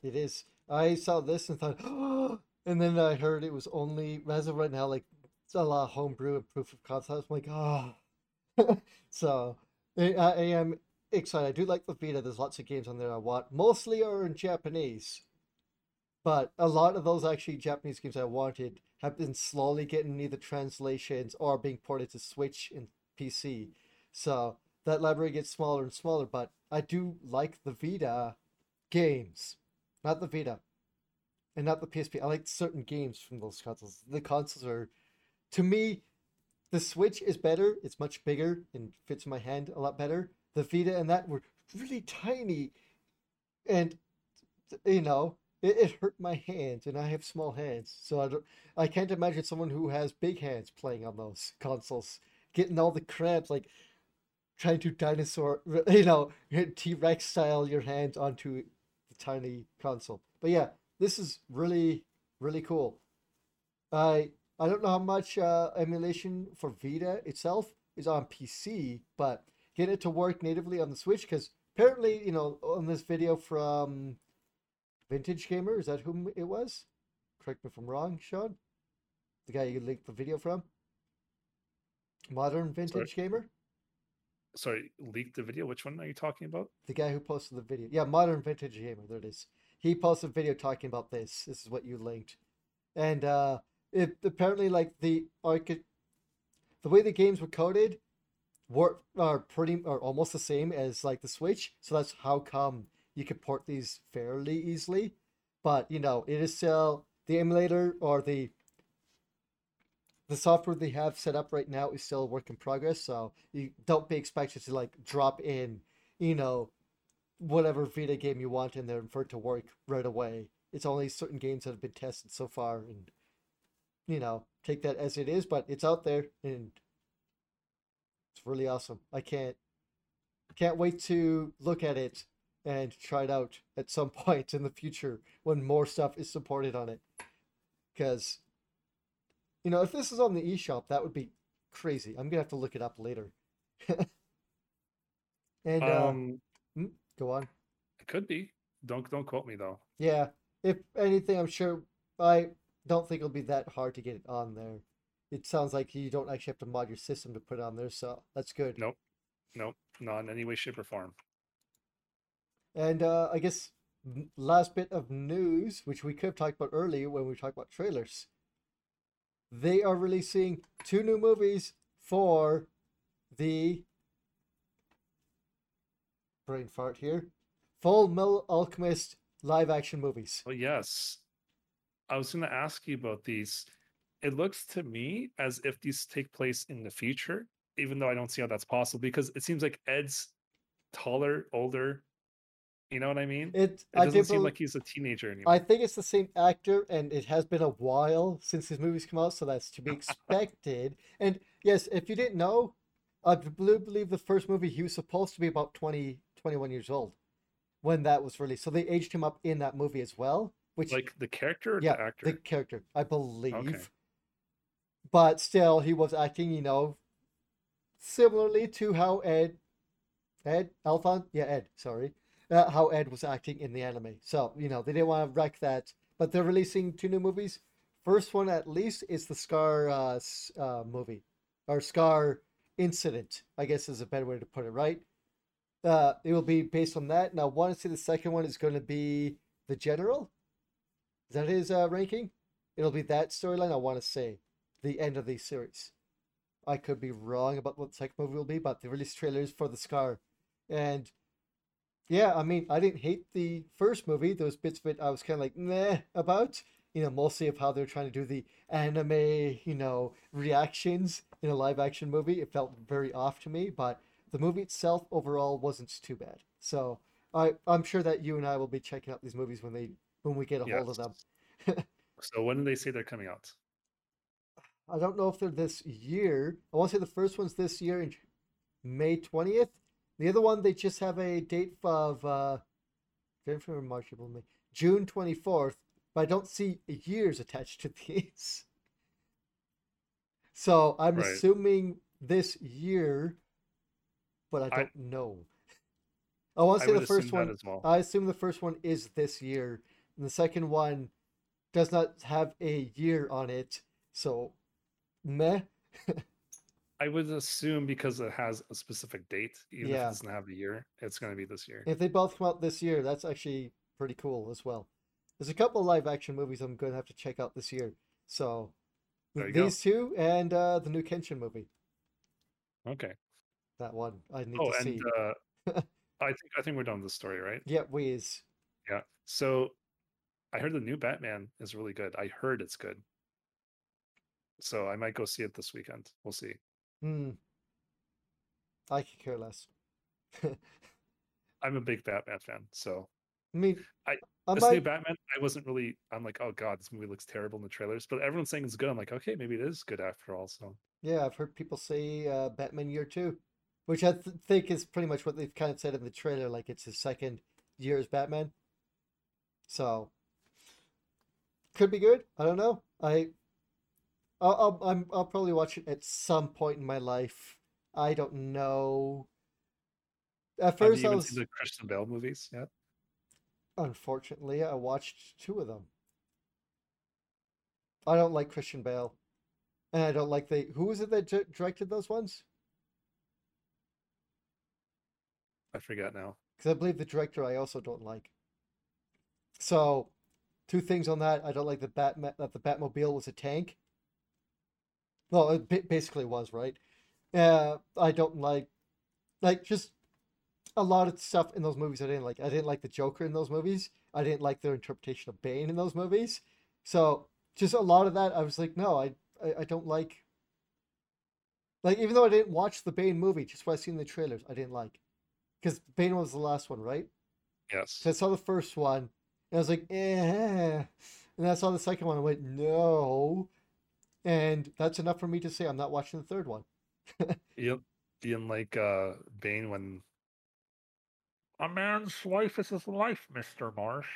S1: it is. I saw this and thought, oh, <gasps> and then I heard it was only as of right now, like it's a lot of homebrew and proof of concept. I'm like, oh, <laughs> so I, I am excited. I do like the Vita. There's lots of games on there I want. Mostly are in Japanese, but a lot of those actually Japanese games I wanted have been slowly getting either translations or being ported to Switch and PC. So that library gets smaller and smaller. But I do like the Vita games, not the Vita, and not the PSP. I like certain games from those consoles. The consoles are, to me, the Switch is better. It's much bigger and fits my hand a lot better. The Vita and that were really tiny, and you know it, it hurt my hands, and I have small hands, so I don't. I can't imagine someone who has big hands playing on those consoles, getting all the crabs like trying to dinosaur, <laughs> you know, T Rex style your hands onto the tiny console. But yeah, this is really really cool. I I don't know how much uh, emulation for Vita itself is on PC, but get it to work natively on the Switch because apparently, you know, on this video from Vintage Gamer, is that whom it was? Correct me if I'm wrong, Sean. The guy you linked the video from. Modern Vintage Gamer,
S2: Sorry, leaked the video. Which one are you talking about?
S1: the guy who posted the video. Yeah, Modern Vintage Gamer. There it is. He posted a video talking about this. This is what you linked, and uh, it apparently like the archi- the way the games were coded were are pretty are almost the same as like the Switch. So that's how come you could port these fairly easily. But you know, it is still the emulator or the the software they have set up right now is still a work in progress. So you don't be expected to like drop in, you know, whatever Vita game you want in there for it to work right away. It's only certain games that have been tested so far and you know, take that as it is, but it's out there and it's really awesome. I can't can't wait to look at it and try it out at some <laughs> point in the future when more stuff is supported on it. Cuz you know, if this is on the eShop, that would be crazy. I'm going to have to look it up later. <laughs> and uh
S2: Um
S1: hmm, go on.
S2: it could be. Don't don't quote me though.
S1: Yeah, if anything, I'm sure I don't think it'll be that hard to get it on there. It sounds like you don't actually have to mod your system to put it on there, so that's good.
S2: Nope. Nope. Not in any way, shape, or form.
S1: And uh, I guess last bit of news, which we could have talked about earlier when we talked about trailers. They are releasing two new movies for the brain fart here. Fullmetal Alchemist live action movies.
S2: Well, yes. I was going to ask you about these. It looks to me as if these take place in the future, even though I don't see how that's possible because it seems like Ed's taller, older. You know what I mean? It
S1: It
S2: doesn't seem like he's a teenager anymore.
S1: I think it's the same actor, and it has been a while since his movies come out, so that's to be <laughs> expected. and yes, if you didn't know, I believe the first movie he was supposed to be about 20, 21 years old when that was released. So they aged him up in that movie as well. which
S2: Like the character or
S1: yeah,
S2: the actor?
S1: the character, I believe. Okay. But still, he was acting, you know, similarly to how Ed, Ed Alphon, yeah, Ed, sorry, uh, how Ed was acting in the anime. So you know they didn't want to wreck that, but they're releasing two new movies. First one, at least, is the Scar uh, uh, movie, or Scar incident. I guess is a better way to put it, right? Uh, it will be based on that. Now, I want to say the second one is going to be the General. Is that his uh, ranking? It'll be that storyline. I want to say the end of the series. I could be wrong about what the second movie will be, but they released trailers for the Scar, and yeah, I mean, I didn't hate the first movie. Those bits of it I was kind of like meh about. You know, mostly of how they're trying to do the anime, you know, reactions in a live action movie. It felt very off to me, but the movie itself overall wasn't too bad. So I I'm sure that you and I will be checking out these movies when they when we get a hold of them.
S2: So when do they say they're coming out?
S1: I don't know if they're this year. I want to say the first one's this year in May 20th. The other one, they just have a date of uh, June 24th, but I don't see years attached to <laughs> these. So I'm
S2: Right.
S1: assuming this year, but I
S2: I-
S1: don't know. I want to say the first one.
S2: well.
S1: I assume the first one is this year, and the second one does not have a year on it. So, meh. <laughs>
S2: I would assume because it has a specific date, even if
S1: Yeah.
S2: it doesn't have a year, it's going to be this year.
S1: If they both come out this year, that's actually pretty cool as well. There's a couple of live action movies I'm going to have to check out this year. So,
S2: There you go.
S1: these two and uh, the new Kenshin movie.
S2: Okay.
S1: That one I need
S2: Oh,
S1: to
S2: and
S1: see.
S2: uh, <laughs> I think I think we're done with the story, right?
S1: Yeah, Wiz.
S2: Yeah. So I heard the new Batman is really good. I heard it's good. So I might go see it this weekend. We'll see.
S1: Hmm. I could care less.
S2: I'm a big Batman fan, so
S1: I mean,
S2: I-
S1: I
S2: this new. Batman, I wasn't really. I'm like, oh god, this movie looks terrible in the trailers, but everyone's saying it's good. I'm like, okay, maybe it is good after all. So
S1: Yeah, I've heard people say uh, Batman Year Two, which I th- think is pretty much what they've kind of said in the trailer, like it's his second year as Batman. So could be good. I don't know. I I'll I'll, I'm, I'll probably watch it at some point in my life. I don't know. At first, have
S2: you
S1: I
S2: even
S1: was
S2: seen the Christian Bale movies yet?
S1: unfortunately I watched two of them. I don't like Christian Bale, and I don't like the who was it that di- directed those ones?
S2: I forget now.
S1: because I believe the director I also don't like. So, two things on that: I don't like the Batman that the Batmobile was a tank. Well, it basically was right. Uh, I don't like, like just a lot of stuff in those movies. I didn't like. I didn't like the Joker in those movies. I didn't like their interpretation of Bane in those movies. So, just a lot of that, I was like, no, I, I, I don't like. Like, even though I didn't watch the Bane movie, just what I seen in the trailers, I didn't like because Bane was the last one, right?
S2: Yes.
S1: So I saw the first one, and I was like, eh. And I saw the second one, and I went, no. And that's enough for me to say I'm not watching the third one. <laughs>
S2: yep, being like uh Bane when a man's life is his life, Mr. Marsh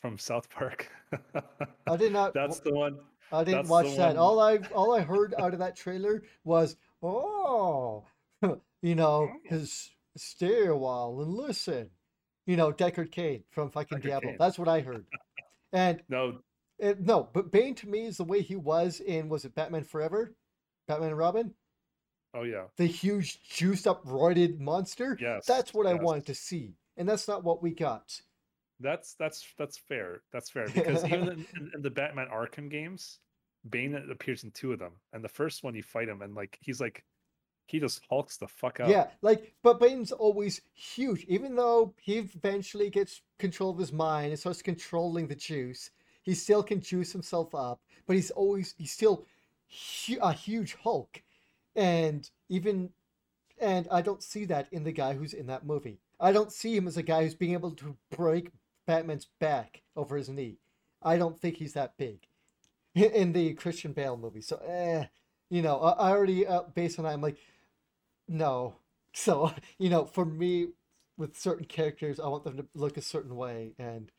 S2: from South Park. <laughs>
S1: I did not.
S2: That's the one.
S1: I didn't watch that.
S2: one-
S1: All I all I heard out of that trailer was, oh, <laughs> you know,
S2: Oh.
S1: his stay a while and listen. You know, Deckard Cain from fucking
S2: Deckard
S1: Diablo. That's what I heard. And
S2: No,
S1: it, no, but Bane to me is the way he was in was it Batman Forever, Batman and Robin.
S2: oh yeah.
S1: the huge juiced up roided monster.
S2: Yes.
S1: That's what I wanted to see. And that's not what we got.
S2: That's that's that's fair. That's fair because even in, in, in the Batman Arkham games, Bane appears in two of them, and the first one you fight him, and like he's like, he just hulks the fuck out.
S1: Yeah, like but Bane's always huge. Even though he eventually gets control of his mind and starts controlling the juice, he still can juice himself up. But he's always he's still hu- a huge Hulk. And even and I don't see that in the guy who's in that movie. I don't see him as a guy who's being able to break Batman's back over his knee. I don't think he's that big <laughs> in the Christian Bale movie. So, eh, you know, I, already uh, based on that, I'm like, no. <laughs> So, you know, for me, with certain characters, I want them to look a certain way, and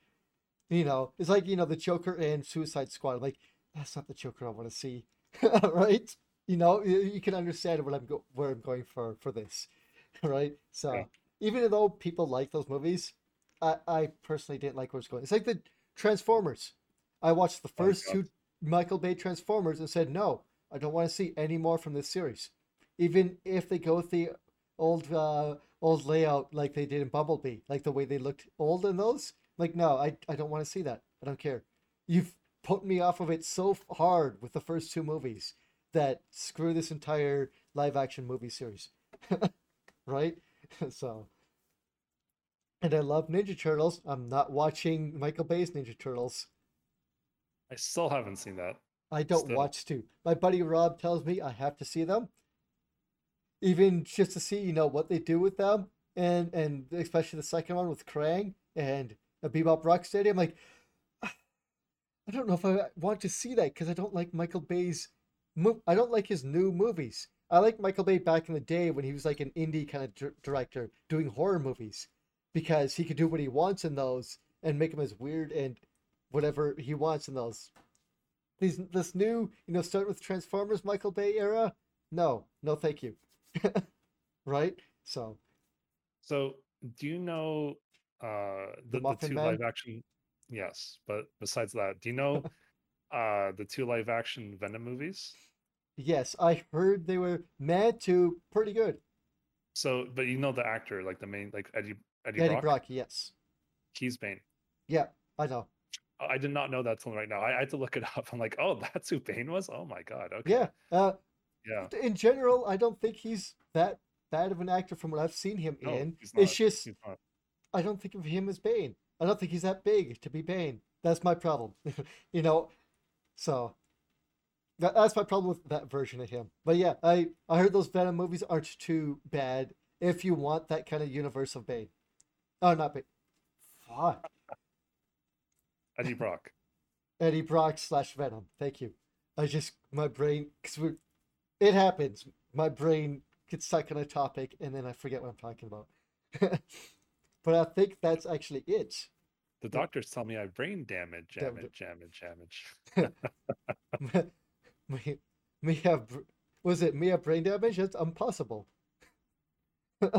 S1: You know, it's like you know the Joker and Suicide Squad. Like that's not the Joker I want to see, <laughs> right? You know, you, can understand what I'm go- where I'm going for for this, <laughs> right? So even though people like those movies, I I personally didn't like where it's going. It's like the Transformers. I watched the
S2: Oh,
S1: first
S2: God.
S1: two Michael Bay Transformers and said no, I don't want to see any more from this series, even if they go with the old uh old layout like they did in Bumblebee, like the way they looked old in those. Like, no, I, I don't want to see that. I don't care. You've put me off of it so hard with the first two movies that screw this entire live action movie series. <laughs> right? <laughs> so. And I love Ninja Turtles. I'm not watching Michael Bay's Ninja Turtles.
S2: I still haven't seen that.
S1: I don't
S2: Still.
S1: watch to. My buddy Rob tells me I have to see them, even just to see you know what they do with them, and and especially the second one with Krang and a Bebop Rocksteady. I'm like, I don't know if I want to see that because I don't like Michael Bay's. Mo- I don't like his new movies. I like Michael Bay back in the day when he was like an indie kind of dir- director doing horror movies, because he could do what he wants in those and make them as weird and whatever he wants in those these this new you know start with transformers michael bay era no no thank you <laughs> right so
S2: So, do you know uh the, the,
S1: Muffin
S2: two
S1: Man?
S2: live action? Yes, but besides that, do you <laughs> know uh the two live action Venom movies?
S1: yes i heard they were mad to pretty good
S2: So, but you know the actor, like the main, like Eddie Eddie,
S1: eddie
S2: Brock.
S1: brock yes
S2: He's Bane.
S1: yeah i know
S2: I did not know that till right now. I, I had to look it up. <laughs> I'm like, oh, that's who Bane was. Oh my god. Okay.
S1: yeah uh
S2: Yeah.
S1: in general i don't think he's that bad of an actor from what i've seen him
S2: No,
S1: in
S2: he's
S1: it's just
S2: He's not.
S1: I don't think of him as Bane. I don't think he's that big to be Bane. That's my problem. <laughs> you know, so that, that's my problem with that version of him. But yeah, I I heard those Venom movies aren't too bad if you want that kind of universe of Bane. Oh, not Bane. Fuck. <laughs>
S2: Eddie Brock.
S1: Eddie Brock slash Venom. Thank you. I just my brain because we it happens. My brain gets stuck on a topic and then I forget what I'm talking about. <laughs> but I think that's actually it.
S2: The doctors tell me I have brain damage, damage, damage, damage.
S1: me, me have was it me have brain damage? That's impossible. <laughs>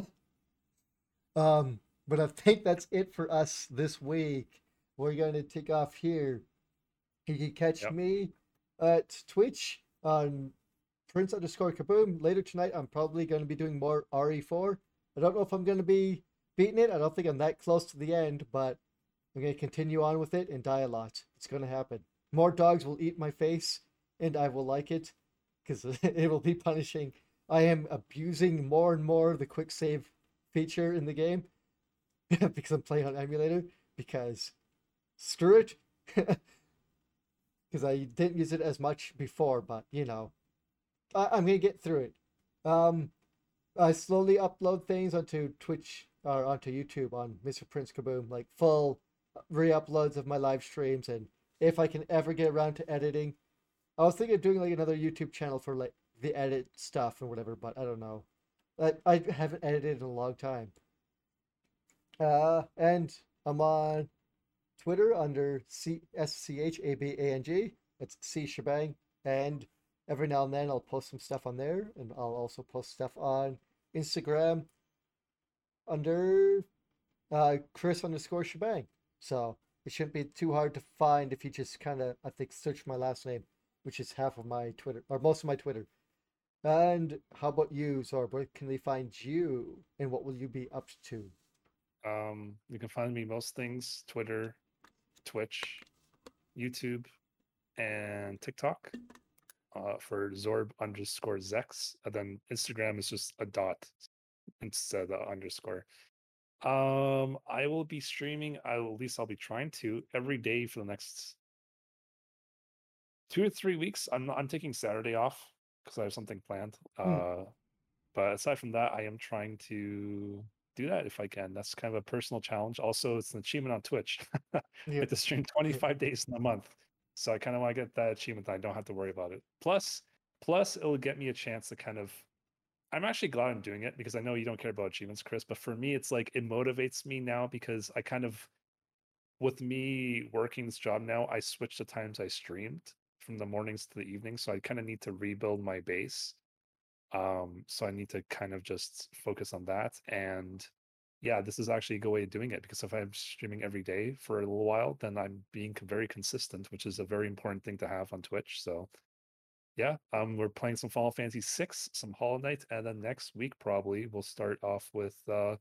S1: um, but I think that's it for us this week. We're going to take off here. You can catch
S2: Yep.
S1: me at Twitch on Prince underscore Kaboom. Later tonight, I'm probably going to be doing more RE4. I don't know if I'm going to be beating it. I don't think I'm that close to the end, but I'm going to continue on with it and die a lot. It's going to happen. More dogs will eat my face, and I will like it because <laughs> it will be punishing. I am abusing more and more the quick save feature in the game <laughs> because I'm playing on emulator. Because screw it. <laughs> Because I didn't use it as much before, but you know, I- I'm gonna get through it. Um, I slowly upload things onto Twitch or onto YouTube on Mr. Prince Kaboom, like full re-uploads of my live streams, and if I can ever get around to editing, I was thinking of doing like another YouTube channel for like the edit stuff and whatever, but I don't know. I I haven't edited in a long time. Uh, and I'm on Twitter under C S C H A B A N G. That's C Shebang, and every now and then I'll post some stuff on there, and I'll also post stuff on Instagram under uh, Chris underscore Shebang. So it shouldn't be too hard to find if you just kind of, I think, search my last name, which is half of my Twitter or most of my Twitter. And how about you, Zorb? Where can they find you, and what will you be up to?
S2: Um, you can find me most things Twitter, Twitch, YouTube, and TikTok uh, for Zorb underscore Zex. And then Instagram is just a dot instead of the underscore. Um, I will be streaming, I will, at least I'll be trying to, every day for the next two or three weeks. I'm I'm taking Saturday off because I have something planned.
S1: Hmm.
S2: Uh, but aside from that, I am trying to do that if I can. That's kind of a personal challenge. Also, it's an achievement on Twitch. <laughs> I have to stream 25 days in a month. So I kind of want to get that achievement. I don't have to worry about it. Plus, plus it'll get me a chance to kind of. I'm actually glad I'm doing it because I know you don't care about achievements, Chris. But for me, it's like it motivates me now because I kind of with me working this job now, I switched the times I streamed from the mornings to the evenings, so I kind of need to rebuild my base. Um, so I need to kind of just focus on that. And yeah, this is actually a good way of doing it because if I'm streaming every day for a little while, then I'm being very consistent, which is a very important thing to have on Twitch. So yeah, um, we're playing some Final Fantasy Six, some Hollow Knight, and then next week probably we'll start off with uh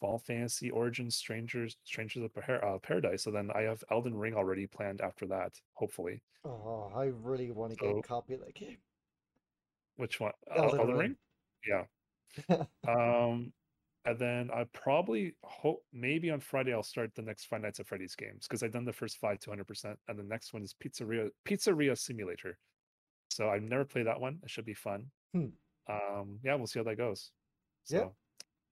S2: Final Fantasy Origins Strangers Strangers of Par- uh, Paradise. So then I have Elden Ring already planned after that, hopefully.
S1: Oh, I really want to get a copy of that game.
S2: which one? El-
S1: Elden
S2: Elden
S1: Ring.
S2: Ring? Yeah. <laughs> Um, and then I probably hope maybe on Friday I'll start the next Five Nights at Freddy's games because I've done the first five to 100%, and the next one is Pizzeria Pizzeria Simulator. So I've never played that one. It should be fun.
S1: Hmm.
S2: Um, yeah, we'll see how that goes.
S1: Yeah.
S2: So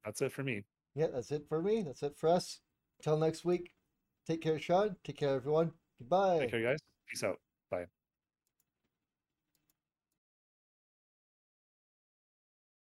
S2: that's it for me.
S1: Yeah, that's it for me. That's it for us. Till next week. Take care, Sean. Take care, everyone. Goodbye.
S2: Take care, guys. Peace out.